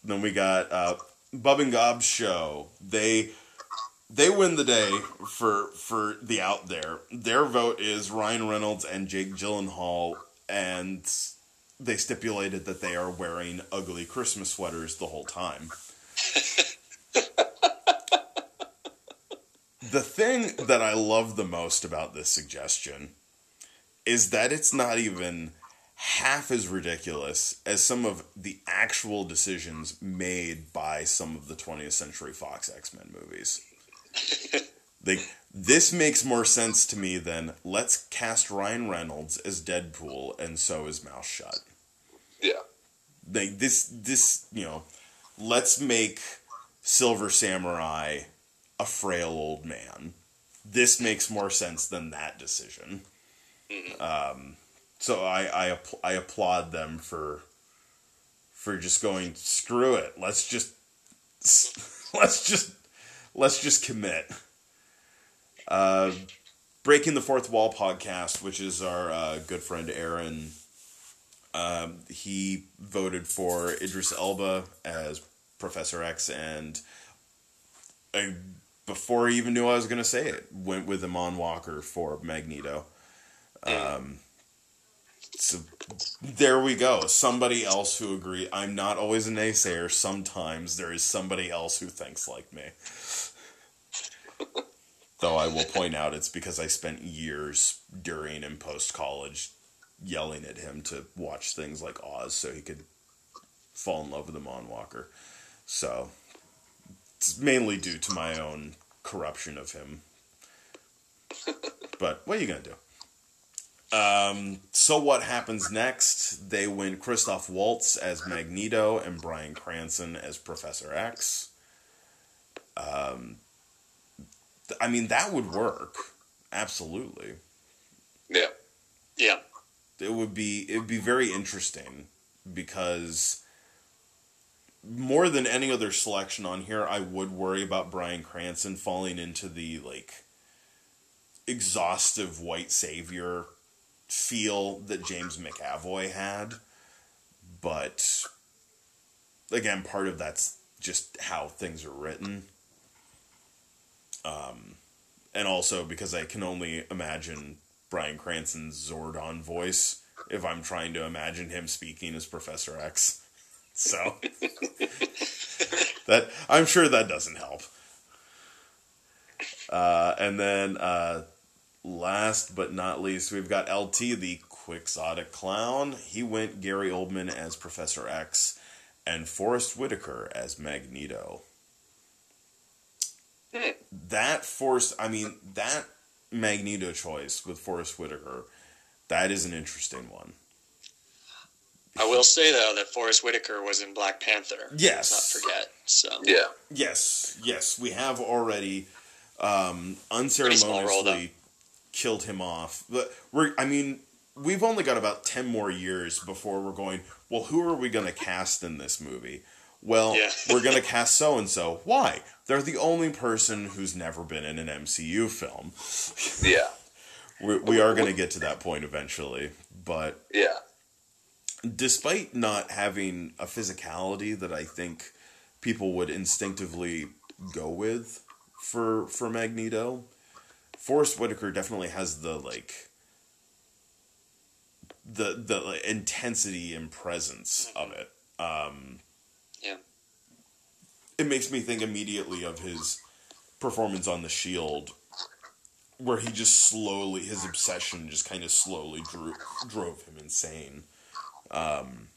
then we got uh, Bub and Gob's show. They they win the day for for the out there. Their vote is Ryan Reynolds and Jake Gyllenhaal, and they stipulated that they are wearing ugly Christmas sweaters the whole time. the thing that I love the most about this suggestion is that it's not even half as ridiculous as some of the actual decisions made by some of the 20th Century Fox X-Men movies. like this makes more sense to me than let's cast Ryan Reynolds as Deadpool and so his mouth shut. Yeah. Like this this, you know, let's make Silver Samurai a frail old man. This makes more sense than that decision. Um, so I I, app- I applaud them for for just going screw it. Let's just let's just let's just commit. Uh, Breaking the Fourth Wall podcast, which is our uh, good friend Aaron. Um, he voted for Idris Elba as Professor X, and I, before he even knew I was going to say it, went with Eamonn Walker for Magneto. Um, so there we go. Somebody else who agreed. I'm not always a naysayer. Sometimes there is somebody else who thinks like me. Though I will point out it's because I spent years during and post college yelling at him to watch things like Oz so he could fall in love with Eamonn Walker. So it's mainly due to my own corruption of him. but what are you gonna do? Um, so what happens next? They win Christoph Waltz as Magneto and Bryan Cranston as Professor X. Um, I mean that would work, absolutely. Yeah. Yeah. It would be it would be very interesting because more than any other selection on here, I would worry about Bryan Cranston falling into the like exhaustive white savior feel that James McAvoy had, but again, part of that's just how things are written. Um, and also because I can only imagine Bryan Cranston's Zordon voice if I'm trying to imagine him speaking as Professor X. So that I'm sure that doesn't help. Uh, and then uh, last but not least, we've got LT, the quixotic clown. He went Gary Oldman as Professor X and Forest Whitaker as Magneto. Hmm. That force, I mean, that Magneto choice with Forest Whitaker, that is an interesting one. I will say though that Forest Whitaker was in Black Panther. Yes. Let's not forget. So Yeah. Yes, yes, we have already um, unceremoniously killed him off. But we're, I mean, we've only got about ten more years before we're going. Well, who are we going to cast in this movie? Well, Yeah. we're going to cast so and so. Why? They're the only person who's never been in an MCU film. Yeah. We, we are going to get to that point eventually, but Yeah. despite not having a physicality that I think people would instinctively go with for for Magneto, Forest Whitaker definitely has the like the the like, intensity and presence of it. Um, Yeah. It makes me think immediately of his performance on the Shield, where he just slowly his obsession just kind of slowly drew, drove him insane. Um,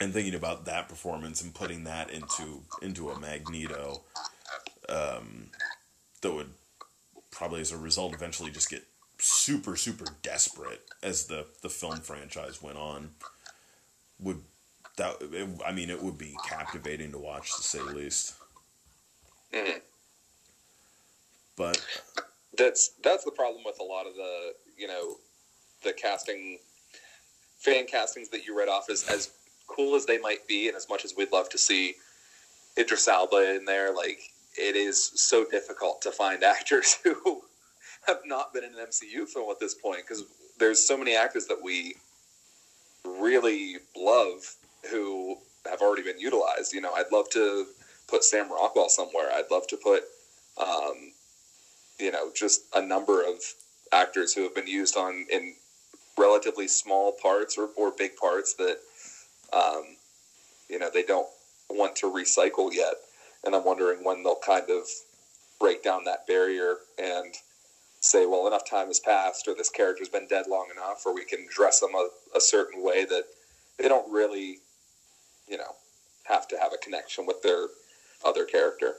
and thinking about that performance and putting that into into a Magneto, um, that would probably as a result eventually just get super super desperate as the the film franchise went on. Would that? It, I mean, it would be captivating to watch to say the least. Mhm. But That's that's the problem with a lot of the you know the casting fan castings that you read off as as cool as they might be, and as much as we'd love to see Idris Elba in there, like it is so difficult to find actors who have not been in an MCU film at this point because there's so many actors that we really love who have already been utilized. You know, I'd love to put Sam Rockwell somewhere. I'd love to put, um, you know, just a number of actors who have been used on in relatively small parts or, or big parts that, um, you know, they don't want to recycle yet. And I'm wondering when they'll kind of break down that barrier and say, well, enough time has passed, or this character's been dead long enough, or we can dress them a, a certain way that they don't really, you know, have to have a connection with their other character.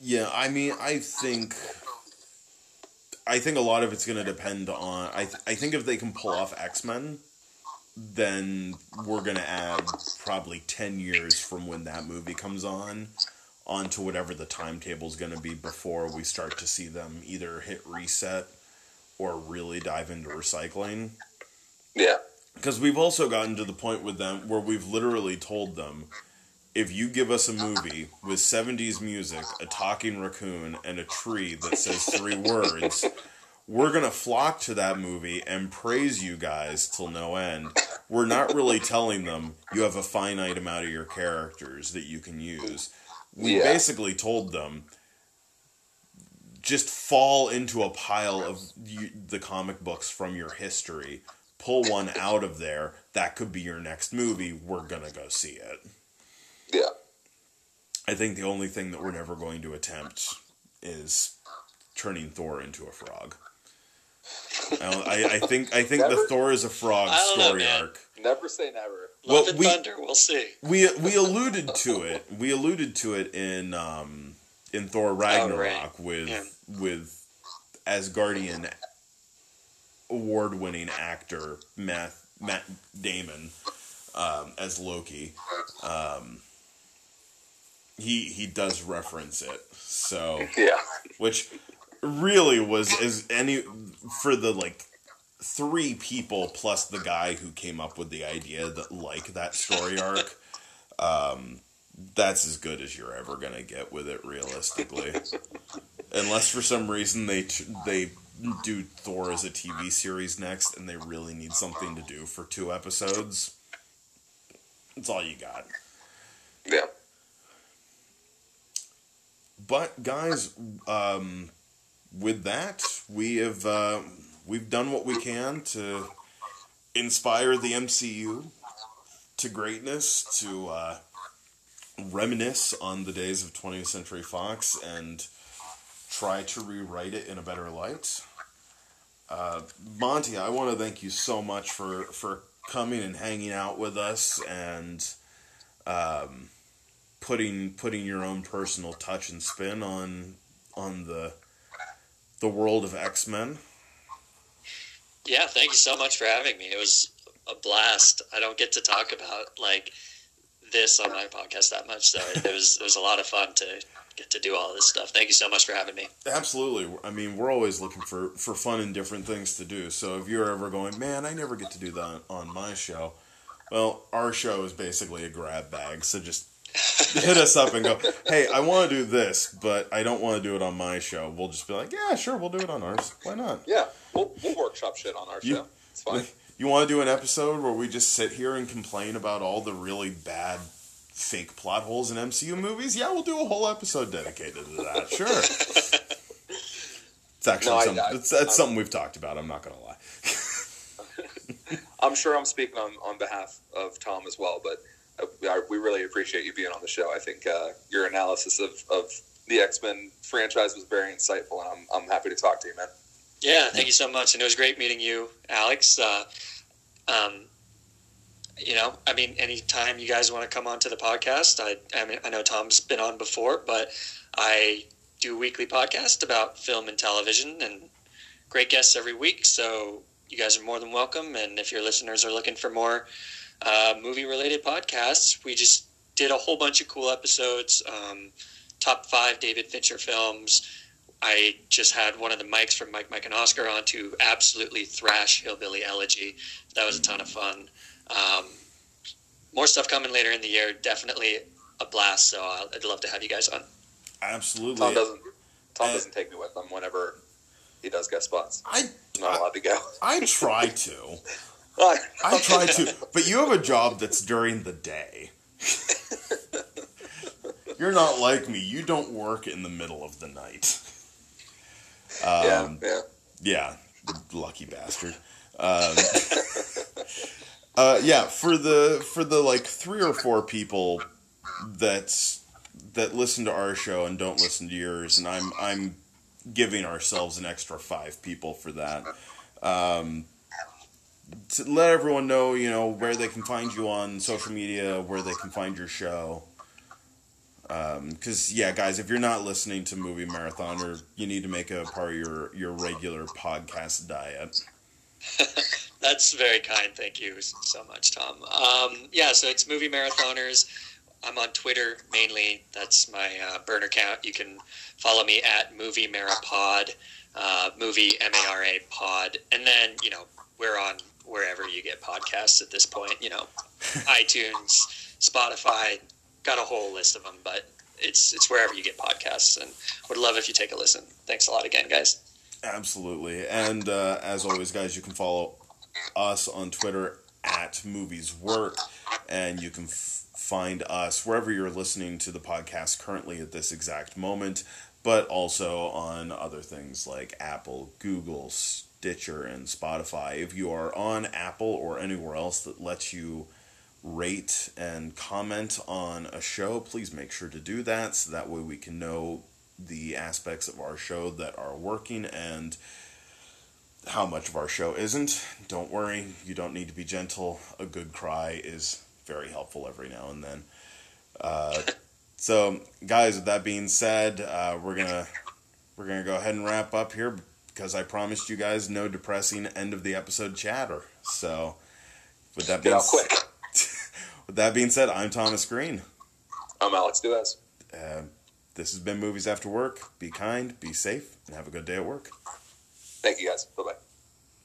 yeah, I mean, I think I think a lot of it's going to depend on. I th- I think if they can pull off X Men, then we're going to add probably ten years from when that movie comes on onto whatever the timetable is going to be before we start to see them either hit reset or really dive into recycling. Yeah. Because we've also gotten to the point with them where we've literally told them if you give us a movie with 70s music, a talking raccoon, and a tree that says three words, we're going to flock to that movie and praise you guys till no end. We're not really telling them you have a finite amount of your characters that you can use. We Yeah. basically told them just fall into a pile of the comic books from your history. Pull one out of there. That could be your next movie. We're going to go see it. Yeah. I think the only thing that we're never going to attempt is turning Thor into a frog. I, I, I think I think the Thor is a frog I don't know, story arc. Never say never. Love Well, and we- Thunder. We'll see. We we alluded to it. We alluded to it in um, in Thor Ragnarok with Yeah. with Asgardian award winning actor Matt Matt Damon um, as Loki. Um, he he does reference it. So Yeah. which really was as any for the like three people plus the guy who came up with the idea that like that story arc um that's as good as you're ever gonna get with it realistically unless for some reason they they do Thor as a TV series next, and they really need something to do for two episodes. That's all you got. Yeah. But guys, um, with that, we have uh, we've done what we can to inspire the MCU to greatness, to uh, reminisce on the days of 20th Century Fox, and try to rewrite it in a better light. Uh, Monty, I want to thank you so much for for coming and hanging out with us and um, putting putting your own personal touch and spin on on the the world of X Men. Yeah, thank you so much for having me. It was a blast. I don't get to talk about like this on my podcast that much, so it was it was a lot of fun to get to do all this stuff. Thank you so much for having me. Absolutely. I mean, we're always looking for for fun and different things to do. So if you're ever going, man, I never get to do that on my show. Well, our show is basically a grab bag. So just hit us up and go, hey, I want to do this, but I don't want to do it on my show. We'll just be like, yeah, sure, we'll do it on ours. Why not? Yeah. We'll, we'll workshop shit on our You- show. It's fine. You want to do an episode where we just sit here and complain about all the really bad fake plot holes in MCU movies? Yeah, we'll do a whole episode dedicated to that. Sure. It's actually No, something, I- it's, it's I'm- something we've talked about. I'm not going to lie. I'm sure I'm speaking on, on behalf of Tom as well, but uh, I, we really appreciate you being on the show. I think uh, your analysis of, of the X Men franchise was very insightful, and I'm, I'm happy to talk to you, man. Yeah, thank you so much, and it was great meeting you, Alex. Uh, um, you know, I mean, anytime you guys want to come on to the podcast, I, I mean, I know Tom's been on before, but I do weekly podcast about film and television, and great guests every week. So you guys are more than welcome. And if your listeners are looking for more uh, movie-related podcasts, we just did a whole bunch of cool episodes. Um, top five David Fincher films. I just had one of the mics from Mike, Mike, and Oscar on to absolutely thrash Hillbilly Elegy. That was a ton of fun. Um, more stuff coming later in the year. Definitely a blast. So I'll- I'd love to have you guys on. Absolutely. Tom doesn't Tom Uh, doesn't take me with him whenever he does guest spots. I, I'm not allowed to go. I try to. I I try to. But you have a job that's during the day. You're not like me. You don't work in the middle of the night. yeah, Um, yeah. Yeah, lucky bastard. Um, uh, yeah, for the for the like three or four people that that listen to our show and don't listen to yours, and I'm I'm giving ourselves an extra five people for that. Um, to let everyone know, you know, where they can find you on social media, where they can find your show. Um, Because yeah, guys, if you're not listening to Movie Marathon, or you need to make a part of your your regular podcast diet. That's very kind. Thank you so much, Tom. Um, yeah, so it's Movie Marathoners. I'm on Twitter mainly. That's my uh, burner count. You can follow me at Movie Marapod, uh, Movie M A R A Pod, and then you know we're on wherever you get podcasts at this point. You know, iTunes, Spotify, got a whole list of them, but it's it's wherever you get podcasts. And would love if you take a listen. Thanks a lot again, guys. Absolutely. And uh, as always, guys, you can follow us on Twitter at Movies Work, and you can f- find us wherever you're listening to the podcast currently at this exact moment, but also on other things like Apple, Google, Stitcher, and Spotify. If you are on Apple or anywhere else that lets you rate and comment on a show, please make sure to do that so that way we can know the aspects of our show that are working and how much of our show isn't. Don't worry, you don't need to be gentle. A good cry is very helpful every now and then. Uh, so, guys, with that being said, uh, we're gonna we're gonna go ahead and wrap up here because I promised you guys no depressing end of the episode chatter. So, with that being quick. with that being said, I'm Thomas Green. I'm Alex Duez. Uh, this has been Movies After Work. Be kind, be safe, and have a good day at work. Thank you guys. Bye bye.